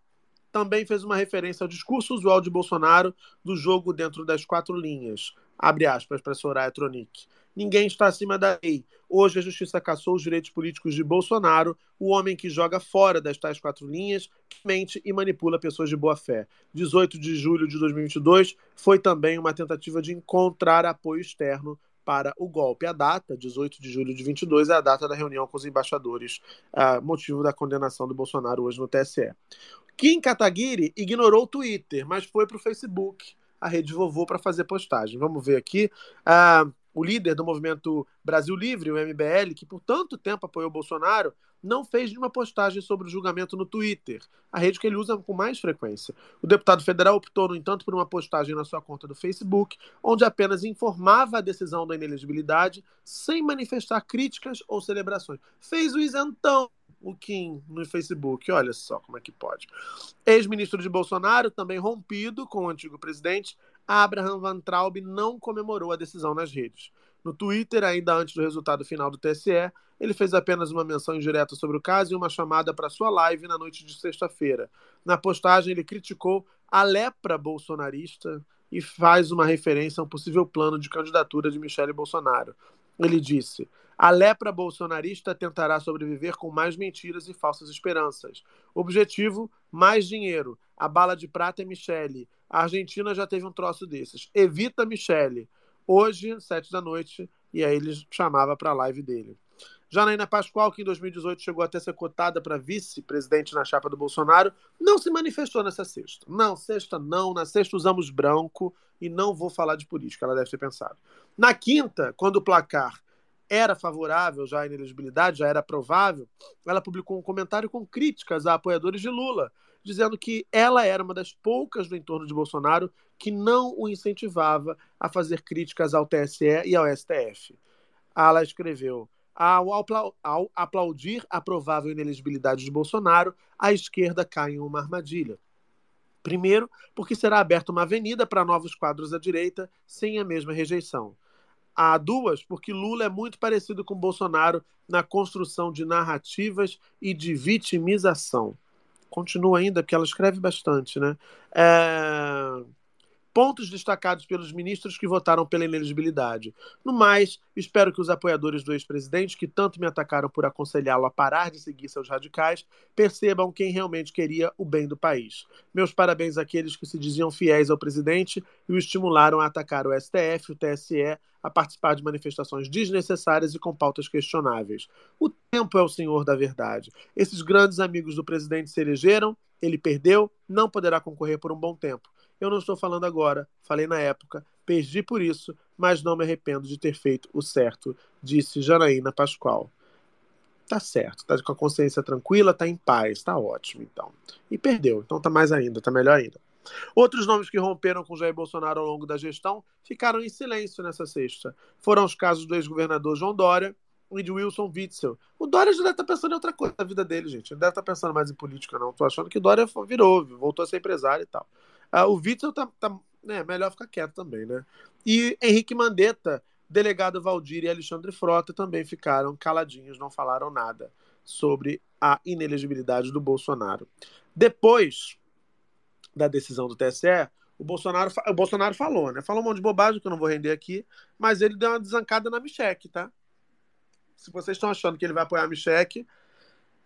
também fez uma referência ao discurso usual de Bolsonaro do jogo dentro das quatro linhas. Abre aspas para Soraya Tronic. Ninguém está acima da lei. Hoje a justiça caçou os direitos políticos de Bolsonaro, o homem que joga fora das tais quatro linhas, que mente e manipula pessoas de boa fé. 18 de julho de 2022 foi também uma tentativa de encontrar apoio externo para o golpe. A data, 18 de julho de 22, é a data da reunião com os embaixadores, uh, motivo da condenação do Bolsonaro hoje no TSE. Kim Kataguiri ignorou o Twitter, mas foi para o Facebook, a rede vovô, para fazer postagem. Vamos ver aqui. Uh, o líder do movimento Brasil Livre, o MBL, que por tanto tempo apoiou Bolsonaro, não fez nenhuma postagem sobre o julgamento no Twitter, a rede que ele usa com mais frequência. O deputado federal optou, no entanto, por uma postagem na sua conta do Facebook, onde apenas informava a decisão da inelegibilidade sem manifestar críticas ou celebrações. Fez o isentão o Kim no Facebook. Olha só como é que pode. Ex-ministro de Bolsonaro, também rompido com o antigo presidente, Abraham Van Traub não comemorou a decisão nas redes. No Twitter, ainda antes do resultado final do TSE, ele fez apenas uma menção indireta sobre o caso e uma chamada para sua live na noite de sexta-feira. Na postagem, ele criticou a lepra bolsonarista e faz uma referência a um possível plano de candidatura de Michele Bolsonaro. Ele disse: a lepra bolsonarista tentará sobreviver com mais mentiras e falsas esperanças. Objetivo: mais dinheiro. A bala de prata é Michele. A Argentina já teve um troço desses. Evita Michele. Hoje, sete da noite, e aí ele chamava para a live dele. Janaína Pascoal, que em 2018 chegou até ser cotada para vice-presidente na chapa do Bolsonaro, não se manifestou nessa sexta. Não, sexta não. Na sexta usamos branco e não vou falar de política, ela deve ter pensado. Na quinta, quando o placar era favorável já à inelegibilidade, já era provável, ela publicou um comentário com críticas a apoiadores de Lula, dizendo que ela era uma das poucas do entorno de Bolsonaro que não o incentivava a fazer críticas ao TSE e ao STF. Ela escreveu: ao, ao aplaudir a provável inelegibilidade de Bolsonaro, a esquerda cai em uma armadilha. Primeiro, porque será aberta uma avenida para novos quadros à direita sem a mesma rejeição. Há duas, porque Lula é muito parecido com Bolsonaro na construção de narrativas e de vitimização. Continua ainda, porque ela escreve bastante, né? É pontos destacados pelos ministros que votaram pela inelegibilidade. No mais, espero que os apoiadores do ex-presidente, que tanto me atacaram por aconselhá-lo a parar de seguir seus radicais, percebam quem realmente queria o bem do país. Meus parabéns àqueles que se diziam fiéis ao presidente e o estimularam a atacar o STF, o TSE, a participar de manifestações desnecessárias e com pautas questionáveis. O tempo é o senhor da verdade. Esses grandes amigos do presidente se elegeram, ele perdeu, não poderá concorrer por um bom tempo. Eu não estou falando agora, falei na época, perdi por isso, mas não me arrependo de ter feito o certo, disse Janaína Pascoal. Tá certo, tá com a consciência tranquila, tá em paz, tá ótimo então. E perdeu, então tá mais ainda, tá melhor ainda. Outros nomes que romperam com Jair Bolsonaro ao longo da gestão ficaram em silêncio nessa sexta. Foram os casos do ex-governador João Dória e de Wilson Witzel. O Dória já deve estar tá pensando em outra coisa na vida dele, gente. Ele deve estar tá pensando mais em política, não. Tô achando que Dória virou, voltou a ser empresário e tal. Ah, o Witzel tá, tá né, melhor ficar quieto também, né? E Henrique Mandetta, delegado Valdir e Alexandre Frota também ficaram caladinhos, não falaram nada sobre a inelegibilidade do Bolsonaro. Depois da decisão do TSE, o Bolsonaro, o Bolsonaro falou, né? Falou um monte de bobagem que eu não vou render aqui, mas ele deu uma desancada na Micheque, tá? Se vocês estão achando que ele vai apoiar a Micheque,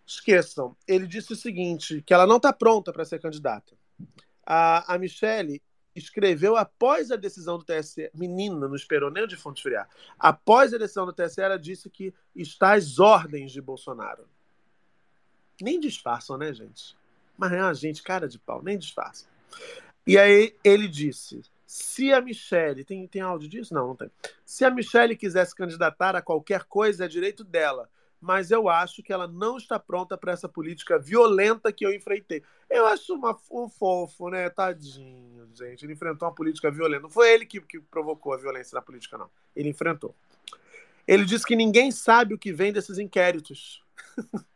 esqueçam. Ele disse o seguinte, que ela não está pronta para ser candidata. A, a Michelle escreveu após a decisão do TSE. Menina, não esperou nem o defunto esfriar. Após a decisão do TSE, ela disse que está às ordens de Bolsonaro. Nem disfarçam, né, gente? Mas é uma gente, cara de pau, nem disfarçam. E aí ele disse: se a Michelle. Tem, tem áudio disso? Não, não tem. Se a Michelle quisesse candidatar a qualquer coisa, é direito dela. Mas eu acho que ela não está pronta para essa política violenta que eu enfrentei. Eu acho uma, um fofo, né? Tadinho, gente. Ele enfrentou uma política violenta. Não foi ele que, que provocou a violência na política, não. Ele enfrentou. Ele disse que ninguém sabe o que vem desses inquéritos.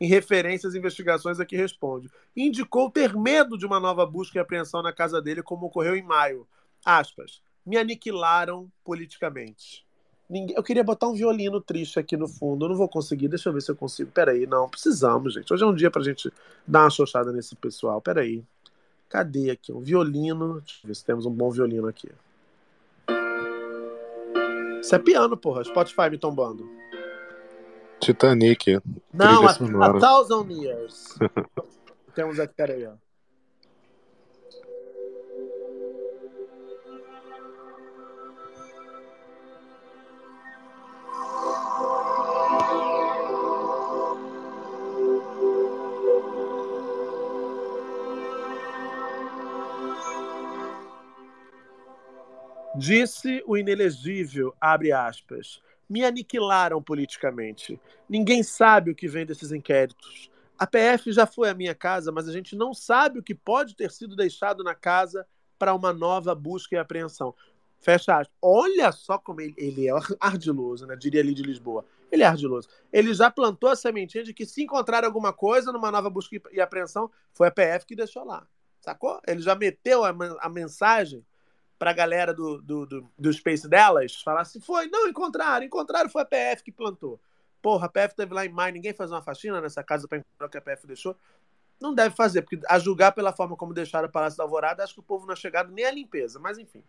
em referência às investigações a que responde. Indicou ter medo de uma nova busca e apreensão na casa dele, como ocorreu em maio. Aspas. Me aniquilaram politicamente. Ninguém... Eu queria botar um violino triste aqui no fundo. Eu não vou conseguir. Deixa eu ver se eu consigo. Peraí, não. Precisamos, gente. Hoje é um dia pra gente dar uma xoxada nesse pessoal. Peraí. Cadê aqui? Um violino. Deixa eu ver se temos um bom violino aqui. Isso é piano, porra. Spotify me tombando. Titanic. Não, a, a Thousand Years. Temos aqui, peraí, ó. Disse o inelegível, abre aspas, me aniquilaram politicamente. Ninguém sabe o que vem desses inquéritos. A PF já foi à minha casa, mas a gente não sabe o que pode ter sido deixado na casa para uma nova busca e apreensão. Fecha aspas. Olha só como ele, ele é ardiloso, né? Diria ali de Lisboa. Ele é ardiloso. Ele já plantou a sementinha de que se encontrar alguma coisa numa nova busca e apreensão, foi a PF que deixou lá. Sacou? Ele já meteu a, a mensagem para a galera do, do, do, do Space delas, falar assim, foi, não, encontraram, encontraram, foi a PF que plantou. Porra, a PF teve lá em maio, ninguém faz uma faxina nessa casa para encontrar o que a PF deixou. Não deve fazer, porque a julgar pela forma como deixaram o Palácio da Alvorada, acho que o povo não é chegado nem à limpeza. Mas enfim.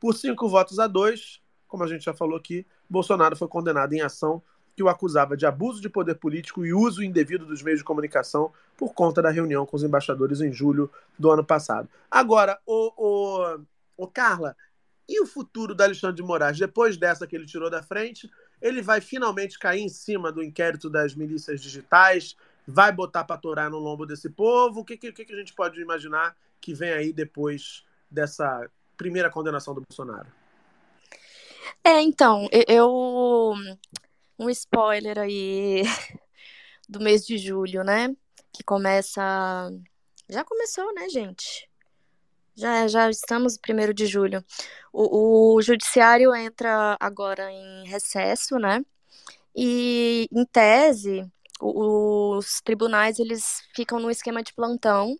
Por cinco votos a dois, como a gente já falou aqui, Bolsonaro foi condenado em ação que o acusava de abuso de poder político e uso indevido dos meios de comunicação por conta da reunião com os embaixadores em julho do ano passado. Agora, o, o, o Carla, e o futuro do Alexandre de Moraes? Depois dessa que ele tirou da frente, ele vai finalmente cair em cima do inquérito das milícias digitais, vai botar para torar no lombo desse povo? O que, que, que a gente pode imaginar que vem aí depois dessa primeira condenação do Bolsonaro? É, então, eu. Um spoiler aí do mês de julho, né? Que começa. Já começou, né, gente? Já, já estamos no primeiro de julho. O, o judiciário entra agora em recesso, né? E, em tese, o- os tribunais eles ficam no esquema de plantão.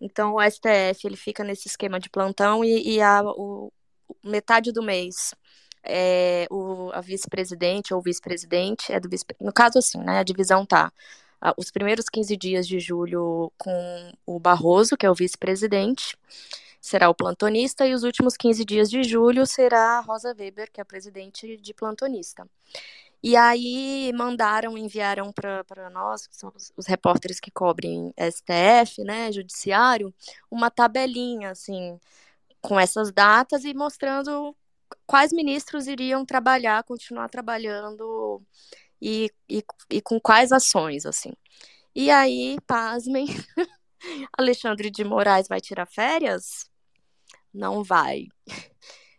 Então, o STF ele fica nesse esquema de plantão e, e a, o, metade do mês é o, a vice-presidente ou vice-presidente é do vice no caso assim, né, a divisão tá ah, os primeiros 15 dias de julho com o Barroso, que é o vice-presidente, será o plantonista, e os últimos 15 dias de julho será a Rosa Weber, que é a presidente de plantonista. E aí mandaram, enviaram para nós, que são os, os repórteres que cobrem STF, né, judiciário, uma tabelinha, assim, com essas datas e mostrando quais ministros iriam trabalhar, continuar trabalhando e, e, e com quais ações, assim. E aí, pasmem, Alexandre de Moraes vai tirar férias? Não vai.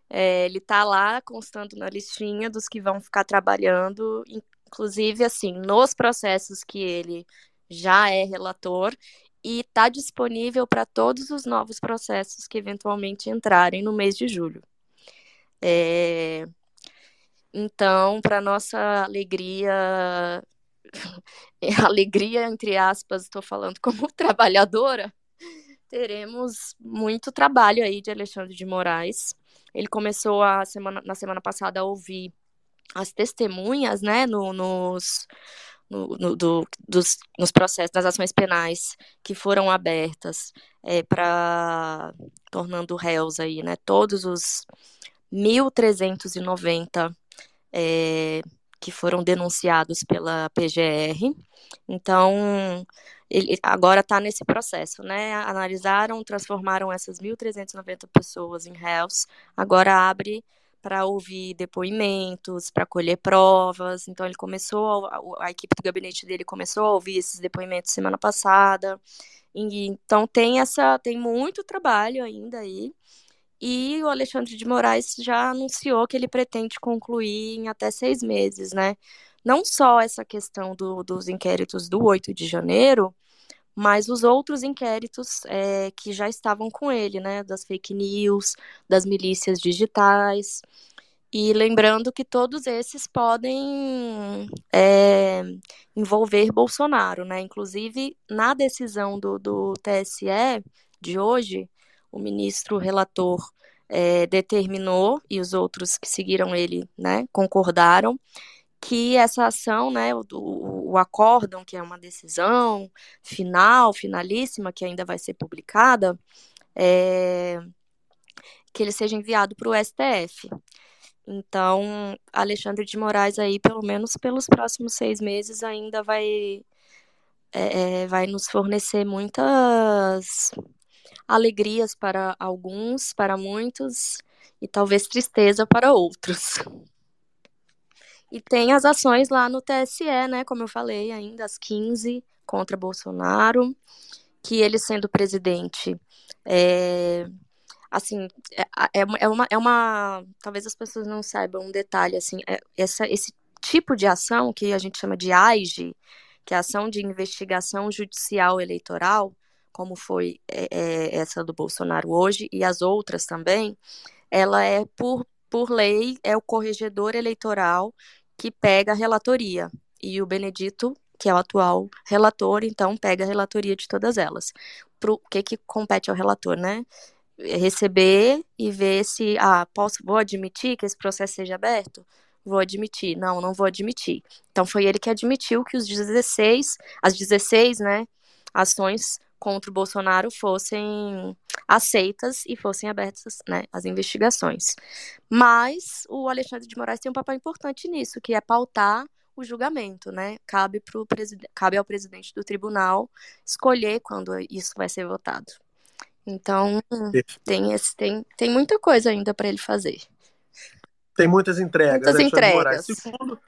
É, ele tá lá constando na listinha dos que vão ficar trabalhando, inclusive, assim, nos processos que ele já é relator e está disponível para todos os novos processos que eventualmente entrarem no mês de julho. É, então, para nossa alegria, alegria entre aspas, estou falando como trabalhadora, teremos muito trabalho aí de Alexandre de Moraes. Ele começou a semana, na semana passada a ouvir as testemunhas, né, no, nos, no, no, do, dos, nos processos, das ações penais que foram abertas é, para tornando réus aí, né, todos os 1.390 é, que foram denunciados pela PGR. Então, ele agora está nesse processo, né? Analisaram, transformaram essas 1.390 pessoas em réus, agora abre para ouvir depoimentos, para colher provas. Então, ele começou, a, a equipe do gabinete dele começou a ouvir esses depoimentos semana passada. E, então, tem essa, tem muito trabalho ainda aí. E o Alexandre de Moraes já anunciou que ele pretende concluir em até seis meses, né? não só essa questão do, dos inquéritos do 8 de janeiro, mas os outros inquéritos é, que já estavam com ele, né, das fake news, das milícias digitais, e lembrando que todos esses podem é, envolver Bolsonaro, né? Inclusive, na decisão do, do TSE de hoje, o ministro relator é, determinou, e os outros que seguiram ele, né, concordaram, que essa ação, né, o, o acórdão, que é uma decisão final, finalíssima, que ainda vai ser publicada, é, que ele seja enviado para o STF. Então, Alexandre de Moraes aí, pelo menos pelos próximos seis meses, ainda vai, é, é, vai nos fornecer muitas alegrias para alguns, para muitos, e talvez tristeza para outros. E tem as ações lá no TSE, né? Como eu falei, ainda às 15 contra Bolsonaro, que ele sendo presidente é, assim, é, é, é, uma, é uma. Talvez as pessoas não saibam um detalhe, assim, é, essa, esse tipo de ação que a gente chama de AIGE, que é a ação de investigação judicial eleitoral, como foi é, essa do Bolsonaro hoje, e as outras também, ela é, por, por lei, é o corregedor eleitoral que pega a relatoria. E o Benedito, que é o atual relator, então pega a relatoria de todas elas. O que, que compete ao relator, né? receber e ver se, ah, posso, vou admitir que esse processo seja aberto? Vou admitir. Não, não vou admitir. Então foi ele que admitiu que os 16, as 16, né, ações contra o Bolsonaro fossem aceitas e fossem abertas, né, as investigações. Mas o Alexandre de Moraes tem um papel importante nisso, que é pautar o julgamento, né? Cabe, pro cabe ao presidente do tribunal escolher quando isso vai ser votado. Então, tem, esse, tem, tem muita coisa ainda para ele fazer. Tem muitas entregas. Muitas entregas. Segundo,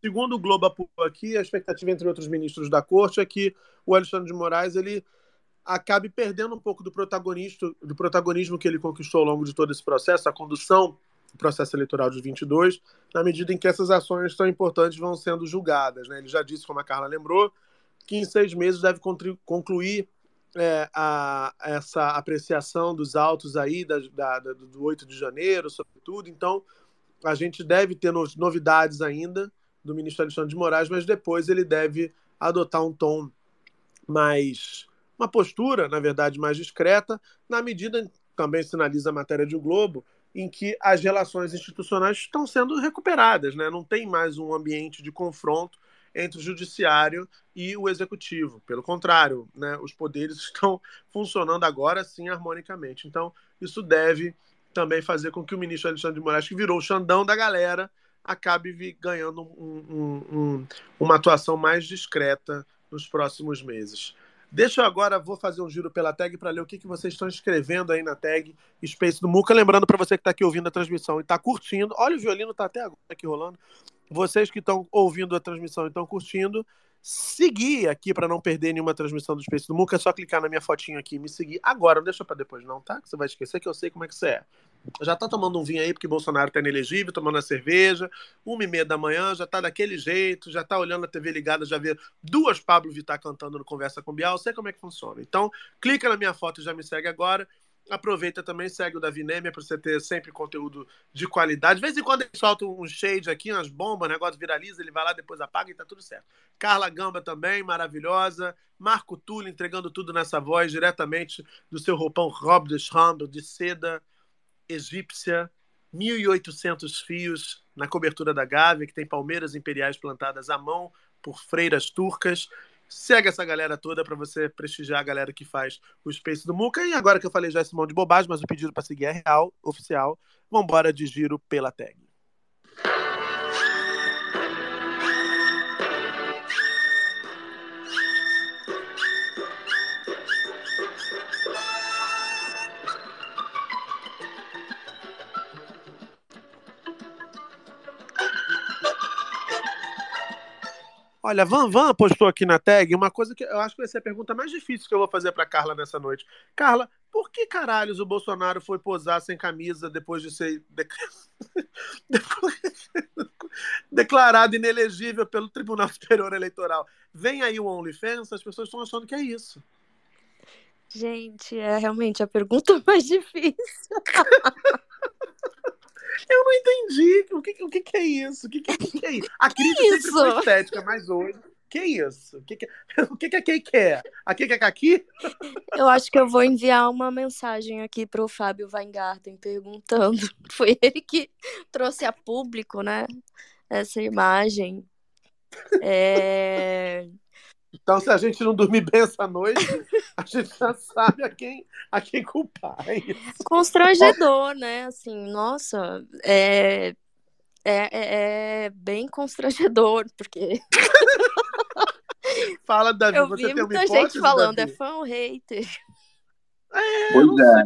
segundo o Globo aqui, a expectativa entre outros ministros da corte é que o Alexandre de Moraes ele acabe perdendo um pouco do protagonista, do protagonismo que ele conquistou ao longo de todo esse processo, a condução do processo eleitoral de 22, na medida em que essas ações tão importantes vão sendo julgadas. Né? Ele já disse, como a Carla lembrou, que em seis meses deve concluir é, a, essa apreciação dos autos aí da, da, do 8 de janeiro, sobretudo. Então, a gente deve ter novidades ainda do ministro Alexandre de Moraes, mas depois ele deve adotar um tom mais. Uma postura, na verdade, mais discreta, na medida, também sinaliza a matéria de o Globo, em que as relações institucionais estão sendo recuperadas, né? não tem mais um ambiente de confronto entre o judiciário e o executivo. Pelo contrário, né, os poderes estão funcionando agora sim harmonicamente. Então, isso deve também fazer com que o ministro Alexandre de Moraes, que virou o xandão da galera, acabe ganhando um, um, um, uma atuação mais discreta nos próximos meses. Deixa eu agora, vou fazer um giro pela tag para ler o que, que vocês estão escrevendo aí na tag Space do Muca. Lembrando para você que está aqui ouvindo a transmissão e está curtindo, olha o violino, está até agora aqui rolando. Vocês que estão ouvindo a transmissão e estão curtindo, seguir aqui para não perder nenhuma transmissão do Space do Muca, é só clicar na minha fotinho aqui e me seguir agora, não deixa para depois não, tá? Que você vai esquecer que eu sei como é que você é. Já tá tomando um vinho aí porque Bolsonaro tá inelegível, tomando a cerveja, uma e meia da manhã, já tá daquele jeito, já tá olhando a TV ligada, já vê duas Pablo Vittar cantando no Conversa com Bial, sei como é que funciona. Então, clica na minha foto e já me segue agora. Aproveita também, segue o Davi Nemer para você ter sempre conteúdo de qualidade. De vez em quando ele solta um shade aqui, umas bombas, o negócio viraliza, ele vai lá, depois apaga e tá tudo certo. Carla Gamba também, maravilhosa. Marco Túlio entregando tudo nessa voz, diretamente do seu roupão Rob de de seda egípcia, 1.800 fios na cobertura da Gávea, que tem palmeiras imperiais plantadas à mão por freiras turcas. Segue essa galera toda para você prestigiar a galera que faz o Space do Muca. E agora que eu falei já esse monte de bobagem, mas o pedido para seguir é real, oficial. Vambora de giro pela tag. Olha, Van Van postou aqui na tag uma coisa que eu acho que vai ser a pergunta mais difícil que eu vou fazer para Carla nessa noite. Carla, por que caralhos o Bolsonaro foi posar sem camisa depois de ser de- declarado inelegível pelo Tribunal Superior Eleitoral? Vem aí o OnlyFans, as pessoas estão achando que é isso. Gente, é realmente a pergunta mais difícil. Eu não entendi. O que, o que, que é isso? O que, que, que é isso? A crítica sempre isso? foi estética, mas hoje. Que isso? O que, que, o que, que a Kay quer? A Kay quer caqui? Eu acho que eu vou enviar uma mensagem aqui para o Fábio Weingarten perguntando. Foi ele que trouxe a público, né? Essa imagem. É... Então, se a gente não dormir bem essa noite, a gente já sabe a quem, a quem culpar. É isso. Constrangedor, né? Assim, nossa, é, é, é- é bem constrangedor, porque Fala, Davi, eu você vi tem uma muita hipótese, gente falando, Davi? é fã ou hater? Pois é.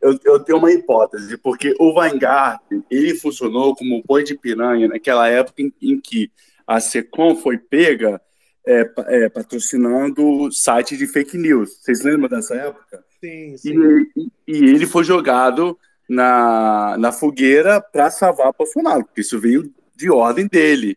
Eu, eu tenho uma hipótese, porque o Weingarten, ele funcionou como boi de piranha naquela época em, em que a Secom foi pega é, é, patrocinando sites de fake news. Vocês lembram dessa época? Sim, sim. e- e ele foi jogado na, na fogueira para salvar Bolsonaro, porque isso veio de ordem dele.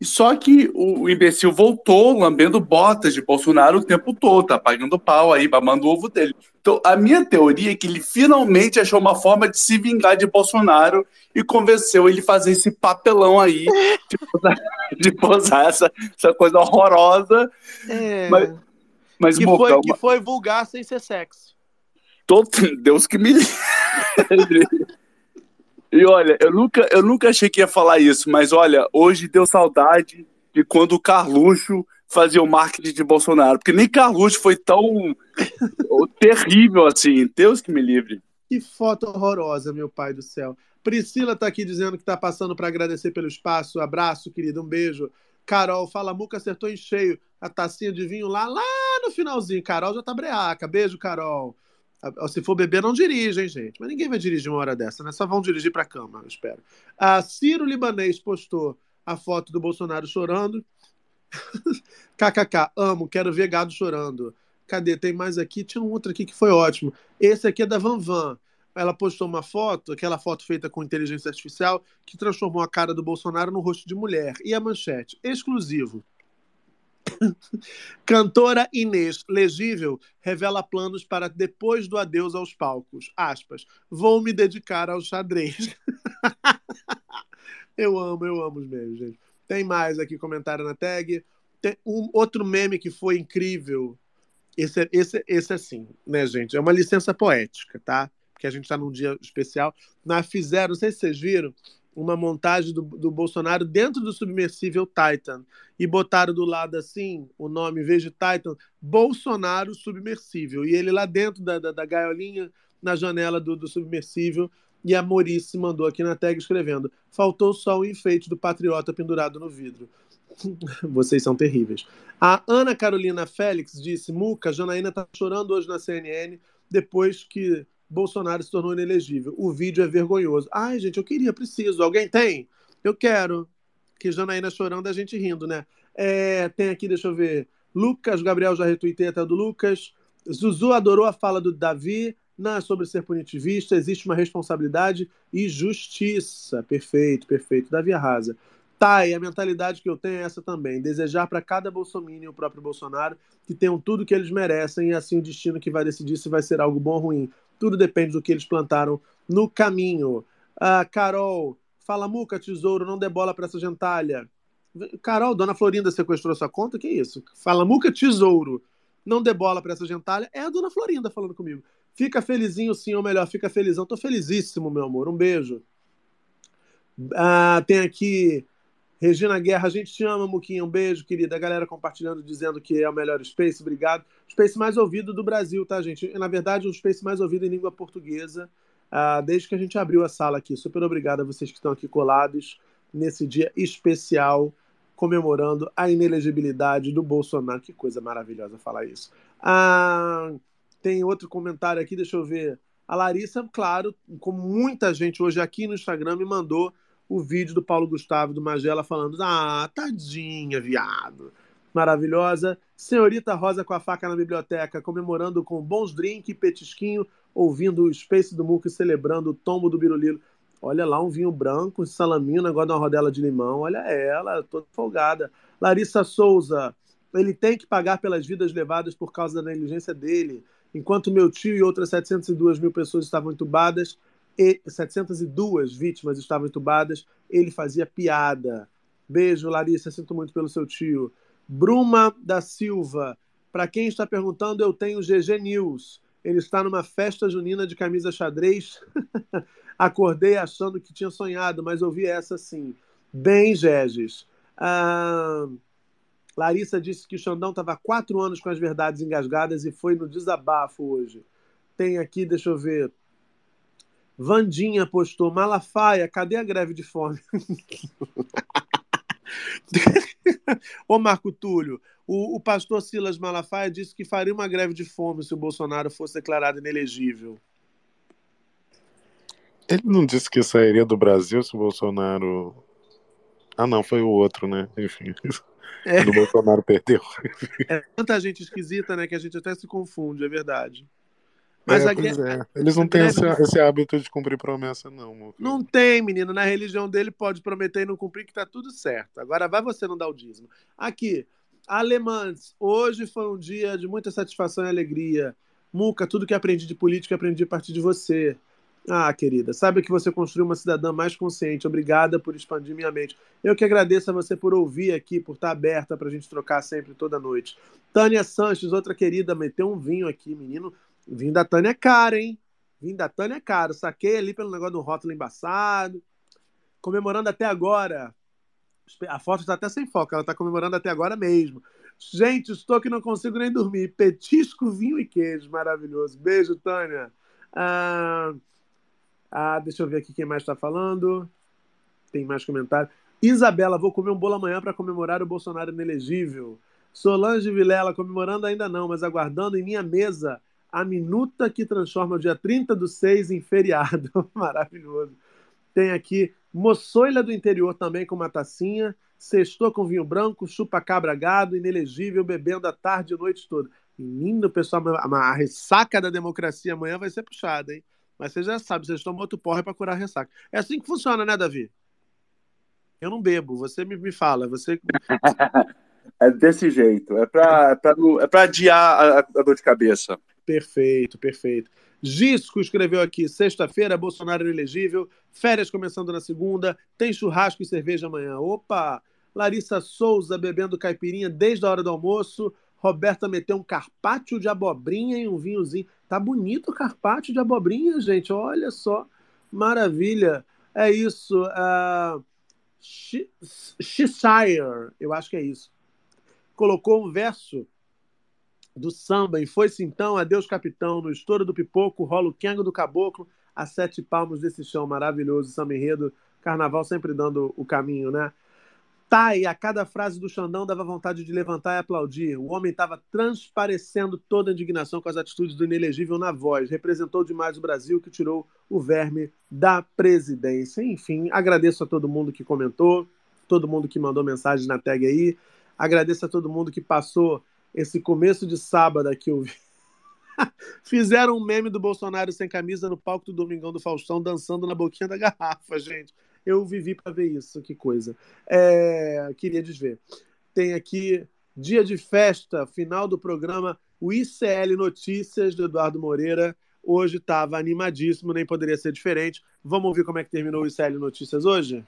E só que o, o imbecil voltou lambendo botas de Bolsonaro o tempo todo, tá pagando pau aí, babando o ovo dele. Então, a minha teoria é que ele finalmente achou uma forma de se vingar de Bolsonaro e convenceu ele a fazer esse papelão aí de posar, de posar essa, essa coisa horrorosa. É. Mas, mas que, foi, que foi vulgar sem ser sexo. Todo, Deus que me livre. E olha, eu nunca, eu nunca achei que ia falar isso, mas olha, hoje deu saudade de quando o Carluxo fazia o marketing de Bolsonaro, porque nem Carluxo foi tão terrível assim. Deus que me livre. Que foto horrorosa, meu pai do céu. Priscila tá aqui dizendo que tá passando para agradecer pelo espaço. Abraço, querida, um beijo. Carol, fala, Muca acertou em cheio a tacinha de vinho lá, lá no finalzinho. Carol já tá breaca. Beijo, Carol. Ah, Se for beber, não dirige, hein, gente? Mas ninguém vai dirigir uma hora dessa, né? Só vão dirigir pra cama, eu espero. A Ciro Libanês postou a foto do Bolsonaro chorando. KKK, amo, quero ver gado chorando. Cadê? Tem mais aqui? Tinha um outro aqui que foi ótimo. Esse aqui é da Van Van. Ela postou uma foto, aquela foto feita com inteligência artificial, que transformou a cara do Bolsonaro no rosto de mulher. E a manchete? Exclusivo. Cantora Inês Legível revela planos para depois do adeus aos palcos. Aspas. Vou me dedicar ao xadrez. eu amo, eu amo os memes, gente. Tem mais aqui comentário na tag. Tem um outro meme que foi incrível. Esse, é- esse, esse é assim, né, gente? É uma licença poética, tá? Porque a gente está num dia especial. Mas fizeram, não sei se vocês viram, uma montagem do, do Bolsonaro dentro do submersível Titan. E botaram do lado assim, o nome, em vez de Titan, Bolsonaro Submersível. E ele lá dentro da, da, da gaiolinha, na janela do, do submersível. E a Morice mandou aqui na tag escrevendo: faltou só o enfeite do patriota pendurado no vidro. Vocês são terríveis. A Ana Carolina Félix disse: Muca, Janaína tá chorando hoje na CNN depois que Bolsonaro se tornou inelegível. O vídeo é vergonhoso. Ai, gente, eu queria, preciso. Alguém tem? Eu quero. Que Janaína chorando, a gente rindo, né? É, tem aqui, deixa eu ver. Lucas, Gabriel já retuitei até do Lucas. Zuzu adorou a fala do Davi. Não é sobre ser punitivista, existe uma responsabilidade e justiça. Perfeito, perfeito. Davi arrasa. Tá, e a mentalidade que eu tenho é essa também: desejar para cada bolsominion e o próprio Bolsonaro que tenham tudo que eles merecem e assim o destino que vai decidir se vai ser algo bom ou ruim. Tudo depende do que eles plantaram no caminho. Ah, Carol, fala Muca, tesouro, não dê bola para essa gentalha. Carol, Dona Florinda sequestrou sua conta? Que isso? Fala Muca, tesouro, não dê bola para essa gentalha. É a Dona Florinda falando comigo. Fica felizinho sim, ou melhor, fica felizão. Tô felizíssimo, meu amor. Um beijo. Ah, tem aqui Regina Guerra, a gente te ama, Muquinha. Um beijo, querida. A galera compartilhando, dizendo que é o melhor Space, obrigado. Space mais ouvido do Brasil, tá, gente? Na verdade, o Space mais ouvido em língua portuguesa, ah, desde que a gente abriu a sala aqui. Super obrigado a vocês que estão aqui colados nesse dia especial, comemorando a inelegibilidade do Bolsonaro. Que coisa maravilhosa falar isso. Ah, tem outro comentário aqui, deixa eu ver. A Larissa, claro, como muita gente hoje aqui no Instagram, me mandou o vídeo do Paulo Gustavo do Magela falando: Ah, tadinha, viado. Maravilhosa. Senhorita Rosa com a faca na biblioteca, comemorando com bons drinks e petisquinho, ouvindo o Space do Muco e celebrando o tombo do Birulilo. Olha lá, um vinho branco, um salaminho, um uma rodela de limão. Olha ela, toda folgada. Larissa Souza, ele tem que pagar pelas vidas levadas por causa da negligência dele. Enquanto meu tio e outras 702 mil pessoas estavam entubadas, e 702 vítimas estavam entubadas, ele fazia piada. Beijo, Larissa, sinto muito pelo seu tio. Bruma da Silva, para quem está perguntando, eu tenho GG News. Ele está numa festa junina de camisa xadrez. Acordei achando que tinha sonhado, mas ouvi essa sim. Bem, Geges. Ah, Larissa disse que o Xandão estava há quatro anos com as verdades engasgadas e foi no desabafo hoje. Tem aqui, deixa eu ver. Vandinha postou: Malafaia, cadê a greve de fome? Ô Marco Túlio, o, o, pastor Silas Malafaia disse que faria uma greve de fome se o Bolsonaro fosse declarado inelegível. Ele não disse que sairia do Brasil se o Bolsonaro. Ah, não, foi o outro, né? Enfim. É. O Bolsonaro perdeu. É tanta gente esquisita, né? Que a gente até se confunde, é verdade. Mas é, a... é. Eles não têm esse, esse, hábito de cumprir promessa, não. Não tem, menino. Na religião dele pode prometer e não cumprir, que tá tudo certo. Agora vai você não dar o dízimo. Aqui, alemães, hoje foi um dia de muita satisfação e alegria. Muca, tudo que aprendi de política, aprendi a partir de você. Ah, querida, sabe que você construiu uma cidadã mais consciente. Obrigada por expandir minha mente. Eu que agradeço a você por ouvir aqui, por estar aberta para a gente trocar sempre, toda noite. Tânia Sanches, outra querida, meteu um vinho aqui, menino. Vinho da Tânia é caro, hein? Vinho da Tânia é caro. Saquei ali pelo negócio do rótulo embaçado. Comemorando até agora. A foto está até sem foco, ela está comemorando até agora mesmo. Gente, estou que não consigo nem dormir. Petisco, vinho e queijo. Maravilhoso. Beijo, Tânia. Ah. Ah, deixa eu ver aqui quem mais está falando. Tem mais comentário. Isabela, vou comer um bolo amanhã para comemorar o Bolsonaro inelegível. Solange Vilela, comemorando ainda não, mas aguardando em minha mesa a minuta que transforma o dia 30 do 6 em feriado. Maravilhoso. Tem aqui Moçoila do interior também com uma tacinha. Sextou com vinho branco, chupa cabra gado, inelegível, bebendo a tarde e noite toda. Menino, pessoal, a ressaca da democracia amanhã vai ser puxada, hein? Mas você já sabe, vocês tomam outro porre para curar ressaca. É assim que funciona, né, Davi? Eu não bebo, você me, me fala. Você... é desse jeito. É para é pra adiar a, a dor de cabeça. Perfeito, perfeito. Gisco escreveu aqui: sexta-feira, Bolsonaro inelegível, férias começando na segunda, tem churrasco e cerveja amanhã. Opa! Larissa Souza bebendo caipirinha desde a hora do almoço. Roberta meteu um carpaccio de abobrinha e um vinhozinho. Tá bonito o carpaccio de abobrinha, gente. Olha só. Maravilha. É isso. Uh, eu acho que é isso. Colocou um verso do samba e foi-se então, adeus capitão, no estouro do pipoco, rola o quengo do caboclo, a sete palmos desse chão maravilhoso, samba enredo, carnaval sempre dando o caminho, né? E a cada frase do Xandão dava vontade de levantar e aplaudir. O homem estava transparecendo toda a indignação com as atitudes do inelegível na voz. Representou demais o Brasil que tirou o verme da presidência. Enfim, agradeço a todo mundo que comentou, todo mundo que mandou mensagem na tag aí. Agradeço a todo mundo que passou esse começo de sábado aqui. Fizeram um meme do Bolsonaro sem camisa no palco do Domingão do Faustão, dançando na boquinha da garrafa, gente. Eu vivi para ver isso, que coisa. É, queria desver. Tem aqui dia de festa, final do programa, o ICL Notícias do Eduardo Moreira. Hoje estava animadíssimo, nem poderia ser diferente. Vamos ouvir como é que terminou o ICL Notícias hoje?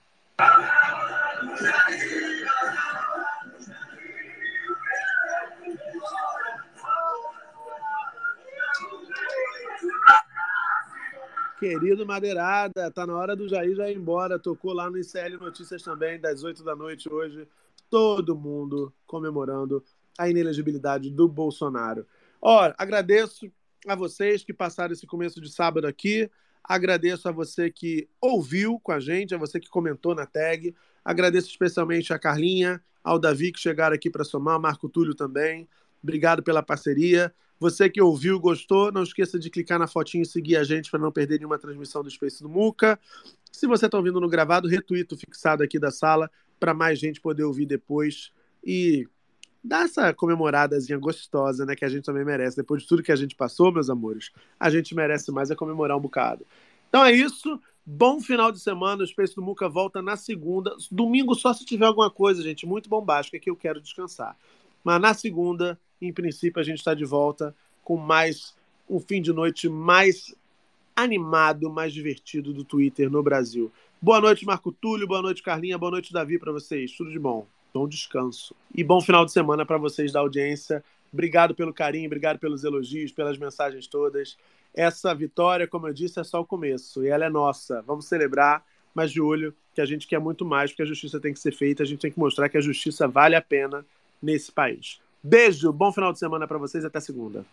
Querido Madeirada, tá na hora do Jair já ir embora. Tocou lá no ICL Notícias também, das 8 da noite hoje. Todo mundo comemorando a inelegibilidade do Bolsonaro. Ora, agradeço a vocês que passaram esse começo de sábado aqui. Agradeço a você que ouviu com a gente, a você que comentou na tag. Agradeço especialmente a Carlinha, ao Davi que chegaram aqui para somar, Marco Túlio também. Obrigado pela parceria. Você que ouviu, gostou, não esqueça de clicar na fotinho e seguir a gente para não perder nenhuma transmissão do Space do Muca. Se você está ouvindo no gravado, retuito fixado aqui da sala para mais gente poder ouvir depois e dar essa comemoradazinha gostosa, né, que a gente também merece. Depois de tudo que a gente passou, meus amores, a gente merece mais é comemorar um bocado. Então é isso. Bom final de semana. O Space do Muca volta na segunda. Domingo só se tiver alguma coisa, gente, muito bombástica que eu quero descansar. Mas na segunda, em princípio, a gente está de volta com mais um fim de noite mais animado, mais divertido do Twitter no Brasil. Boa noite, Marco Túlio. Boa noite, Carlinha. Boa noite, Davi, para vocês. Tudo de bom. Bom descanso. E bom final de semana para vocês da audiência. Obrigado pelo carinho, obrigado pelos elogios, pelas mensagens todas. Essa vitória, como eu disse, é só o começo e ela é nossa. Vamos celebrar, mas de olho que a gente quer muito mais, porque a justiça tem que ser feita, a gente tem que mostrar que a justiça vale a pena nesse país. Beijo, bom final de semana para vocês até segunda.